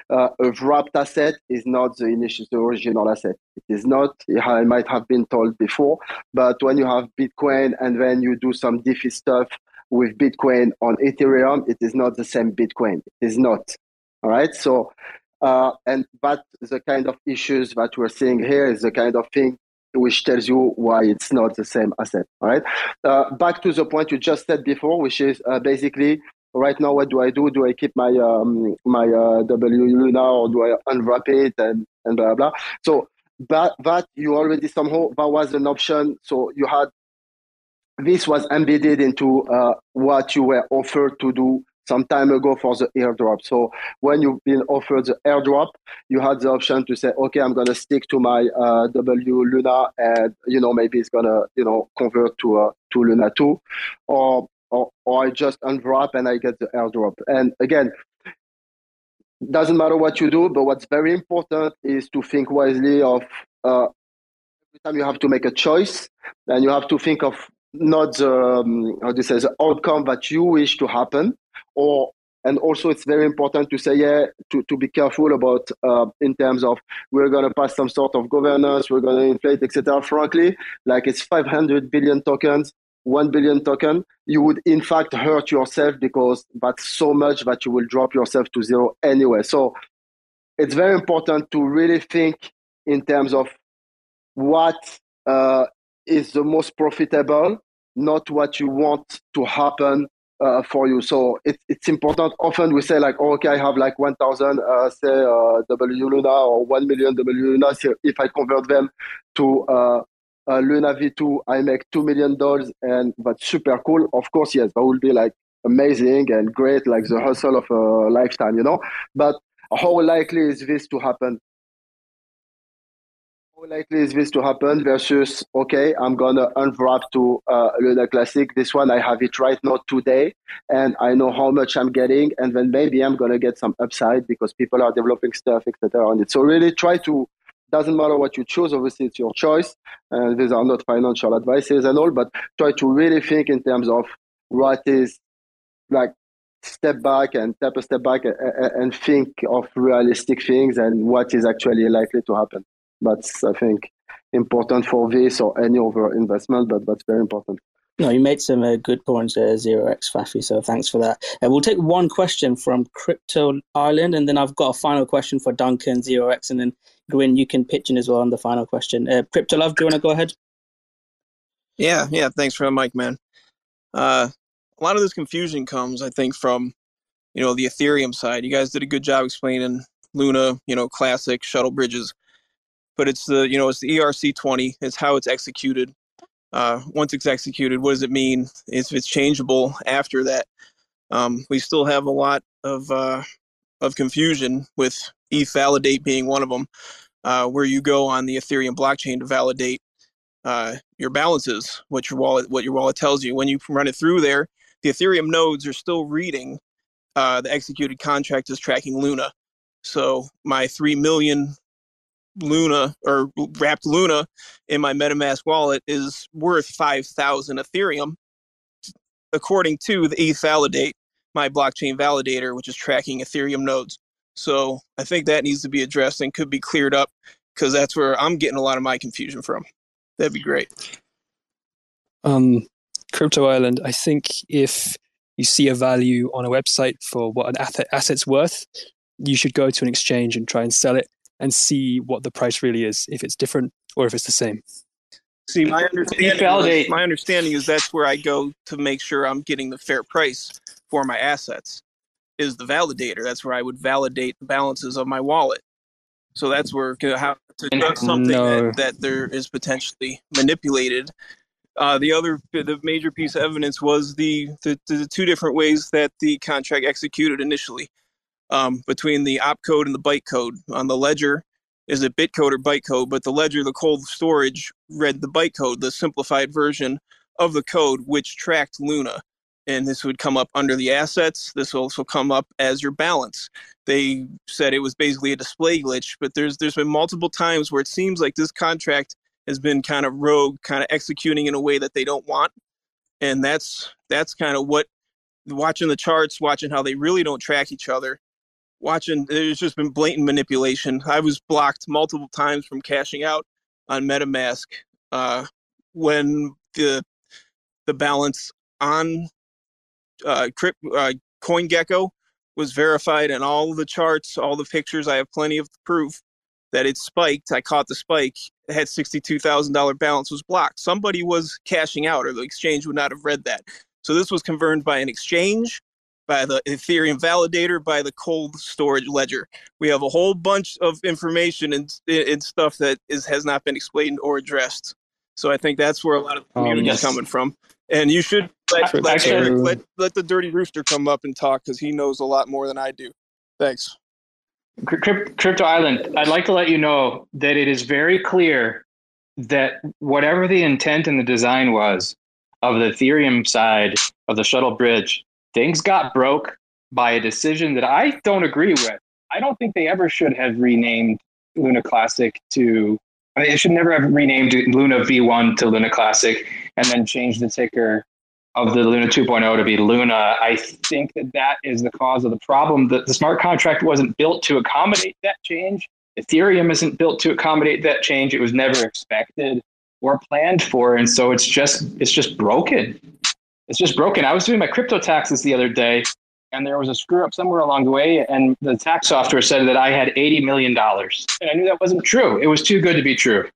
S7: Uh, a wrapped asset is not the initial, the original asset. It is not. I might have been told before, but when you have Bitcoin and then you do some DeFi stuff with Bitcoin on Ethereum, it is not the same Bitcoin. It is not. All right. So uh, and but the kind of issues that we're seeing here is the kind of thing which tells you why it's not the same asset. Right. Uh, back to the point you just said before, which is uh, basically right now, what do I do? Do I keep my um, my uh, W Luna or do I unwrap it and and blah blah? So that that you already somehow that was an option. So you had this was embedded into uh, what you were offered to do some time ago for the airdrop. So when you've been offered the airdrop, you had the option to say, okay, I'm to stick to my uh, W Luna, and you know maybe it's to you know convert to uh, to Luna two, or, or or I just unwrap and I get the airdrop. And again, doesn't matter what you do, but what's very important is to think wisely of. Uh, every time you have to make a choice, and you have to think of not the um, how do you say the outcome that you wish to happen, or and also it's very important to say yeah to, to be careful about uh, in terms of we're going to pass some sort of governance we're going to inflate etc frankly like it's 500 billion tokens 1 billion token you would in fact hurt yourself because that's so much that you will drop yourself to zero anyway. So it's very important to really think in terms of what uh, is the most profitable, not what you want to happen uh, for you. So it, it's important. Often we say like, oh, okay, I have like 1,000, uh, say uh, W Luna or 1 million W Luna. So if I convert them to uh, Luna V2, I make $2 million and that's super cool. Of course, yes, that will be like amazing and great, like the hustle of a lifetime, you know. But how likely is this to happen? Likely is this to happen versus, okay, I'm to unwrap to uh, Luna Classic. This one, I have it right now today, and I know how much I'm getting, and then maybe I'm to get some upside because people are developing stuff, etc. on it. So really try to, doesn't matter what you choose, obviously it's your choice, and these are not financial advices and all, but try to really think in terms of what is like step back and take a step back and, and think of realistic things and what is actually likely to happen. That's I think important for this or any other investment, but that's very important.
S3: No, you made some uh, good points there, Zero X Faffy. So thanks for that. Uh, we'll take one question from Crypto Island, and then I've got a final question for Duncan Zero X, and then Grin, you can pitch in as well on the final question. Uh, Crypto Love, do you want to go ahead?
S8: Yeah, yeah. Thanks for the mic, man. Uh, a lot of this confusion comes, I think, from you know the Ethereum side. You guys did a good job explaining Luna, you know, classic shuttle bridges, but it's the you know it's the ERC20. It's how it's executed. Uh, once it's executed, what does it mean? If it's changeable after that, um, we still have a lot of uh, of confusion with ETH validate being one of them, uh, where you go on the Ethereum blockchain to validate uh, your balances, what your wallet what your wallet tells you. When you run it through there, the Ethereum nodes are still reading uh, the executed contract is tracking Luna. So my 3 million Luna or wrapped Luna in my MetaMask wallet is worth 5,000 Ethereum, according to the ETH Validate, my blockchain validator, which is tracking Ethereum nodes. So I think that needs to be addressed and could be cleared up because that's where I'm getting a lot of my confusion from. That'd be great.
S2: Um, Crypto Island, I think if you see a value on a website for what an asset's worth, you should go to an exchange and try and sell it and see what the price really is, if it's different or if it's the same.
S8: See, my understanding, is, my understanding is that's where I go to make sure I'm getting the fair price for my assets. Is the validator? That's where I would validate the balances of my wallet. So that's where how to something no. that, that there is potentially manipulated uh, the other, the major piece of evidence was the, the, the two different ways that the contract executed initially um, between the opcode and the bytecode. On the ledger, is it bitcode or bytecode? But the ledger, the cold storage, read the bytecode, the simplified version of the code, which tracked Luna. And this would come up under the assets. This will also come up as your balance. They said it was basically a display glitch, but there's there's been multiple times where it seems like this contract has been kind of rogue, kind of executing in a way that they don't want. And that's that's kind of what watching the charts, watching how they really don't track each other, watching there's just been blatant manipulation. I was blocked multiple times from cashing out on MetaMask uh, when the the balance on uh, Crypt, uh, was verified and all the charts, all the pictures. I have plenty of proof that it spiked. I caught the spike. It had $62,000 balance was blocked. Somebody was cashing out, or the exchange would not have read that. So this was confirmed by an exchange, by the Ethereum validator, by the cold storage ledger. We have a whole bunch of information and, and stuff that is, has not been explained or addressed. So I think that's where a lot of the community um, yes. is coming from. And you should let, let, Eric, let, let the dirty rooster come up and talk because he knows a lot more than I do. Thanks.
S6: Crypto Island, I'd like to let you know that it is very clear that whatever the intent and the design was of the Ethereum side of the shuttle bridge, things got broke by a decision that I don't agree with. I don't think they ever should have renamed Luna Classic to, I mean, should never have renamed Luna V1 to Luna Classic and then changed the ticker of the Luna 2.0 to be Luna, I think that that is the cause of the problem. That the smart contract wasn't built to accommodate that change. Ethereum isn't built to accommodate that change. It was never expected or planned for, and so it's just it's just broken. It's just broken. I was doing my crypto taxes the other day, and there was a screw up somewhere along the way, and the tax software said that I had $80 million. And I knew that wasn't true. It was too good to be true.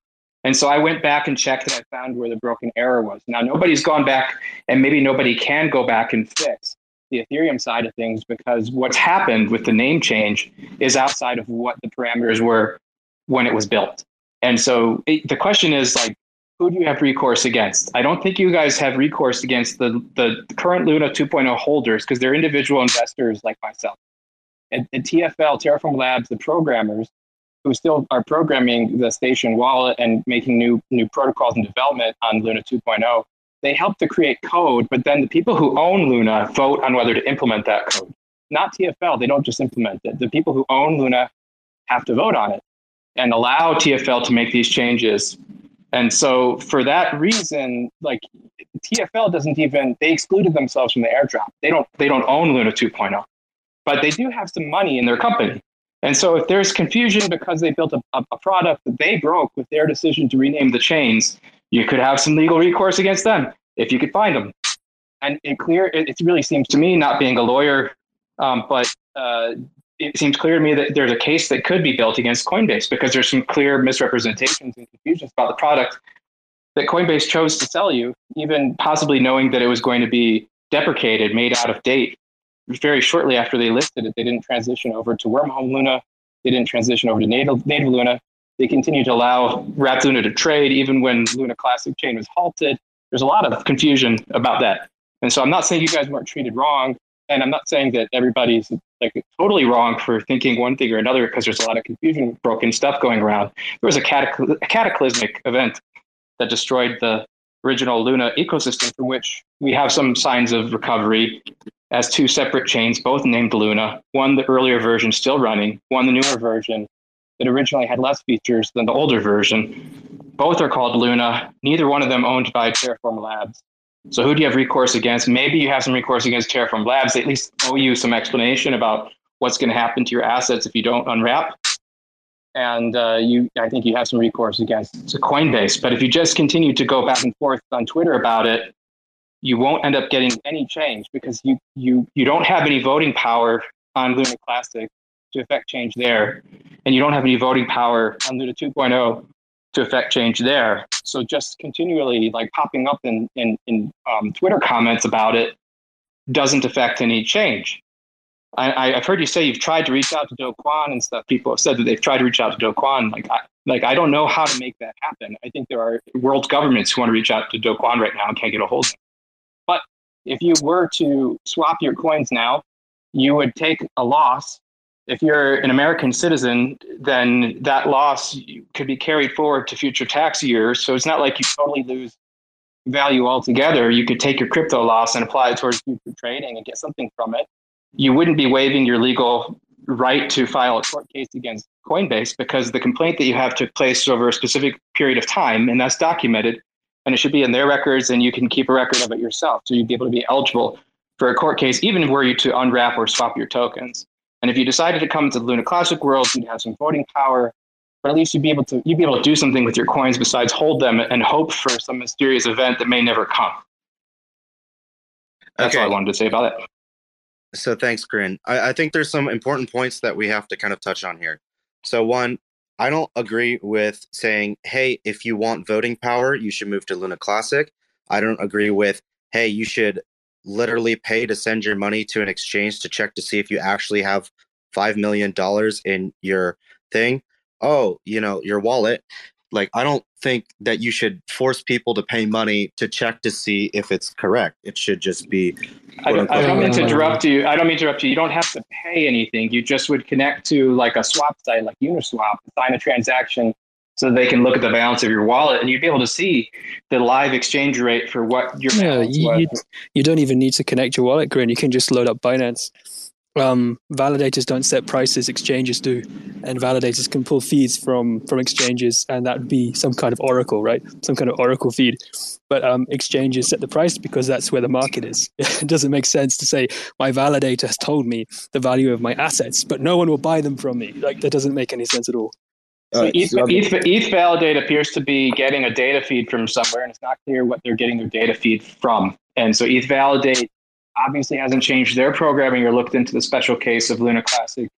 S6: And so I went back and checked and I found where the broken error was. Now, nobody's gone back, and maybe nobody can go back and fix the Ethereum side of things because what's happened with the name change is outside of what the parameters were when it was built. And so it, the question is like, who do you have recourse against? I don't think you guys have recourse against the, the current Luna 2.0 holders because they're individual investors like myself. And, and TFL, Terraform Labs, the programmers who still are programming the station wallet and making new new protocols and development on Luna 2.0, they help to create code, but then the people who own Luna vote on whether to implement that code. Not TFL, they don't just implement it. The people who own Luna have to vote on it and allow TFL to make these changes. And so for that reason, like TFL doesn't even they excluded themselves from the airdrop. They don't they don't own Luna 2.0. But they do have some money in their company. And so if there's confusion because they built a, a product that they broke with their decision to rename the chains, you could have some legal recourse against them if you could find them. And it clear, it, it really seems to me, not being a lawyer, um, but uh, it seems clear to me that there's a case that could be built against Coinbase because there's some clear misrepresentations and confusions about the product that Coinbase chose to sell you, even possibly knowing that it was going to be deprecated, made out of date. Very shortly after they listed it, they didn't transition over to Wormhole Luna. They didn't transition over to Native, native Luna. They continued to allow Wrapped Luna to trade even when Luna Classic Chain was halted. There's a lot of confusion about that. And so I'm not saying you guys weren't treated wrong. And I'm not saying that everybody's like totally wrong for thinking one thing or another because there's a lot of confusion, broken stuff going around. There was a, catacl- a cataclysmic event that destroyed the original Luna ecosystem, from which we have some signs of recovery as two separate chains, both named Luna. One, the earlier version, still running. One, the newer version, that originally had less features than the older version. Both are called Luna. Neither one of them owned by Terraform Labs. So who do you have recourse against? Maybe you have some recourse against Terraform Labs. They at least owe you some explanation about what's going to happen to your assets if you don't unwrap. And uh, you, I think you have some recourse against Coinbase. But if you just continue to go back and forth on Twitter about it, you won't end up getting any change because you you you don't have any voting power on Luna Classic to affect change there, and you don't have any voting power on Luna 2.0 to affect change there. So just continually like popping up in in, in um, Twitter comments about it doesn't affect any change. I, have heard you say you've tried to reach out to Do Kwon and stuff. People have said that they've tried to reach out to Do Kwon. Like, I, like I don't know how to make that happen. I think there are world governments who want to reach out to Do Kwon right now and can't get a hold of him. But if you were to swap your coins now, you would take a loss if you're an American citizen, then that loss could be carried forward to future tax years. So it's not like you totally lose value altogether. You could take your crypto loss and apply it towards future trading and get something from it. You wouldn't be waiving your legal right to file a court case against Coinbase because the complaint that you have took place over a specific period of time, and that's documented, and it should be in their records, and you can keep a record of it yourself. So you'd be able to be eligible for a court case, even were you to unwrap or swap your tokens. And if you decided to come to the Luna Classic world, you'd have some voting power, but at least you'd be able to you'd be able to do something with your coins besides hold them and hope for some mysterious event that may never come. That's okay. all I wanted to say about it.
S4: So thanks, Corinne. I, I think there's some important points that we have to kind of touch on here. So one, I don't agree with saying, hey, if you want voting power, you should move to Luna Classic. I don't agree with, hey, you should literally pay to send your money to an exchange to check to see if you actually have five million dollars in your thing. Oh, you know, your wallet. Like, I don't think that you should force people to pay money to check to see if it's correct. It should just be.
S6: I don't, I don't mean to interrupt you. I don't mean to interrupt you. You don't have to pay anything. You just would connect to like a swap site like Uniswap, sign a transaction, so they can look at the balance of your wallet and you'd be able to see the live exchange rate for what your yeah
S2: you, you don't even need to connect your wallet Grin. you can just load up binance. Um, validators don't set prices exchanges do and validators can pull feeds from from exchanges and that would be some kind of oracle right? Some kind of oracle feed. But um, exchanges set the price because that's where the market is. It doesn't make sense to say my validator has told me the value of my assets but no one will buy them from me. Like that doesn't make any sense at all Uh,
S6: so ETH, ETH, ETH, Validate appears to be getting a data feed from somewhere, and it's not clear what they're getting their data feed from. And so ETH Validate obviously hasn't changed their programming or looked into the special case of Luna Classic,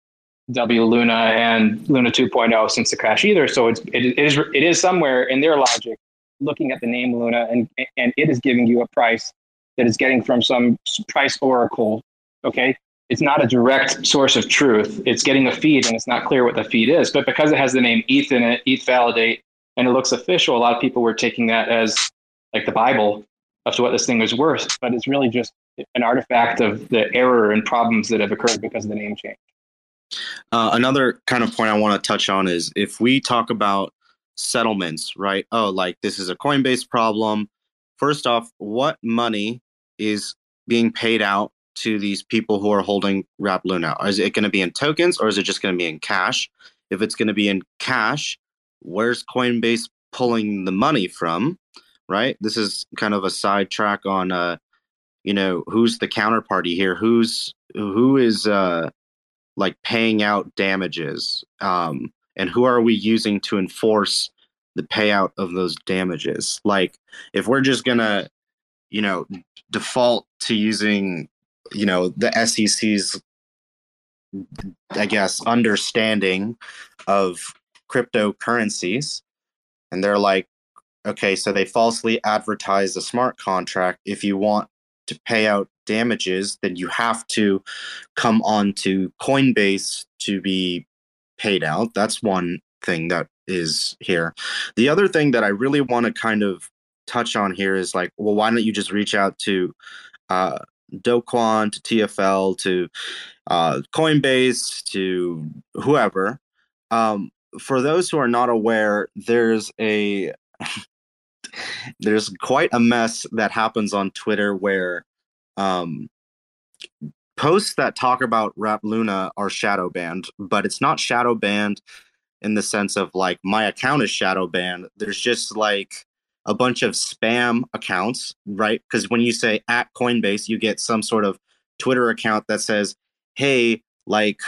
S6: W Luna, and Luna 2.0 since the crash either. So it's, it, it, is, it is somewhere in their logic looking at the name Luna and, and it is giving you a price that is getting from some price oracle. Okay. It's not a direct source of truth. It's getting a feed and it's not clear what the feed is. But because it has the name ETH in it, ETH validate, and it looks official, a lot of people were taking that as like the Bible to what this thing is worth. But it's really just an artifact of the error and problems that have occurred because of the name change.
S4: Uh, another kind of point I want to touch on is if we talk about settlements, right? Oh, like this is a Coinbase problem. First off, what money is being paid out to these people who are holding Wrap Luna? Is it going to be in tokens or is it just going to be in cash? If it's going to be in cash, where's Coinbase pulling the money from? Right. This is kind of a sidetrack on, uh, you know, who's the counterparty here? Who's who is uh, like paying out damages? Um, and who are we using to enforce the payout of those damages like if we're just gonna you know default to using you know the sec's i guess understanding of cryptocurrencies and they're like okay so they falsely advertise a smart contract if you want to pay out damages then you have to come on to coinbase to be paid out. That's one thing that is here. The other thing that I really want to kind of touch on here is like, well, why don't you just reach out to uh, Do Kwon, to TFL, to uh, Coinbase, to whoever? Um, for those who are not aware, there's a there's quite a mess that happens on Twitter where um, posts that talk about Wrap Luna are shadow banned, but it's not shadow banned in the sense of like my account is shadow banned. There's just like a bunch of spam accounts, right? Because when you say at Coinbase, you get some sort of Twitter account that says, hey, like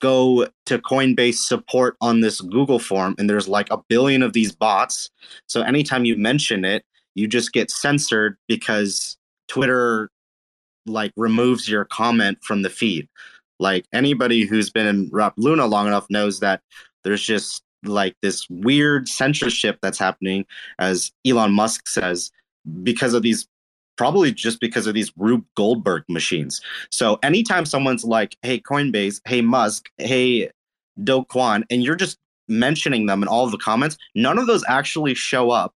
S4: go to Coinbase support on this Google form. And there's like a billion of these bots. So anytime you mention it, you just get censored because Twitter like removes your comment from the feed. Like anybody who's been in Wrap Luna long enough knows that there's just like this weird censorship that's happening, as Elon Musk says, because of these probably just because of these Rube Goldberg machines. So anytime someone's like, hey, Coinbase, hey, Musk, hey, Do Kwon, and you're just mentioning them in all of the comments, none of those actually show up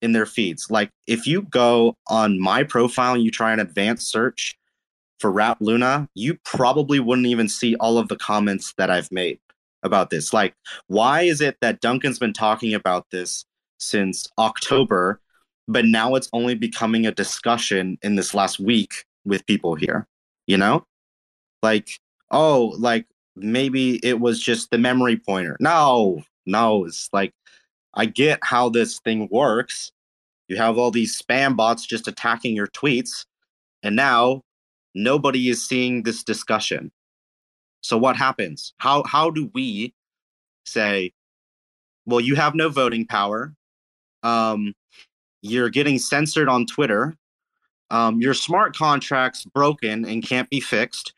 S4: in their feeds. Like if you go on my profile and you try an advanced search for Wrap Luna, you probably wouldn't even see all of the comments that I've made about this. Like, why is it that Duncan's been talking about this since October, but now it's only becoming a discussion in this last week with people here? You know? Like, oh, like maybe it was just the memory pointer. No, no, it's like I get how this thing works. You have all these spam bots just attacking your tweets, and now nobody is seeing this discussion. So what happens? How how do we say, well, you have no voting power. Um, you're getting censored on Twitter. Um, your smart contract's broken and can't be fixed.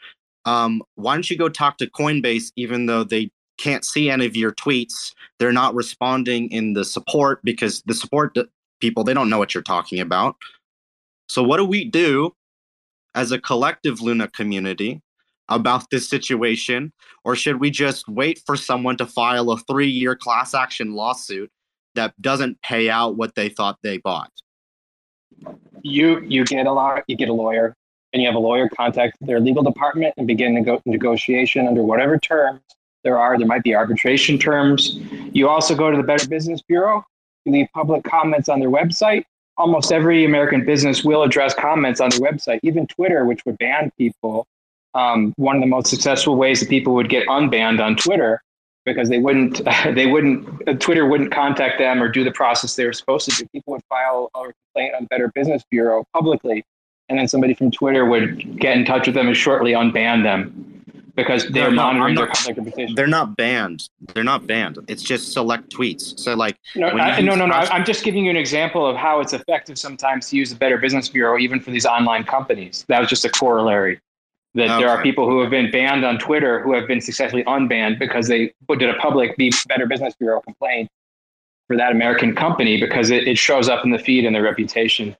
S4: Um, why don't you go talk to Coinbase, even though they can't see any of your tweets. They're not responding in the support because the support people they don't know what you're talking about. So what do we do as a collective Luna community about this situation or should we just wait for someone to file a 3-year class action lawsuit that doesn't pay out what they thought they bought?
S6: You you get a lot you get a lawyer and you have a lawyer contact their legal department and begin nego- negotiation under whatever terms there are. There might be arbitration terms. You also go to the Better Business Bureau. You leave public comments on their website. Almost every American business will address comments on their website. Even Twitter, which would ban people, um, one of the most successful ways that people would get unbanned on Twitter because they wouldn't they wouldn't uh, Twitter wouldn't contact them or do the process they were supposed to do. People would file a complaint on Better Business Bureau publicly, and then somebody from Twitter would get in touch with them and shortly unban them. because they're no, monitoring no, their reputation.
S4: They're not banned. They're not banned. It's just select tweets. So like
S6: no, I, no, no, no. I'm just giving you an example of how it's effective sometimes to use the Better Business Bureau, even for these online companies. That was just a corollary. That okay. there are people who have been banned on Twitter who have been successfully unbanned because they did a public Better Business Bureau complaint for that American company because it, it shows up in the feed and their reputation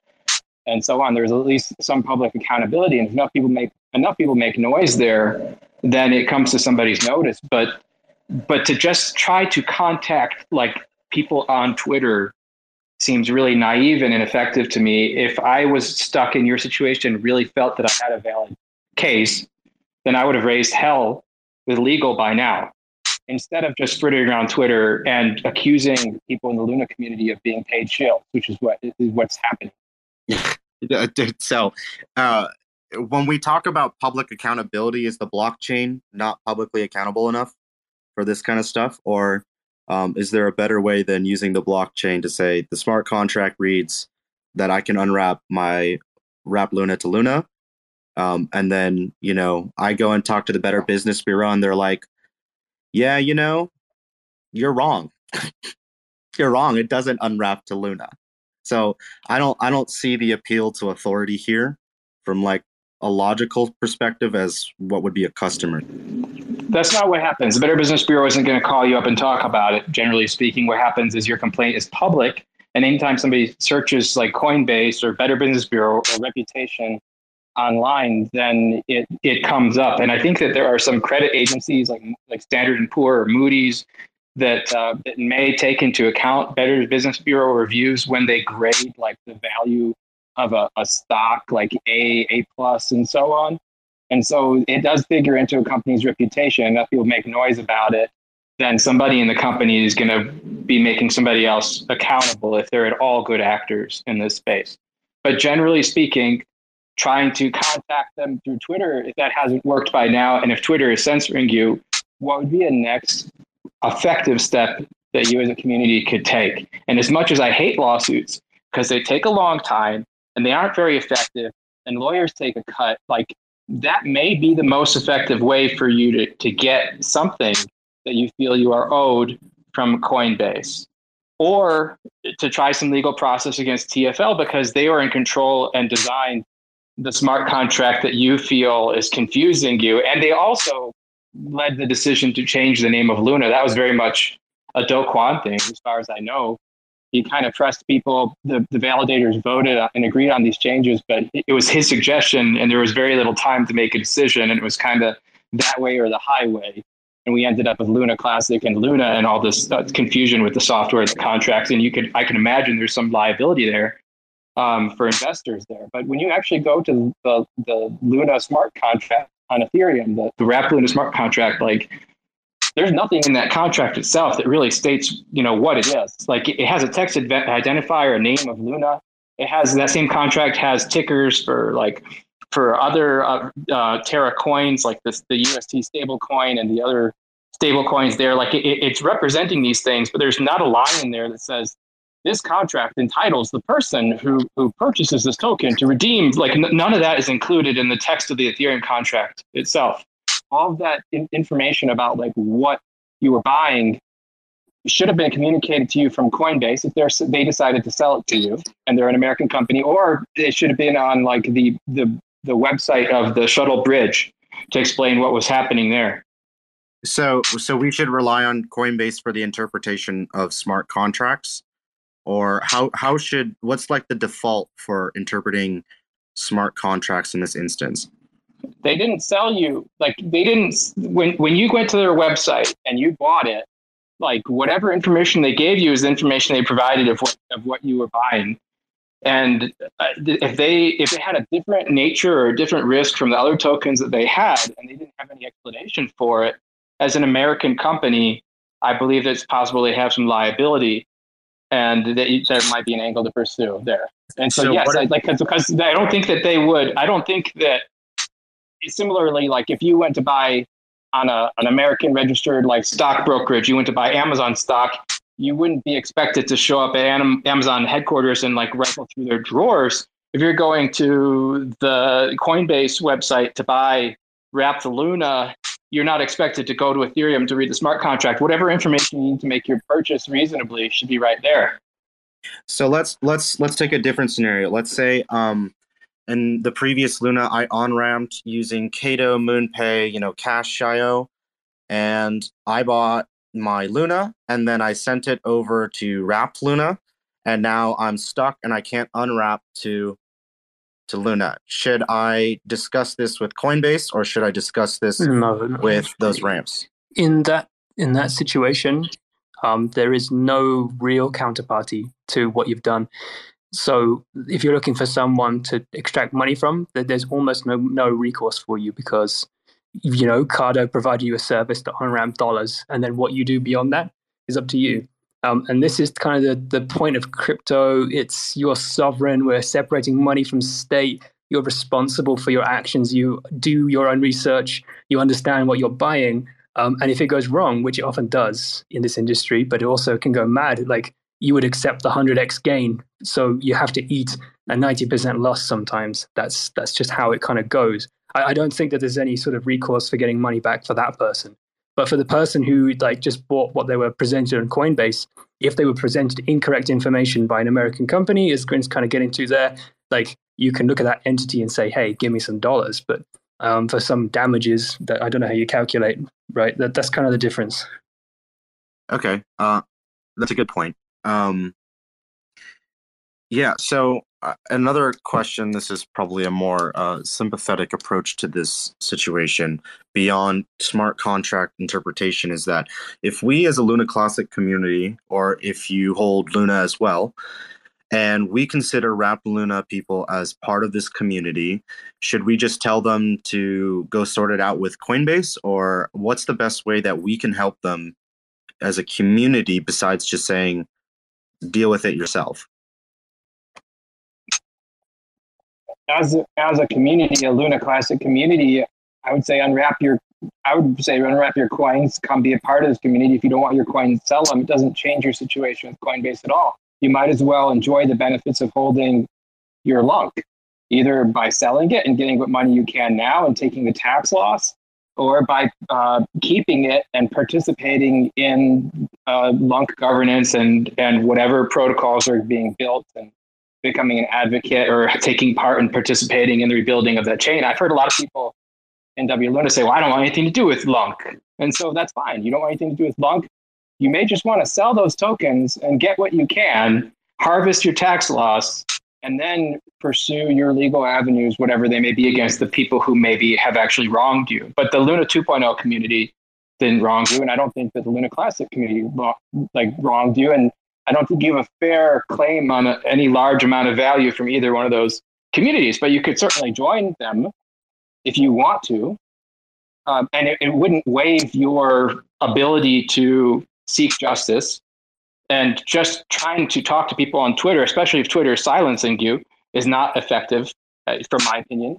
S6: and so on. There's at least some public accountability, and if enough people make enough people make noise there, then it comes to somebody's notice. But but to just try to contact like people on Twitter seems really naive and ineffective to me. If I was stuck in your situation, really felt that I had a valid case, then I would have raised hell with legal by now. Instead of just frittering around Twitter and accusing people in the Luna community of being paid shills, which is what is what's happening.
S4: so, uh, when we talk about public accountability, is the blockchain not publicly accountable enough for this kind of stuff? Or um, is there a better way than using the blockchain to say the smart contract reads that I can unwrap my wrap Luna to Luna? Um, and then, you know, I go and talk to the Better Business Bureau and they're like, yeah, you know, you're wrong. you're wrong. It doesn't unwrap to Luna. So I don't I don't see the appeal to authority here from like a logical perspective as what would be a customer.
S6: That's not what happens. The Better Business Bureau isn't going to call you up and talk about it. Generally speaking, what happens is your complaint is public, and anytime somebody searches like Coinbase or Better Business Bureau or Reputation online, then it it comes up. And I think that there are some credit agencies like like Standard and Poor or Moody's that uh, that may take into account Better Business Bureau reviews when they grade like the value of a, a stock like A, A plus, and so on. And so it does figure into a company's reputation. Enough people make noise about it, then somebody in the company is going to be making somebody else accountable if they're at all good actors in this space. But generally speaking, trying to contact them through Twitter, if that hasn't worked by now, and if Twitter is censoring you, what would be a next effective step that you as a community could take. And as much as I hate lawsuits because they take a long time and they aren't very effective and lawyers take a cut, like that may be the most effective way for you to, to get something that you feel you are owed from Coinbase. Or to try some legal process against TFL because they were in control and designed the smart contract that you feel is confusing you. And they also led the decision to change the name of Luna. That was very much a Do Kwon thing, as far as I know. He kind of pressed people. The, the validators voted and agreed on these changes, but it was his suggestion, and there was very little time to make a decision. And it was kind of that way or the highway. And we ended up with Luna Classic and Luna and all this uh, confusion with the software, the contracts. And you could, I can imagine there's some liability there um, for investors there. But when you actually go to the, the Luna smart contract, on Ethereum, the, the wrapped Luna smart contract, like there's nothing in that contract itself that really states, you know, what it is. Like it has a text identifier, a name of Luna. It has that same contract has tickers for like for other uh, uh, Terra coins, like this, the UST stable coin and the other stable coins there. Like it, it's representing these things, but there's not a line in there that says this contract entitles the person who, who purchases this token to redeem. Like n- none of that is included in the text of the Ethereum contract itself. All of that in- information about like what you were buying should have been communicated to you from Coinbase if they're they decided to sell it to you and they're an American company, or it should have been on like the the the website of the shuttle bridge to explain what was happening there.
S4: So, so we should rely on Coinbase for the interpretation of smart contracts or how how should what's like the default for interpreting smart contracts in this instance?
S6: They didn't sell you like they didn't when when you went to their website and you bought it like whatever information they gave you is information they provided of what of what you were buying. And uh, if they if they had a different nature or a different risk from the other tokens that they had and they didn't have any explanation for it as an american company i believe it's possible they have some liability and that there might be an angle to pursue there. And so, so yes, I, like because I don't think that they would. I don't think that similarly, like if you went to buy on a an American registered like stock brokerage, you went to buy Amazon stock, you wouldn't be expected to show up at Amazon headquarters and like rifle through their drawers. If you're going to the Coinbase website to buy Wrap the Luna, you're not expected to go to Ethereum to read the smart contract. Whatever information you need to make your purchase reasonably should be right there.
S4: So let's let's let's take a different scenario. Let's say um in the previous Luna I on ramped using Kado, MoonPay, you know, Cash.io, and I bought my Luna and then I sent it over to Wrapped Luna, and now I'm stuck and I can't unwrap to to Luna. Should I discuss this with Coinbase or should I discuss this no, no, with those ramps?
S2: In that in that situation, um, there is no real counterparty to what you've done. So if you're looking for someone to extract money from, there's almost no no recourse for you because you know Kado provided you a service to on ramp dollars, and then what you do beyond that is up to you. Um, and this is kind of the, the point of crypto. It's your sovereign. We're separating money from state. You're responsible for your actions. You do your own research. You understand what you're buying. Um, and if it goes wrong, which it often does in this industry, but it also can go mad, like you would accept the 100x gain. So you have to eat a 90% loss sometimes. That's, that's just how it kind of goes. I, I don't think that there's any sort of recourse for getting money back for that person. But for the person who like just bought what they were presented on Coinbase, if they were presented incorrect information by an American company, as Grin's kind of getting to there, like you can look at that entity and say, "Hey, give me some dollars." But um, for some damages that I don't know how you calculate, right? That that's kind of the difference.
S4: Okay, uh, that's a good point. Um, yeah. So another question. This is probably a more uh, sympathetic approach to this situation beyond smart contract interpretation. Is that if we, as a Luna Classic community, or if you hold Luna as well, and we consider Wrap Luna people as part of this community, should we just tell them to go sort it out with Coinbase, or what's the best way that we can help them as a community besides just saying deal with it yourself?
S6: As as a community, a Luna Classic community, I would say unwrap your I would say unwrap your coins, come be a part of this community. If you don't want your coins, sell them. It doesn't change your situation with Coinbase at all. You might as well enjoy the benefits of holding your lunc, either by selling it and getting what money you can now and taking the tax loss, or by uh, keeping it and participating in uh, lunc governance and and whatever protocols are being built and becoming an advocate or taking part in participating in the rebuilding of that chain. I've heard a lot of people in W Luna say, well, I don't want anything to do with Lunc. And so that's fine. You don't want anything to do with Lunc. You may just want to sell those tokens and get what you can, harvest your tax loss, and then pursue your legal avenues, whatever they may be, against the people who maybe have actually wronged you. But the Luna 2.0 community didn't wrong you, and I don't think that the Luna Classic community like wronged you. And I don't think you have a fair claim on a, any large amount of value from either one of those communities, but you could certainly join them if you want to. Um, and it, it wouldn't waive your ability to seek justice. And just trying to talk to people on Twitter, especially if Twitter is silencing you, is not effective, uh, from my opinion.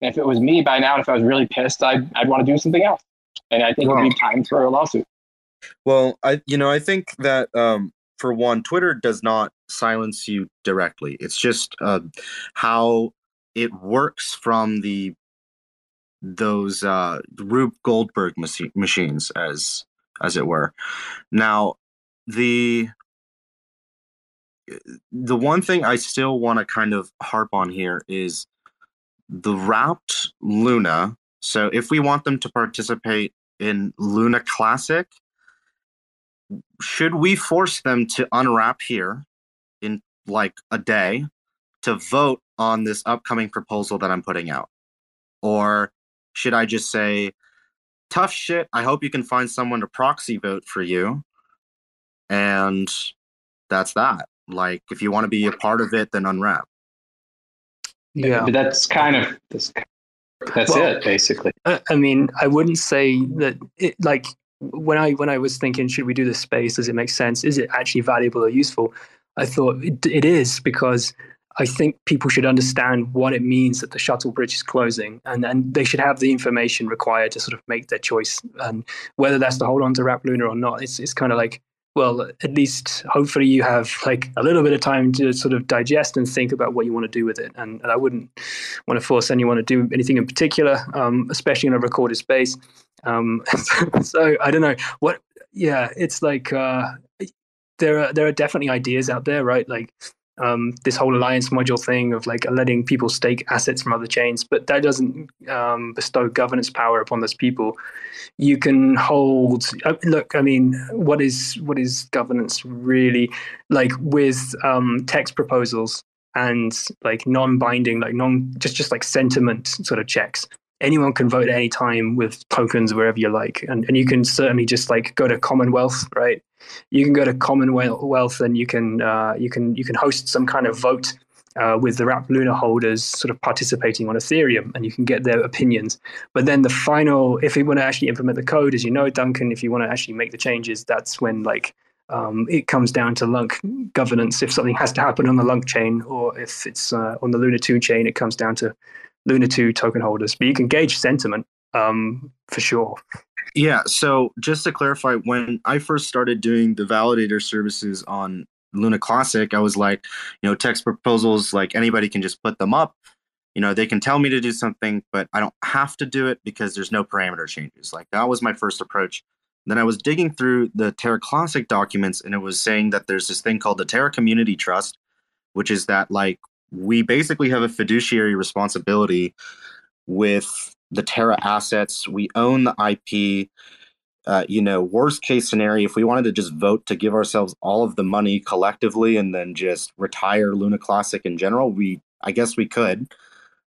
S6: And if it was me by now, if I was really pissed, I'd, I'd want to do something else. And I think well, it'd be time for a lawsuit.
S4: Well, I you know I think that um, for one, Twitter does not silence you directly. It's just uh, how it works from the those uh, Rube Goldberg machi- machines, as as it were. Now, the the one thing I still want to kind of harp on here is the wrapped Luna. So, if we want them to participate in Luna Classic, should we force them to unwrap here in like a day to vote on this upcoming proposal that I'm putting out? Or should I just say, tough shit, I hope you can find someone to proxy vote for you? And that's that. Like, if you want to be a part of it, then unwrap.
S6: Yeah, but that's kind of that's, that's well, it, basically.
S2: I mean, I wouldn't say that it like when I when I was thinking, should we do this space? Does it make sense? Is it actually valuable or useful? I thought it, it is because I think people should understand what it means that the shuttle bridge is closing, and then they should have the information required to sort of make their choice. And whether that's to hold on to Wrap Luna or not, it's it's kind of like well, at least hopefully you have like a little bit of time to sort of digest and think about what you want to do with it. And, and I wouldn't want to force anyone to do anything in particular, um, especially in a recorded space. Um, so I don't know what. Yeah, it's like uh, there are there are definitely ideas out there, right? Like um, this whole alliance module thing of like letting people stake assets from other chains, but that doesn't um, bestow governance power upon those people. You can hold. Uh, look, I mean, what is what is governance really like with um, text proposals and like non-binding, like non just just like sentiment sort of checks anyone can vote at any time with tokens wherever you like. And, and you can certainly just like go to commonwealth right? You can go to commonwealth and you can uh, you can you can host some kind of vote uh, with the wrap luna holders sort of participating on ethereum and you can get their opinions. But then the final if you want to actually implement the code as you know duncan if you want to actually make the changes that's when like um, it comes down to Lunc governance. If something has to happen on the Lunc chain, or if it's uh, on the Luna 2 chain, it comes down to Luna 2 token holders, but you can gauge sentiment um, for sure.
S4: Yeah. So just to clarify, when I first started doing the validator services on Luna Classic, I was like, you know, text proposals, like anybody can just put them up. You know, they can tell me to do something, but I don't have to do it because there's no parameter changes. Like that was my first approach. Then I was digging through the Terra Classic documents and it was saying that there's this thing called the Terra Community Trust, which is that like we basically have a fiduciary responsibility with the Terra assets. We own the IP. Uh, you know, worst case scenario, if we wanted to just vote to give ourselves all of the money collectively and then just retire Luna Classic in general, we I guess we could.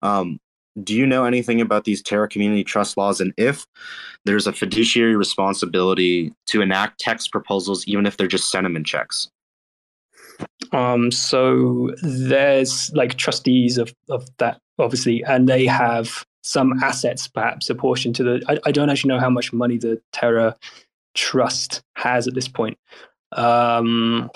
S4: Um, do you know anything about these Terra Community Trust laws and if there's a fiduciary responsibility to enact text proposals, even if they're just sentiment checks?
S2: Um, so there's like trustees of, of that, obviously, and they have some assets, perhaps apportioned to the. I, I don't actually know how much money the Terra Trust has at this point. Um,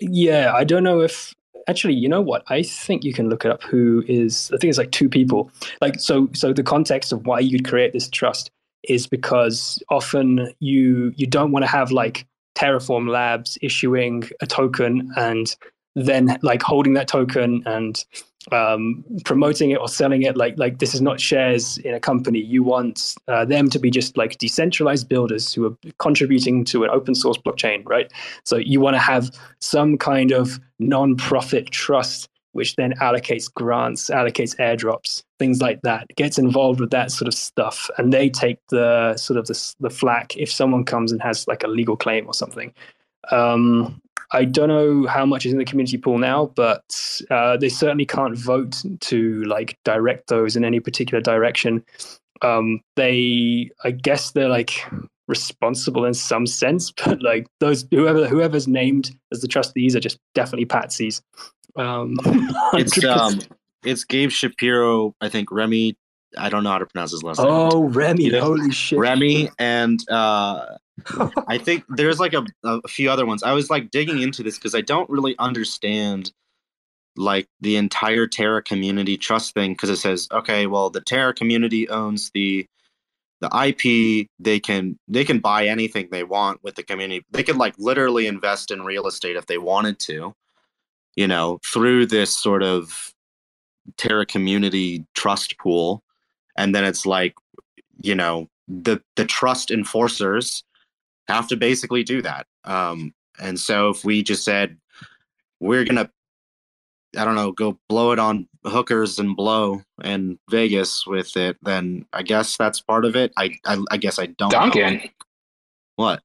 S2: yeah, I don't know if actually you know what i think you can look it up who is i think it's like two people like so so the context of why you'd create this trust is because often you you don't want to have like Terraform Labs issuing a token and then like holding that token and um, promoting it or selling it. Like like this is not shares in a company. You want uh, them to be just like decentralized builders who are contributing to an open source blockchain right? So you want to have some kind of non-profit trust which then allocates grants, allocates airdrops, things like that, gets involved with that sort of stuff. And they take the sort of the, the flack if someone comes and has like a legal claim or something. Um, I don't know how much is in the community pool now, but uh, they certainly can't vote to like direct those in any particular direction. Um, they, I guess, they're like responsible in some sense, but like those whoever whoever's named as the trustees are just definitely patsies. Um,
S4: it's um, it's Gabe Shapiro. I think Remy. I don't know how to pronounce his last
S2: name. Oh, Remy! You know? Holy shit,
S4: Remy, and uh, I think there's like a, a few other ones. I was like digging into this because I don't really understand like the entire Terra community trust thing because it says okay, well the Terra community owns the the IP. They can they can buy anything they want with the community. They could like literally invest in real estate if they wanted to you know, through this sort of Terra community trust pool. And then it's like, you know, the the trust enforcers have to basically do that. Um, and so if we just said we're gonna, I don't know, go blow it on hookers and blow and Vegas with it, then I guess that's part of it. I I, I guess I don't.
S6: Duncan,
S4: know. what?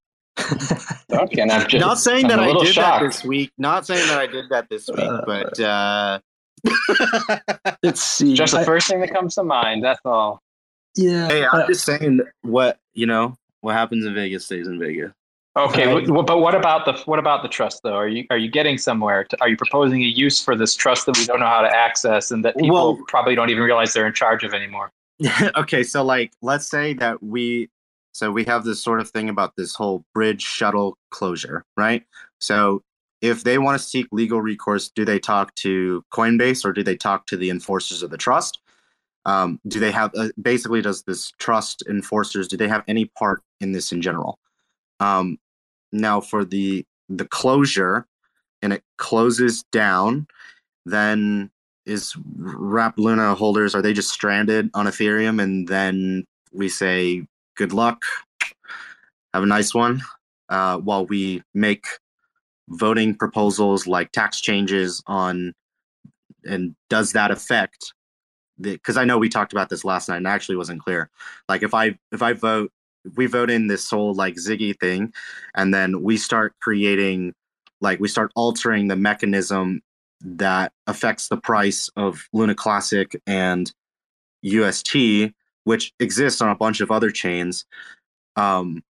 S6: Duncan, I'm just,
S4: not saying
S6: that
S4: I
S6: did
S4: shocked. that this week. Not saying that I did that this week, uh, but uh...
S2: let's see.
S6: Just the first thing that comes to mind. That's all.
S2: Yeah.
S4: Hey, I'm uh, just saying what you know. What happens in Vegas stays in Vegas.
S6: Okay, right. but what about the what about the trust though? Are you are you getting somewhere? To, are you proposing a use for this trust that we don't know how to access and that people well, probably don't even realize they're in charge of anymore?
S4: okay, so like let's say that we so we have this sort of thing about this whole bridge shuttle closure, right? So if they want to seek legal recourse, do they talk to Coinbase or do they talk to the enforcers of the trust? Um, do they have uh, basically does this trust enforcers do they have any part in this in general? Um, now for the the closure and it closes down, then is Wrap Luna holders are they just stranded on Ethereum and then we say good luck, have a nice one, uh, while we make voting proposals like tax changes on, and does that affect because I know we talked about this last night and actually wasn't clear. Like if I if I vote if we vote in this whole like Ziggy thing, and then we start creating like we start altering the mechanism that affects the price of Luna Classic and UST, which exists on a bunch of other chains. Um,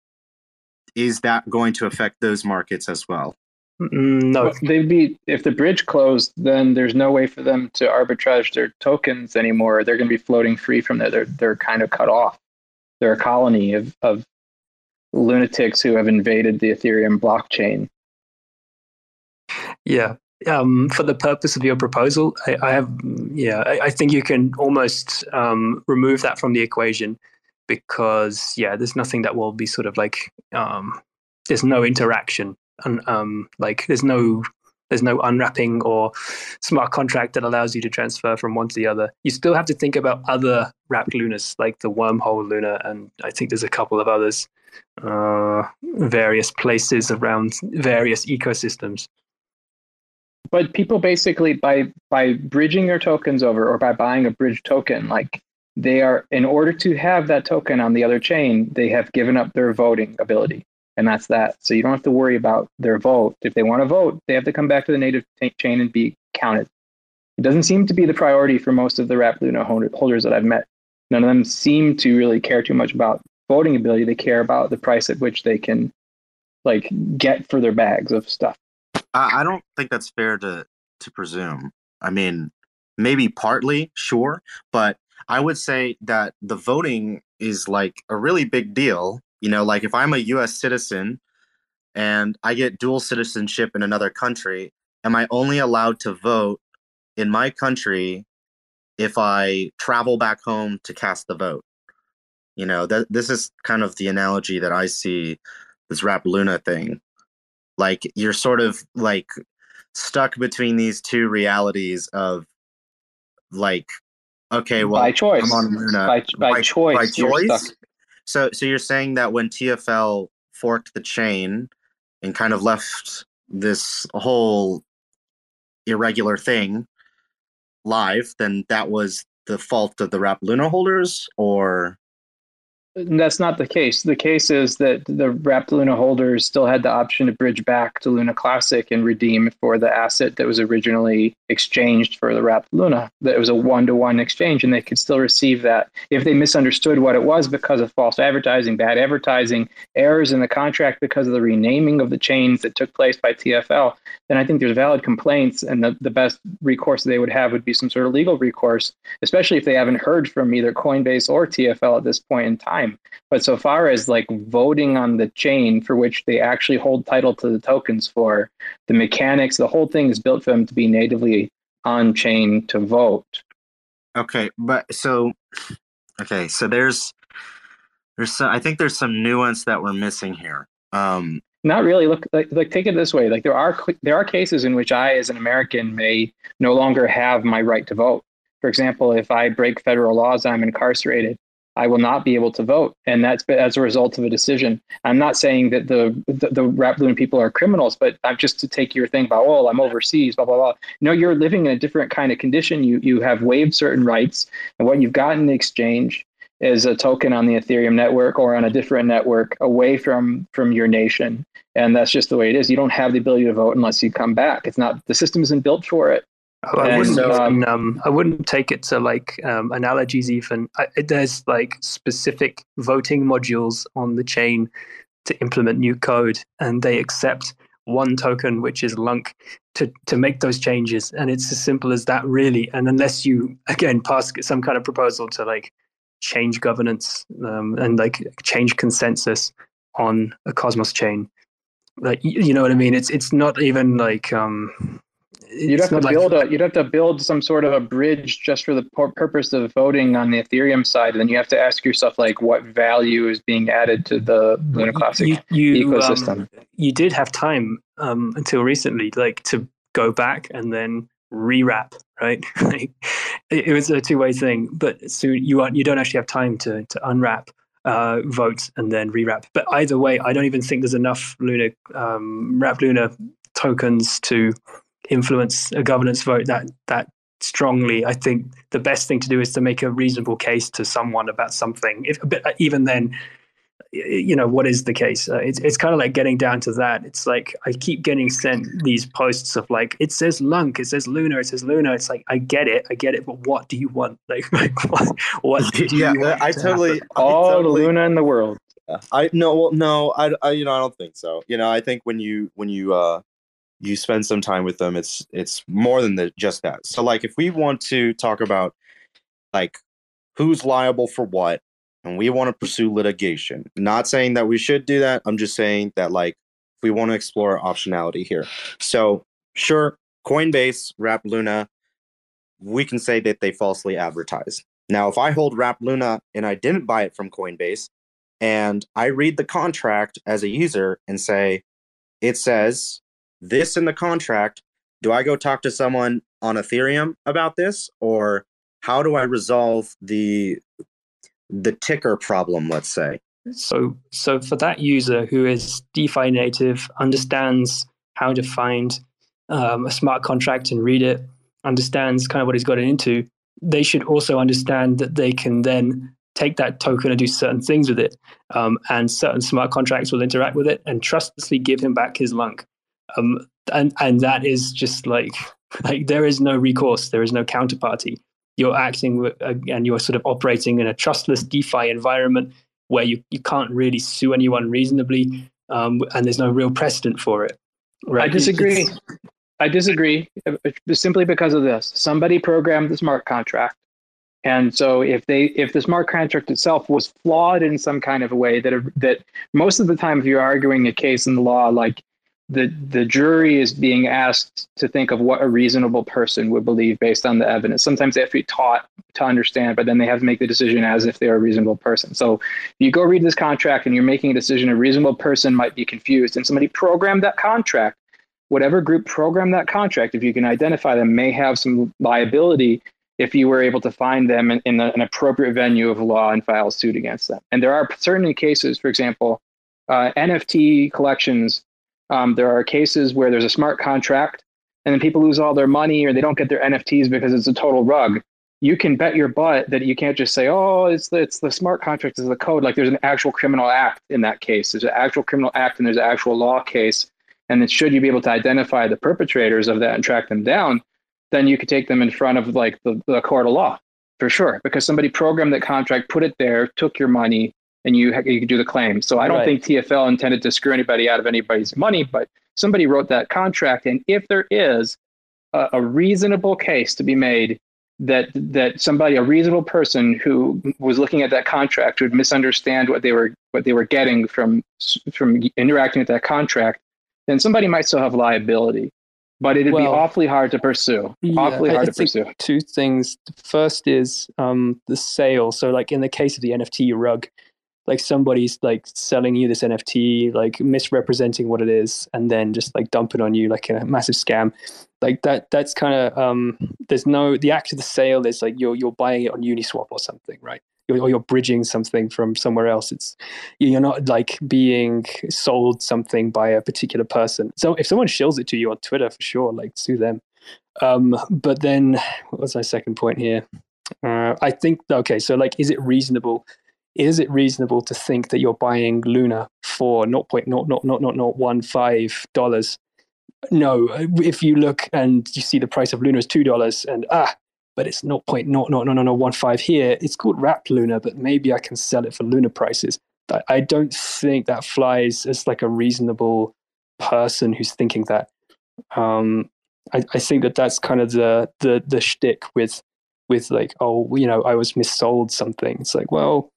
S4: is that going to affect those markets as well?
S6: Mm, no, they'd be if the bridge closed, then there's no way for them to arbitrage their tokens anymore. They're going to be floating free from there. They're they're kind of cut off. They're a colony of of lunatics who have invaded the Ethereum blockchain.
S2: Yeah. Um, for the purpose of your proposal, I, I have, yeah, I, I, think you can almost um, remove that from the equation because, yeah, there's nothing that will be sort of like, um, there's no interaction and um, like there's no there's no unwrapping or smart contract that allows you to transfer from one to the other. You still have to think about other wrapped lunas like the wormhole luna, and I think there's a couple of others, uh, various places around various ecosystems.
S6: But people basically by by bridging their tokens over or by buying a bridge token, like they are in order to have that token on the other chain, they have given up their voting ability and that's that. So you don't have to worry about their vote. If they want to vote, they have to come back to the native t- chain and be counted. It doesn't seem to be the priority for most of the Wrap Luna holders that I've met. None of them seem to really care too much about voting ability. They care about the price at which they can like get for their bags of stuff.
S4: I don't think that's fair to to presume. I mean, maybe partly, sure, but I would say that the voting is like a really big deal you know, like if I'm a US citizen and I get dual citizenship in another country, am I only allowed to vote in my country if I travel back home to cast the vote? You know, that this is kind of the analogy that I see this Wrap Luna thing. Like you're sort of like stuck between these two realities of like okay, well,
S6: by choice, I'm on Luna. By, by, by choice, by choice.
S4: So, so you're saying that when TFL forked the chain and kind of left this whole irregular thing live, then that was the fault of the Wrap Luna holders, or
S6: that's not the case. The case is that the wrapped Luna holders still had the option to bridge back to Luna Classic and redeem for the asset that was originally exchanged for the wrapped Luna. That it was a one to one exchange, and they could still receive that if they misunderstood what it was because of false advertising, bad advertising, errors in the contract because of the renaming of the chains that took place by TFL. Then I think there's valid complaints, and the, the best recourse they would have would be some sort of legal recourse, especially if they haven't heard from either Coinbase or TFL at this point in time time. But so far as like voting on the chain for which they actually hold title to the tokens for, the mechanics, the whole thing is built for them to be natively on chain to vote.
S4: Okay, but so okay, so there's there's some, I think there's some nuance that we're missing here. Um,
S6: not really. Look, like, like take it this way: like there are there are cases in which I, as an American, may no longer have my right to vote. For example, if I break federal laws, I'm incarcerated. I will not be able to vote, and that's as a result of a decision. I'm not saying that the the, the people are criminals, but I'm just to take your thing about oh I'm overseas, blah blah blah. No, you're living in a different kind of condition. You you have waived certain rights, and what you've gotten in exchange is a token on the Ethereum network or on a different network away from from your nation, and that's just the way it is. You don't have the ability to vote unless you come back. It's not the system isn't built for it.
S2: I wouldn't, um, um, I wouldn't take it to like um, analogies even. I, there's like specific voting modules on the chain to implement new code, and they accept one token, which is LUNC, to to make those changes. And it's as simple as that, really. And unless you again pass some kind of proposal to like change governance um, and like change consensus on a Cosmos chain, like you know what I mean. It's it's not even like um
S6: you'd have to build like, a you'd have to build some sort of a bridge just for the purpose of voting on the Ethereum side, and then you have to ask yourself like what value is being added to the Luna Classic you, you, ecosystem.
S2: Um, you did have time um, until recently, like to go back and then rewrap, right? like, it, it, was a two way thing, but so you are, you don't actually have time to to unwrap uh, vote and then rewrap. But either way, I don't even think there's enough Luna um, wrap Luna tokens to influence a governance vote that that strongly. I think the best thing to do is to make a reasonable case to someone about something. If, but even then, you know what is the case? Uh, it's, it's kind of like getting down to that. It's like i keep getting sent these posts of like it says lunc it says luna it says luna. It's like i get it i get it but what do you want? Like, like what, what do
S4: yeah, you want
S6: i
S4: to totally
S6: I all totally, the luna in the world.
S4: I no well no I, I you know i don't think so. You know i think when you when you uh you spend some time with them it's it's more than the, just that so like if we want to talk about like who's liable for what and we want to pursue litigation. Not saying that we should do that. I'm just saying that like we want to explore optionality here. So sure, Coinbase, Wrap Luna, we can say that they falsely advertise. Now, if I hold Wrap Luna and I didn't buy it from Coinbase, and I read the contract as a user and say, it says this in the contract, do I go talk to someone on Ethereum about this? Or how do I resolve the the ticker problem, let's say.
S2: So, so for that user who is DeFi native, understands how to find um, a smart contract and read it, understands kind of what he's got into, they should also understand that they can then take that token and do certain things with it. Um, and certain smart contracts will interact with it and trustlessly give him back his lunc. Um, and, and that is just like, like there is no recourse, there is no counterparty you're acting uh, and you're sort of operating in a trustless DeFi environment where you, you can't really sue anyone reasonably, um, and there's no real precedent for it.
S6: Right? I disagree. It's, I disagree uh, simply because of this. Somebody programmed the smart contract. And so if they if the smart contract itself was flawed in some kind of a way that that most of the time if you're arguing a case in the law like the the jury is being asked to think of what a reasonable person would believe based on the evidence. Sometimes they have to be taught to understand, but then they have to make the decision as if they're a reasonable person. So if you go read this contract and you're making a decision, a reasonable person might be confused, and somebody programmed that contract. Whatever group programmed that contract, if you can identify them, may have some liability if you were able to find them in, in an appropriate venue of law and file suit against them. And there are certain cases, for example, uh, NFT collections um, there are cases where there's a smart contract and then people lose all their money or they don't get their NFTs because it's a total rug. You can bet your butt that you can't just say, "Oh, it's the it's the smart contract is the code." Like there's an actual criminal act in that case. There's an actual criminal act and there's an actual law case. And then should you be able to identify the perpetrators of that and track them down, then you could take them in front of like the, the court of law for sure because somebody programmed that contract, put it there, took your money, and you you can do the claim. So I don't right. think TFL intended to screw anybody out of anybody's money, but somebody wrote that contract, and if there is a, a reasonable case to be made that that somebody, a reasonable person who was looking at that contract would misunderstand what they were what they were getting from from interacting with that contract, then somebody might still have liability. But it'd well, be awfully hard to pursue. Yeah, awfully hard I, I to pursue.
S2: Two things. The first is um, the sale. So, like in the case of the NFT rug, like somebody's like selling you this NFT, like misrepresenting what it is, and then just like dumping on you like a massive scam. Like that. That's kind of um. There's no the act of the sale is like you're you're buying it on Uniswap or something, right? You're, or you're bridging something from somewhere else. It's you're not like being sold something by a particular person. So if someone shills it to you on Twitter, for sure, like sue them. Um, but then what was my second point here? Uh, I think okay, so like, is it reasonable is it reasonable to think that you're buying Luna for 0.00015 dollars? No, if you look and you see the price of Luna is two dollars, and ah, but it's 0.00015 here. It's called Wrap Luna, but maybe I can sell it for Luna prices. I, I don't think that flies as like a reasonable person who's thinking that. Um, I, I think that that's kind of the the the shtick with with like, oh, you know, I was missold something. It's like, well,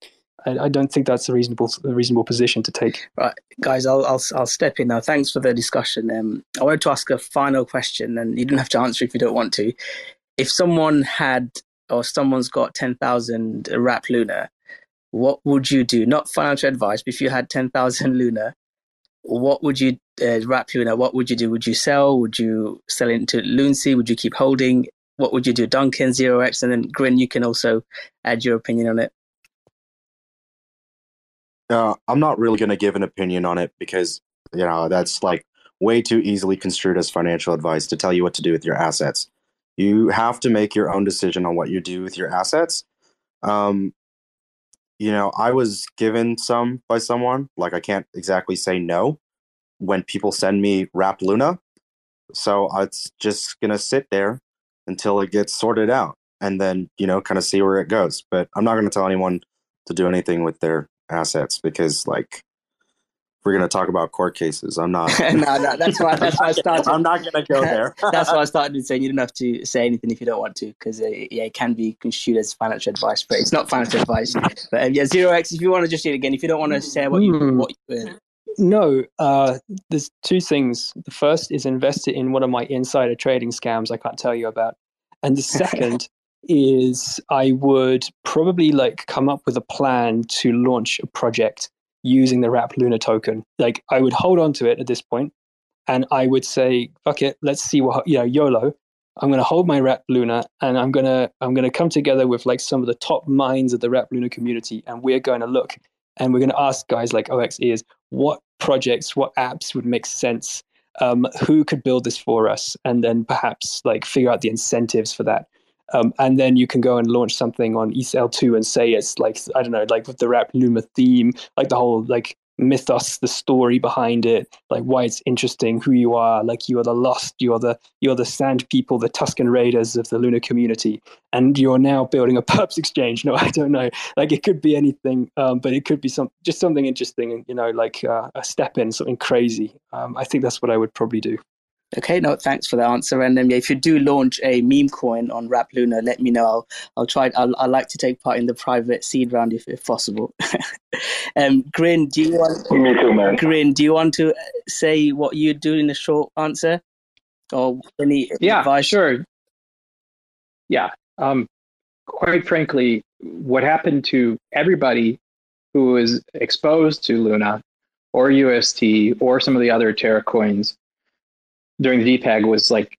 S2: I, I, don't think that's a reasonable reasonable position to take.
S3: Right, guys, I'll I'll, I'll step in now. Thanks for the discussion. Um, I wanted to ask a final question, and you don't have to answer if you don't want to. If someone had or someone's got ten thousand Wrap Luna, what would you do? Not financial advice, but if you had ten thousand Luna, what would you uh, Wrap Luna? What would you do? Would you sell? Would you sell into Loonsea? Would you keep holding? What would you do? Duncan, Zero X, and then Grin, you can also add your opinion on it.
S4: Uh, I'm not really going to give an opinion on it because, you know, that's like way too easily construed as financial advice to tell you what to do with your assets. You have to make your own decision on what you do with your assets. Um, you know, I was given some by someone. Like, I can't exactly say no when people send me Wrap Luna. So it's just to sit there until it gets sorted out and then, you know, kind of see where it goes. But I'm not going to tell anyone to do anything with their assets because like we're going to talk about court cases. I'm not.
S3: no, no, that's why. That's why I started.
S4: I'm not going to go there.
S3: that's why I started saying you don't have to say anything if you don't want to, because uh, yeah, it can be construed as financial advice, but it's not financial advice. But um, yeah, zero x. If you want to just do it again, if you don't want to say what you mm. what. You, uh,
S2: no, uh, there's two things. The first is invested in one of my insider trading scams I can't tell you about, and the second is I would probably like come up with a plan to launch a project using the Wrap Luna token. Like I would hold on to it at this point and I would say, fuck it, let's see what you know, YOLO. I'm gonna hold my Wrap Luna and I'm gonna I'm gonna come together with like some of the top minds of the Wrap Luna community and we're going to look and we're going to ask guys like 0xEars what projects, what apps would make sense, um, who could build this for us, and then perhaps like figure out the incentives for that. Um, and then you can go and launch something on ECL2 and say it's like I don't know, like with the Wrap Luna theme, like the whole like mythos, the story behind it, like why it's interesting, who you are, like you are the lost, you are the you are the sand people, the Tusken Raiders of the Luna community, and you're now building a perps exchange. No, I don't know. Like it could be anything, um, but it could be some just something interesting, you know, like uh, a step in, something crazy. Um, I think that's what I would probably do.
S3: Okay, no, thanks for the answer. And then, yeah, if you do launch a meme coin on Wrap Luna, let me know. I'll, I'll try. I'll, i like to take part in the private seed round if, if possible. um, Grin, do you want?
S5: Me too, man.
S3: Grin, do you want to say what you do in a short answer, or any
S6: yeah,
S3: advice?
S6: sure. Yeah, um, quite frankly, what happened to everybody who was exposed to Luna or UST or some of the other Terra coins during the depeg was like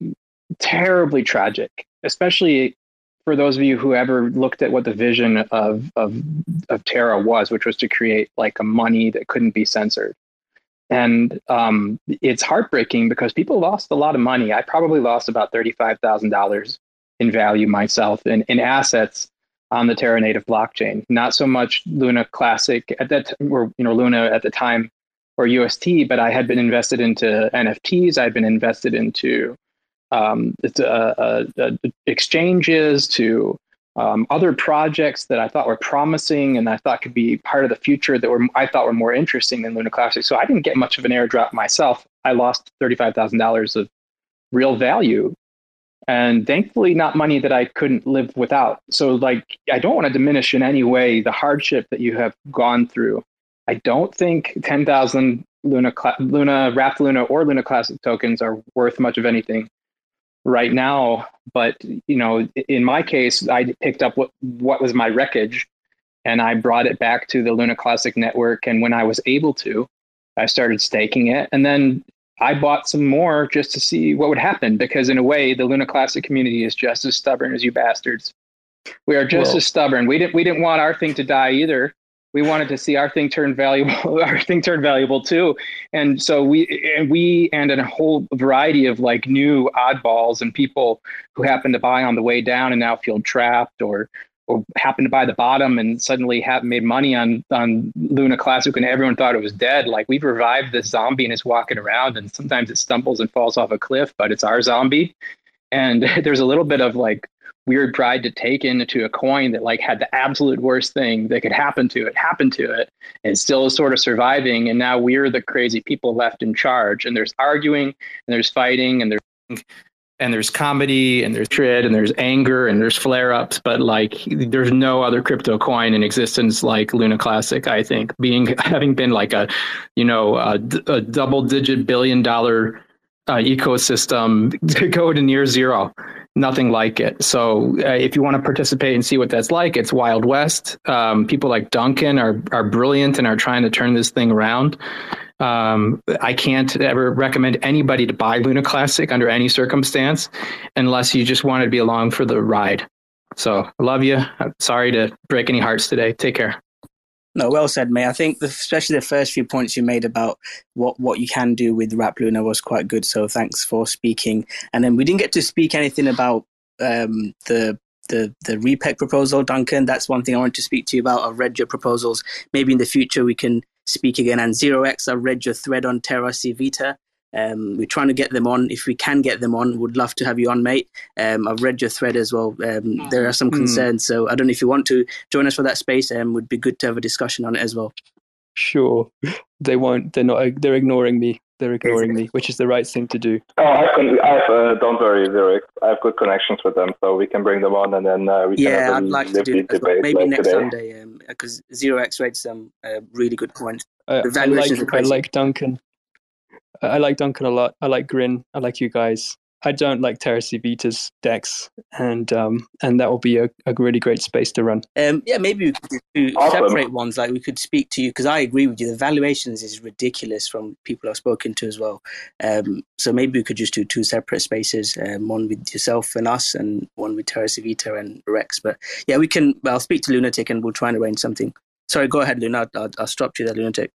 S6: terribly tragic, especially for those of you who ever looked at what the vision of of of Terra was, which was to create like a money that couldn't be censored. And um, it's heartbreaking because people lost a lot of money. I probably lost about thirty-five thousand dollars in value myself in, in assets on the Terra native blockchain. Not so much Luna Classic at that, or you know Luna at the time or UST, but I had been invested into NFTs. I'd been invested into um, uh, uh, uh, exchanges, to um, other projects that I thought were promising and I thought could be part of the future that were I thought were more interesting than Luna Classic. So I didn't get much of an airdrop myself. I lost thirty-five thousand dollars of real value, and thankfully not money that I couldn't live without. So like I don't want to diminish in any way the hardship that you have gone through I don't think 10,000 Luna, Luna, Wrap Luna, or Luna Classic tokens are worth much of anything right now. But you know, in my case, I picked up what what was my wreckage, and I brought it back to the Luna Classic network. And when I was able to, I started staking it, and then I bought some more just to see what would happen. Because in a way, the Luna Classic community is just as stubborn as you bastards. We are just as stubborn. We didn't we didn't want our thing to die either we wanted to see our thing turn valuable our thing turn valuable too and so we and we and a whole variety of like new oddballs and people who happen to buy on the way down and now feel trapped or or happen to buy the bottom and suddenly have made money on on Luna Classic and everyone thought it was dead. Like we've revived this zombie and it's walking around and sometimes it stumbles and falls off a cliff, but it's our zombie. And there's a little bit of like weird pride to take into a coin that like had the absolute worst thing that could happen to it happen to it and still is sort of surviving and now we're the crazy people left in charge and there's arguing and there's fighting and there's and there's comedy and there's shit and there's anger and there's flare ups, but like there's no other crypto coin in existence like Luna Classic. I think being having been like a, you know, a, a double digit billion dollar uh, ecosystem to go to near zero, nothing like it. So uh, if you want to participate and see what that's like, it's Wild West. Um, people like Duncan are are brilliant and are trying to turn this thing around. Um, I can't ever recommend anybody to buy Luna Classic under any circumstance unless you just wanted to be along for the ride. So love you. I'm sorry to break any hearts today. Take care.
S3: No, well said, May. I think the, especially the first few points you made about what, what you can do with Wrap Luna was quite good. So thanks for speaking. And then we didn't get to speak anything about um, the the the repeg proposal, Duncan. That's one thing I want to speak to you about. I've read your proposals. Maybe in the future we can speak again. And Zero X, I've read your thread on Terra Civita. Um, we're trying to get them on. If we can get them on, would love to have you on, mate. Um, I've read your thread as well. Um, there are some hmm. concerns, so I don't know if you want to join us for that space. Um, would be good to have a discussion on it as well.
S2: Sure, they won't. They're not. They're ignoring me. They're ignoring me, which is the right thing to do.
S5: Oh, I've, I've uh, don't worry, Zero. I have good connections with them, so we can bring them on, and then uh, we can
S3: yeah,
S5: have
S3: I'd like to do well. maybe like next today. Sunday, because um, Zero X rates some uh, really good points.
S2: I, I like I like Duncan. I like Duncan a lot. I like Grin. I like you guys. I don't like Terra Civita's decks, and um, and that will be a, a really great space to run.
S3: Um, yeah, maybe we could do awesome. separate ones. Like we could speak to you because I agree with you. The valuations is ridiculous from people I've spoken to as well. Um, so maybe we could just do two separate spaces, um, one with yourself and us, and one with Terra Civita and Rex. But yeah, we can. I'll speak to Lunatic and we'll try and arrange something. Sorry, go ahead, Luna. I'll, I'll stop you there, Lunatic.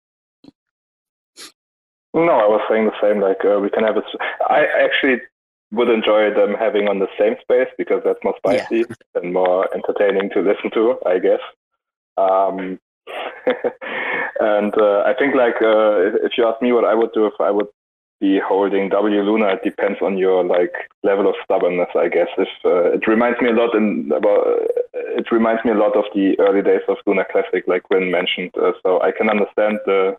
S5: No, I was saying the same. Like uh, we can have it. I actually would enjoy them having on the same space because that's more spicy yeah. and more entertaining to listen to, I guess. Um, and uh, I think like uh, if you ask me what I would do if I would be holding W Luna, it depends on your like level of stubbornness, I guess. If uh, it reminds me a lot in about it reminds me a lot of the early days of Luna Classic, like Win mentioned. Uh, so I can understand the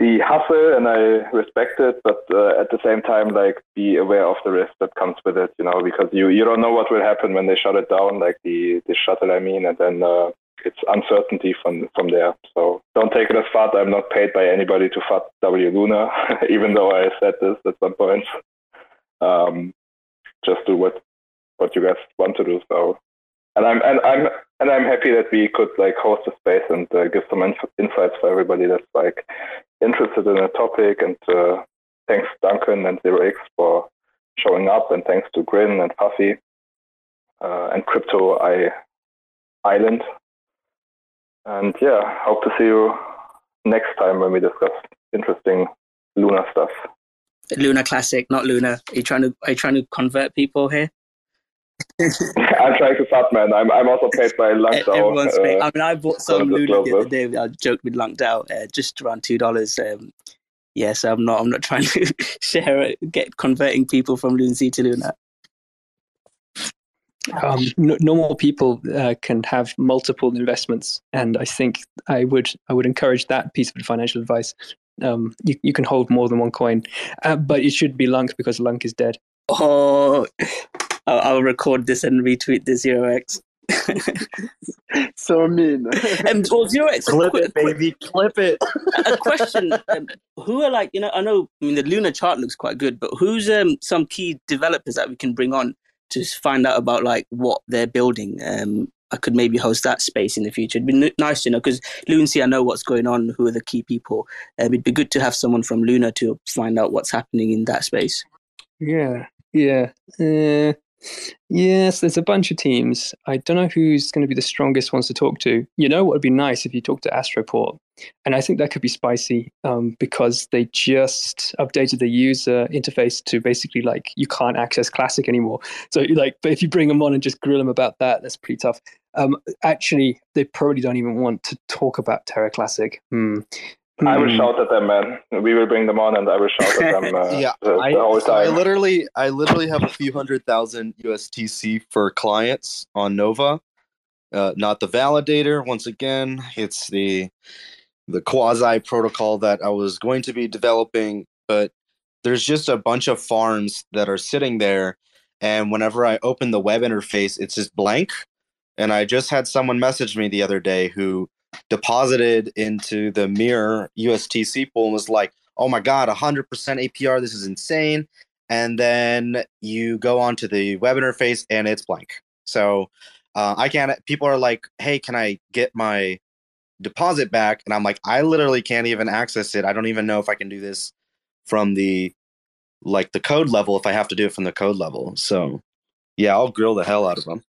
S5: the hustle and I respect it, but uh, at the same time, like be aware of the risk that comes with it, you know, because you, you don't know what will happen when they shut it down, like the, the shuttle, I mean, and then uh, it's uncertainty from from there. So don't take it as fat. I'm not paid by anybody to fat W Luna, even though I said this at some point. Um, just do what what you guys want to do. So, and I'm and I'm and I'm happy that we could like host a space and uh, give some inf- insights for everybody that's like interested in a topic. And uh, thanks Duncan and Zero X for showing up, and thanks to Grin and Faffy uh, and Crypto I Island. And yeah, hope to see you next time when we discuss interesting Luna stuff.
S3: Luna Classic, not Luna. Are you trying to are you trying to convert people here?
S5: I'm trying to stop, man. I'm I'm also paid by Langdao.
S3: Everyone's uh, I mean, I bought some Luna the other day. I joked with Langdao, uh, just around two dollars. Um, yeah, so I'm not I'm not trying to share it, get converting people from Lunacy to Luna.
S2: Um, n- normal people uh, can have multiple investments, and I think I would I would encourage that piece of financial advice. Um, you, you can hold more than one coin, uh, but it should be Lunc because Lunc is dead.
S3: Oh, I'll, I'll record this and retweet the zero X.
S7: so mean.
S3: um, well, zero X.
S7: Clip it, baby. Clip it.
S3: a question: um, Who are like you know? I know. I mean, the Luna chart looks quite good, but who's um some key developers that we can bring on to find out about like what they're building? Um, I could maybe host that space in the future. It'd be n- nice to know because Lunacy, I know what's going on. Who are the key people? Um, it'd be good to have someone from Luna to find out what's happening in that space.
S2: Yeah, yeah. Uh, Yes, there's a bunch of teams. I don't know who's going to be the strongest ones to talk to. You know what would be nice if you talk to Astroport, and I think that could be spicy um, because they just updated the user interface to basically like you can't access Classic anymore. So like, but if you bring them on and just grill them about that, that's pretty tough. Um, actually, they probably don't even want to talk about Terra Classic. Hmm.
S5: I will hmm. shout at them, man. We will bring them on, and I will shout at them. Uh,
S4: yeah,
S5: the,
S4: I,
S5: the whole time.
S4: I literally, I literally have a few hundred thousand USTC for clients on Nova. Uh, not the validator. Once again, it's the the quasi protocol that I was going to be developing, but there's just a bunch of farms that are sitting there and whenever i open the web interface it's just blank and i just had someone message me the other day who deposited into the mirror ustc pool and was like oh my god 100% apr this is insane and then you go onto the web interface and it's blank so uh, i can't people are like hey can i get my deposit back and i'm like i literally can't even access it i don't even know if i can do this from the like the code level if I have to do it from the code level. So yeah, I'll grill the hell out of them.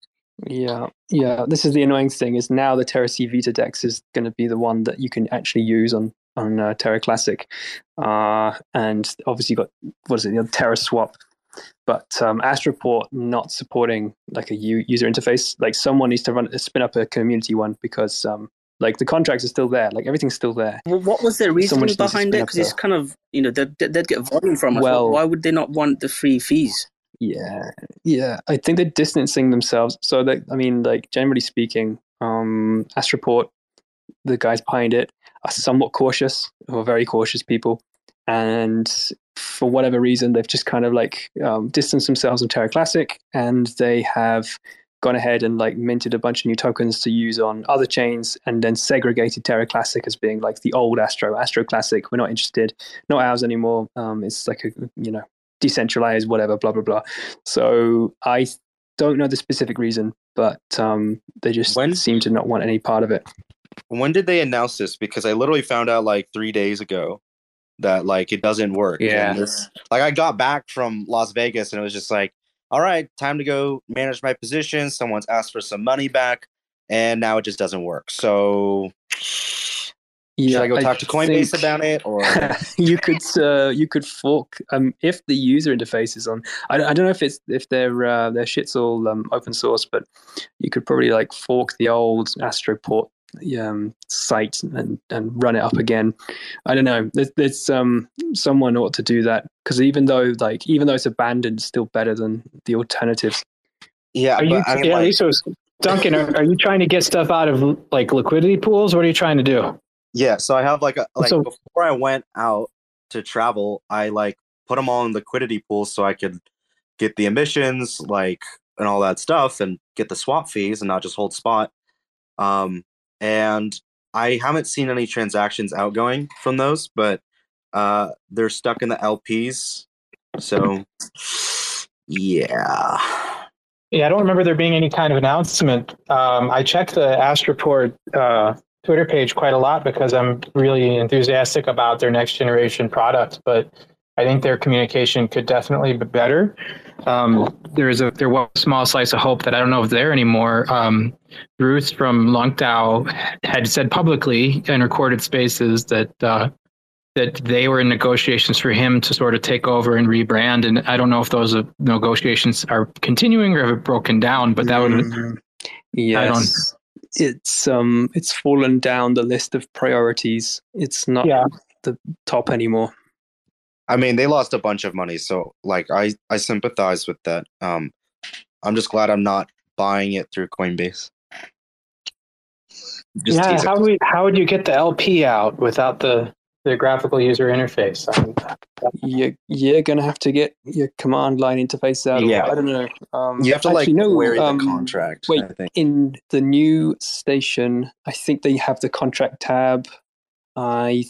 S2: Yeah, yeah. This is the annoying thing is now the Terra C Vita Dex is going to be the one that you can actually use on on uh, Terra Classic, uh, and obviously you got what is it, the Terra Swap. But um, Astroport not supporting like a U- user interface. Like someone needs to run spin up a community one because um, like the contracts are still there. Like everything's still there.
S3: Well, what was the reasoning behind it? Because it's kind of you know they'd, they'd get volume from us. Well, why would they not want the free fees?
S2: Yeah, yeah. I think they're distancing themselves. So that I mean, like generally speaking, um, Astroport, the guys behind it are somewhat cautious or very cautious people, and for whatever reason, they've just kind of like um, distanced themselves from Terra Classic, and they have gone ahead and like minted a bunch of new tokens to use on other chains and then segregated Terra Classic as being like the old Astro, Astro Classic. We're not interested, not ours anymore. Um, it's like a, you know, decentralized, whatever, blah, blah, blah. So I don't know the specific reason, but um, they just when, seem to not want any part of it.
S4: When did they announce this? Because I literally found out like three days ago that like it doesn't work.
S2: Yeah.
S4: This, like I got back from Las Vegas and it was just like, all right, time to go manage my position. Someone's asked for some money back, and now it just doesn't work. So yeah, should I go talk I to Coinbase about it, or
S2: you could uh, you could fork um, if the user interface is on. I, I don't know if it's if their uh, their shit's all um, open source, but you could probably like fork the old Astroport um, site and, and run it up again. I don't know. There's, there's um, someone ought to do that because even though like even though it's abandoned, it's still better than the alternatives.
S4: Yeah,
S6: are you, I mean, yeah, like, so Duncan, are, are, you trying to get stuff out of like liquidity pools? What are you trying to do?
S4: Yeah, so I have like a like so, before I went out to travel, I like put them all in liquidity pools so I could get the emissions like and all that stuff and get the swap fees and not just hold spot. Um, and I haven't seen any transactions outgoing from those, but uh, they're stuck in the LPs. So, yeah.
S6: Yeah, I don't remember there being any kind of announcement. Um, I checked the Astroport uh, Twitter page quite a lot because I'm really enthusiastic about their next generation product, but I think their communication could definitely be better. Um, there is a there was a small slice of hope that I don't know if there are anymore. Um, Ruth from Lunc DAO had said publicly in recorded spaces that uh, that they were in negotiations for him to sort of take over and rebrand. And I don't know if those uh, negotiations are continuing or have broken down, but that would. Mm-hmm.
S2: Yes. It's um it's fallen down the list of priorities. It's not yeah. the top anymore.
S4: I mean, they lost a bunch of money, so like I I sympathize with that. Um, I'm just glad I'm not buying it through Coinbase.
S6: Just yeah, how would how would you get the LP out without the the graphical user interface? I
S2: you're you're gonna have to get your command line interface out. Yeah, I don't know.
S4: Um, you have to like no, query um, the contract.
S2: Wait, in the new station, I think they have the contract tab. I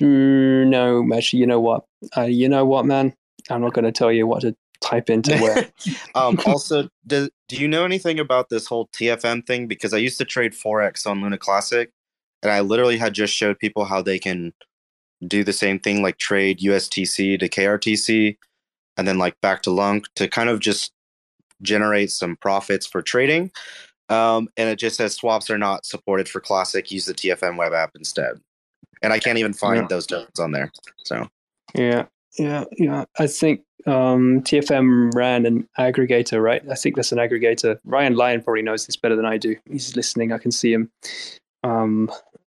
S2: no, actually, you know what? Uh, you know what, man? I'm not going to tell you what to type into where.
S4: um, also, do, do you know anything about this whole TFM thing? Because I used to trade Forex on Luna Classic, and I literally had just showed people how they can do the same thing, like trade USTC to KRTC, and then like back to Lunc to kind of just generate some profits for trading. Um, and it just says swaps are not supported for Classic. Use the TFM web app instead and I can't even find yeah. those tokens on there. So
S2: yeah, yeah, yeah. I think um, TFM ran an aggregator, right? I think that's an aggregator. Ryan Lyon probably knows this better than I do. He's listening. I can see him. Um,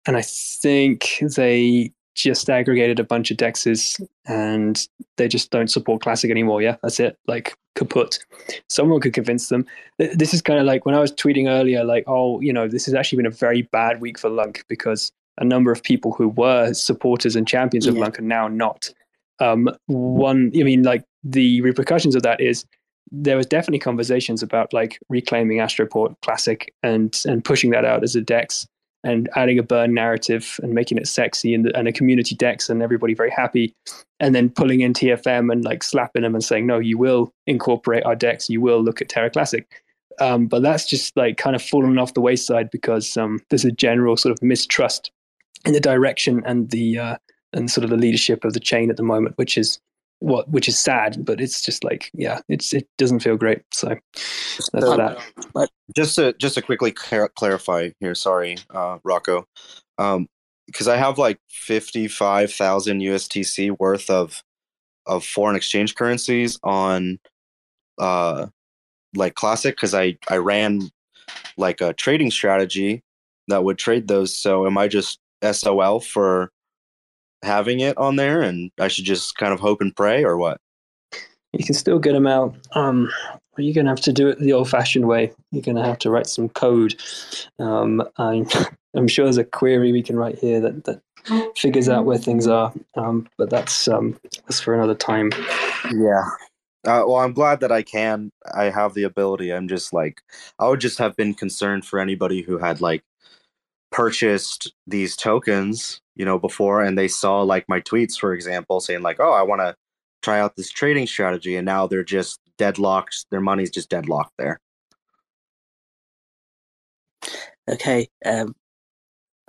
S2: and I think they just aggregated a bunch of dexes and they just don't support classic anymore. Yeah, that's it. Like kaput. Someone could convince them. This is kind of like when I was tweeting earlier, like, oh, you know, this has actually been a very bad week for Lunc because a number of people who were supporters and champions of yeah. Lunc are now not. Um, one, I mean, like the repercussions of that is there was definitely conversations about like reclaiming Astroport Classic and and pushing that out as a Dex and adding a burn narrative and making it sexy and, and a community Dex and everybody very happy, and then pulling in TFM and like slapping them and saying no, you will incorporate our decks you will look at Terra Classic. Um, but that's just like kind of fallen off the wayside because um, there's a general sort of mistrust in the direction and the uh, and sort of the leadership of the chain at the moment, which is what which is sad, but it's just like yeah, it's it doesn't feel great. So that's so, that.
S4: But just to just to quickly clar- clarify here, sorry, uh, Rocko, um, because I have like fifty five thousand USTC worth of of foreign exchange currencies on uh like classic because I I ran like a trading strategy that would trade those. So am I just SOL for having it on there and I should just kind of hope and pray or what?
S2: You can still get them out. Um, you're going to have to do it the old fashioned way. You're going to have to write some code. Um, I'm, I'm sure there's a query we can write here that, that figures out where things are. Um, but that's, um, that's for another time.
S4: Yeah. Uh, well, I'm glad that I can. I have the ability. I'm just like, I would just have been concerned for anybody who had like purchased these tokens, you know, before and they saw like my tweets, for example, saying like, "Oh, I want to try out this trading strategy," and now they're just deadlocked. Their money's just deadlocked there.
S3: Okay, um,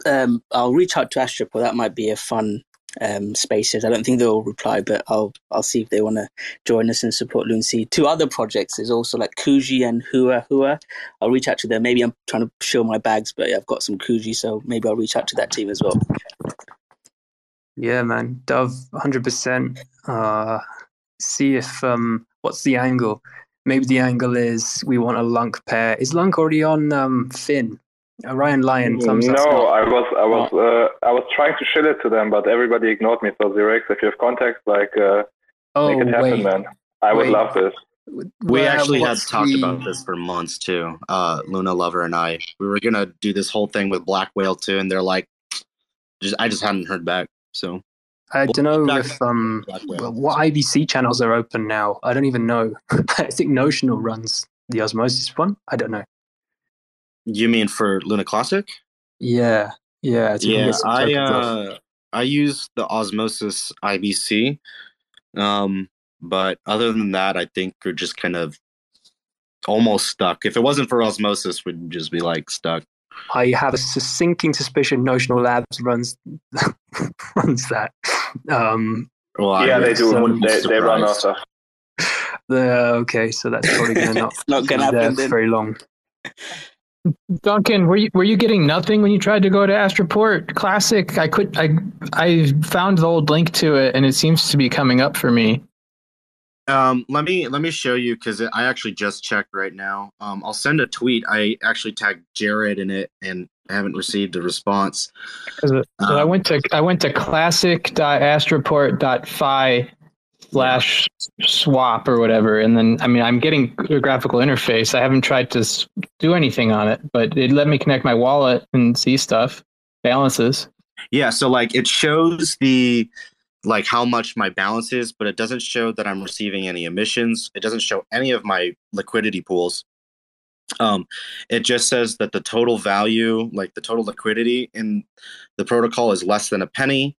S3: um, I'll reach out to Astroport. That might be a fun um, spaces. I don't think they'll reply, but I'll I'll see if they want to join us and support Loonseed. Two other projects is also like Kuji and Hua Hua. I'll reach out to them. Maybe I'm trying to show my bags, but I've got some Kuji, so maybe I'll reach out to that team as well.
S2: Yeah, man, Dove, hundred uh, percent. See if um, what's the angle? Maybe the angle is we want a Lunc pair. Is Lunc already on um, Finn? Ryan Lyon, thumbs
S5: no, up. No, I was I was oh. uh, I was trying to shit it to them, but everybody ignored me. So Zirex, if you have contacts, like uh, oh, make it happen, wait. man. I wait. would love this.
S4: We actually had talked about this for months too. Uh, Luna Lover and I. We were gonna do this whole thing with Black Whale too, and they're like, just I just hadn't heard back. So
S2: I don't know Black, if um what IBC channels are open now. I don't even know. I think Notional runs the Osmosis one. I don't know.
S4: You mean for Luna Classic?
S2: Yeah, yeah,
S4: yeah. I uh, I use the Osmosis IBC, um, but other than that, I think we're just kind of almost stuck. If it wasn't for Osmosis, we'd just be like stuck.
S2: I have a sinking suspicion Notional Labs runs runs that. Um,
S5: well, yeah, they do. They, they, run our stuff.
S2: Uh, okay, so that's probably gonna not,
S3: not gonna happen
S2: very long.
S6: Duncan, were you were you getting nothing when you tried to go to Astroport Classic? I could I I found the old link to it and it seems to be coming up for me.
S4: Um, let me let me show you because I actually just checked right now. Um, I'll send a tweet. I actually tagged Jared in it and haven't received a response.
S6: Um, I went to I went to classic.astroport.fi slash swap or whatever. And then, I mean, I'm getting a graphical interface. I haven't tried to do anything on it, but it let me connect my wallet and see stuff, balances.
S4: Yeah. So, like, it shows the like how much my balance is, but it doesn't show that I'm receiving any emissions. It doesn't show any of my liquidity pools. Um, it just says that the total value, like the total liquidity in the protocol, is less than a penny.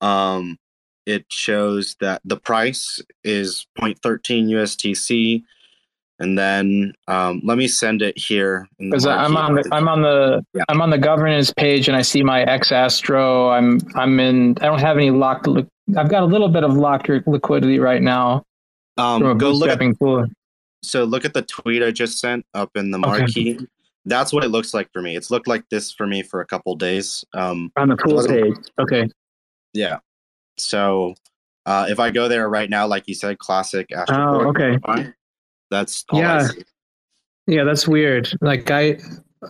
S4: Um, it shows that the price is 0.13 USTC. And then um, let me send it here.
S6: Because I'm on the I'm on the yeah. I'm on the governance page and I see my xASTRO. I'm I'm in. I don't have any locked. Li- I've got a little bit of locked liquidity right now.
S4: Um, go look at, pool. So look at the tweet I just sent up in the marquee. Okay. That's what it looks like for me. It's looked like this for me for a couple days. Um,
S6: on the pool page. Okay.
S4: Yeah. So uh, if I go there right now, like you said, classic
S6: Astro. Oh, okay.
S4: That's
S6: yeah. Yeah, that's weird. Like I,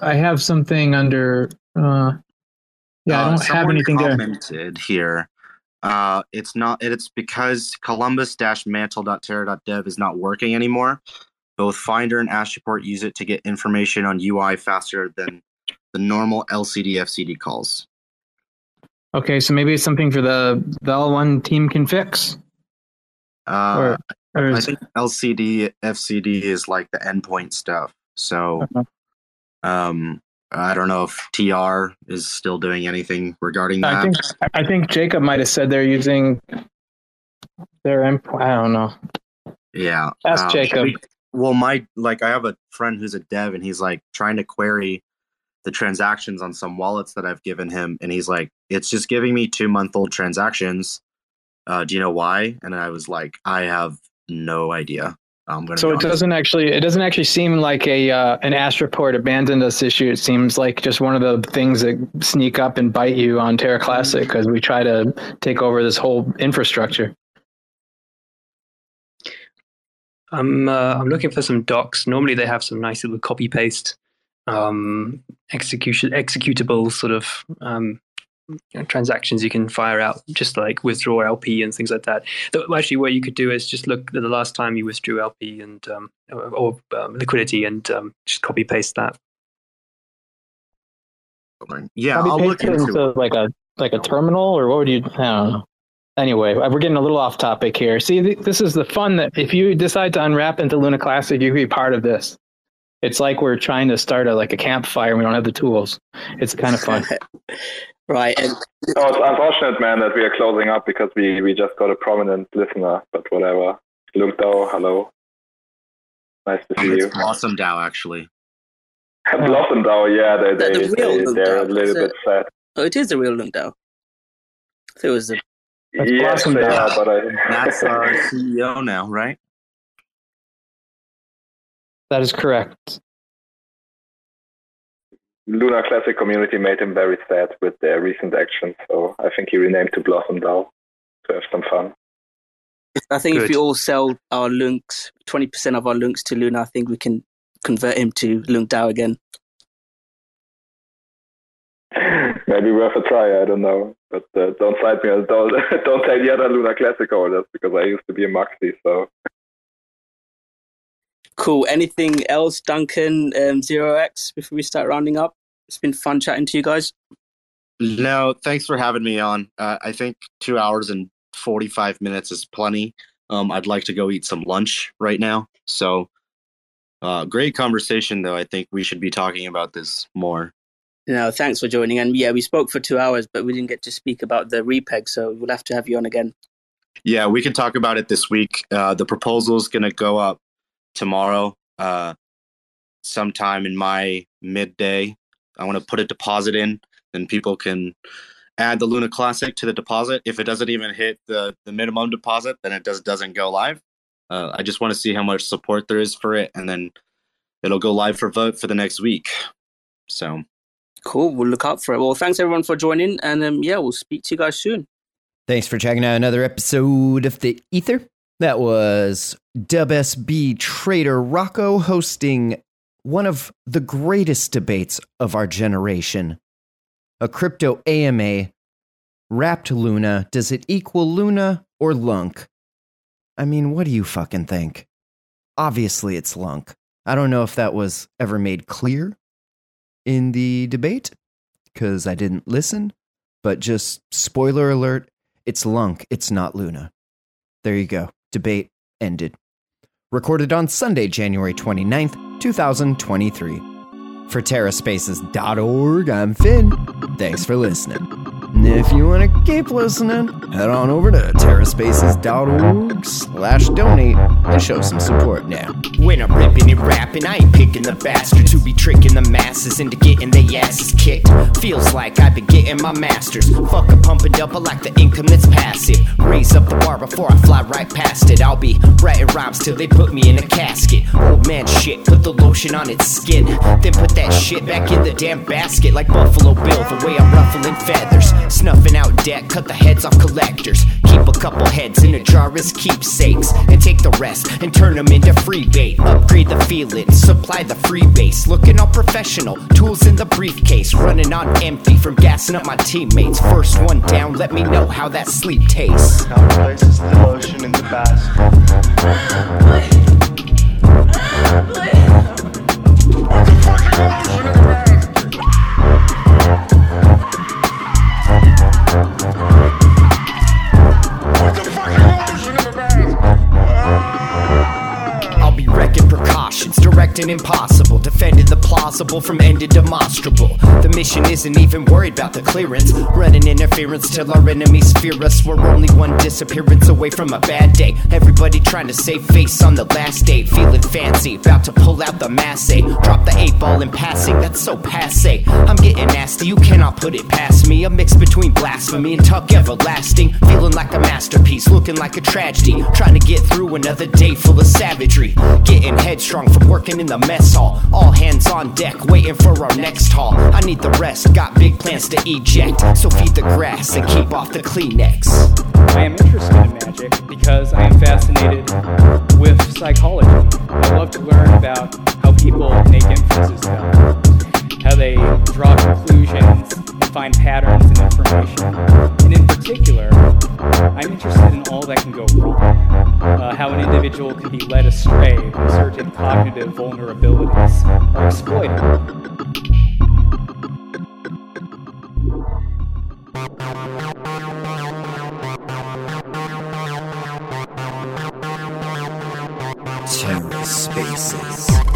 S6: I have something under. Uh, yeah, I uh, don't uh, have anything
S4: commented there. here. Uh, it's not. It's because Columbus-mantle.terra.dev is not working anymore. Both Finder and Astroport use it to get information on UI faster than the normal LCD FCD calls.
S6: Okay, so maybe it's something for the the L1 team can fix.
S4: Uh, or, or I think LCD, FCD is like the endpoint stuff. So, uh-huh. um, I don't know if TR is still doing anything regarding that.
S6: I think I think Jacob might have said they're using their endpoint. I don't know.
S4: Yeah,
S6: ask um, Jacob.
S4: Well, my like I have a friend who's a dev, and he's like trying to query the transactions on some wallets that I've given him, and he's like, "It's just giving me two month old transactions." Uh, do you know why? And I was like, "I have no idea."
S6: I'm gonna so it doesn't actually it doesn't actually seem like a uh, an Astroport abandoned us issue. It seems like just one of the things that sneak up and bite you on Terra Classic because we try to take over this whole infrastructure.
S9: I'm uh, I'm looking for some docs. Normally they have some nice little copy paste um, execution executable sort of um, you know, transactions you can fire out, just like withdraw LP and things like that. Actually, what you could do is just look at the last time you withdrew LP and um, or, or um, liquidity and um, just copy paste that.
S4: Yeah, copy I'll look into, into
S6: like a like a terminal, or what would you? I don't know. Anyway, we're getting a little off topic here. See, this is the fun that if you decide to unwrap into Luna Classic, you can be part of this. It's like we're trying to start a like a campfire and we don't have the tools. It's kind of fun.
S3: right. And-
S5: oh, it's unfortunate, man, that we are closing up because we, we just got a prominent listener, but whatever. Lunc DAO, hello. Nice to see
S4: it's
S5: you.
S4: Blossom DAO, actually.
S5: Blossom DAO, yeah, they, they, the they, they're a little bit sad.
S3: Oh, it is the real Lunc DAO. So it was the
S5: that's yes, they are, but I...
S4: That's our CEO now, right?
S6: That is correct.
S5: Luna Classic community made him very sad with their recent actions, so I think he renamed to Blossom DAO to have some fun.
S3: I think Good. if we all sell our LUNCs, 20% of our LUNCs to Luna, I think we can convert him to Lunc DAO again.
S5: Maybe worth a try, I don't know. But uh, don't cite me as don't, don't take the other Luna Classic holders because I used to be a Maxi, so
S3: Cool. Anything else, Duncan, um, Zero X, before we start rounding up? It's been fun chatting to you guys.
S10: No, thanks for having me on. Uh, I think two hours and 45 minutes is plenty. Um, I'd like to go eat some lunch right now. So, uh, great conversation, though. I think we should be talking about this more.
S3: No, thanks for joining. And yeah, we spoke for two hours, but we didn't get to speak about the repeg. So, we'll have to have you on again.
S10: Yeah, we can talk about it this week. Uh, the proposal is going to go up tomorrow, uh, sometime in my midday. I want to put a deposit in, then people can add the Luna Classic to the deposit. If it doesn't even hit the, the minimum deposit, then it does doesn't go live. Uh, I just want to see how much support there is for it, and then it'll go live for vote for the next week. So
S3: cool. We'll look out for it. Well, thanks everyone for joining, and um, yeah, we'll speak to you guys soon.
S1: Thanks for checking out another episode of the Ether. That was WSB Trader Rocko hosting one of the greatest debates of our generation. A crypto AMA wrapped Luna. Does it equal Luna or Lunc? I mean, what do you fucking think? Obviously, it's Lunc. I don't know if that was ever made clear in the debate because I didn't listen, but just spoiler alert it's Lunc, it's not Luna. There you go debate ended. Recorded on Sunday, January 29th, 2023. For TerraSpaces.org, I'm Finn. Thanks for listening. If you want to keep listening, head on over to terraspaces.org slash donate and show some support now. When I'm ripping and rapping, I ain't picking the bastards who be tricking the masses into getting their asses kicked. Feels like I've been getting my masters. Fuck a pump and dump, like the income that's passive. Raise up the bar before I fly right past it. I'll be writing rhymes till they put me in a casket. Old man shit, put the lotion on its skin. Then put that shit back in the damn basket like Buffalo Bill, the way I'm ruffling feathers. Snuffing out debt, cut the heads off collectors. Keep a couple heads in a jar as keepsakes. And take the rest and turn them into free bait. Upgrade the feeling, supply the free base. Looking all professional, tools in the briefcase. Running on empty from gassing up my teammates. First one down, let me know how that sleep tastes.
S11: Now places the lotion in the basket. What the fucking lotion in the basket? Put the fucking lotion in the
S1: Mission impossible, defending the plausible from ending demonstrable. The mission isn't even worried about the clearance. Running interference till our enemies fear us. We're only one disappearance away from a bad day. Everybody trying to save face on the last day. Feeling fancy, about to pull out the mass A. Drop the eight ball in passing, that's so passe. I'm getting nasty, you cannot put it past me. A mix between blasphemy and tuck everlasting. Feeling like a masterpiece, looking like a tragedy. Trying to get through another day full of savagery. Getting headstrong from working in the mess hall. All hands on deck, waiting for our next haul. I need the rest, got big plans to eject. So feed the grass and keep off the Kleenex.
S12: I am interested in magic because I am fascinated with psychology. I love to learn about how people make inferences about how they draw conclusions find patterns in information. And in particular, I'm interested in all that can go wrong. Uh, how an individual can be led astray when certain cognitive vulnerabilities are exploited.
S1: TerraSpaces.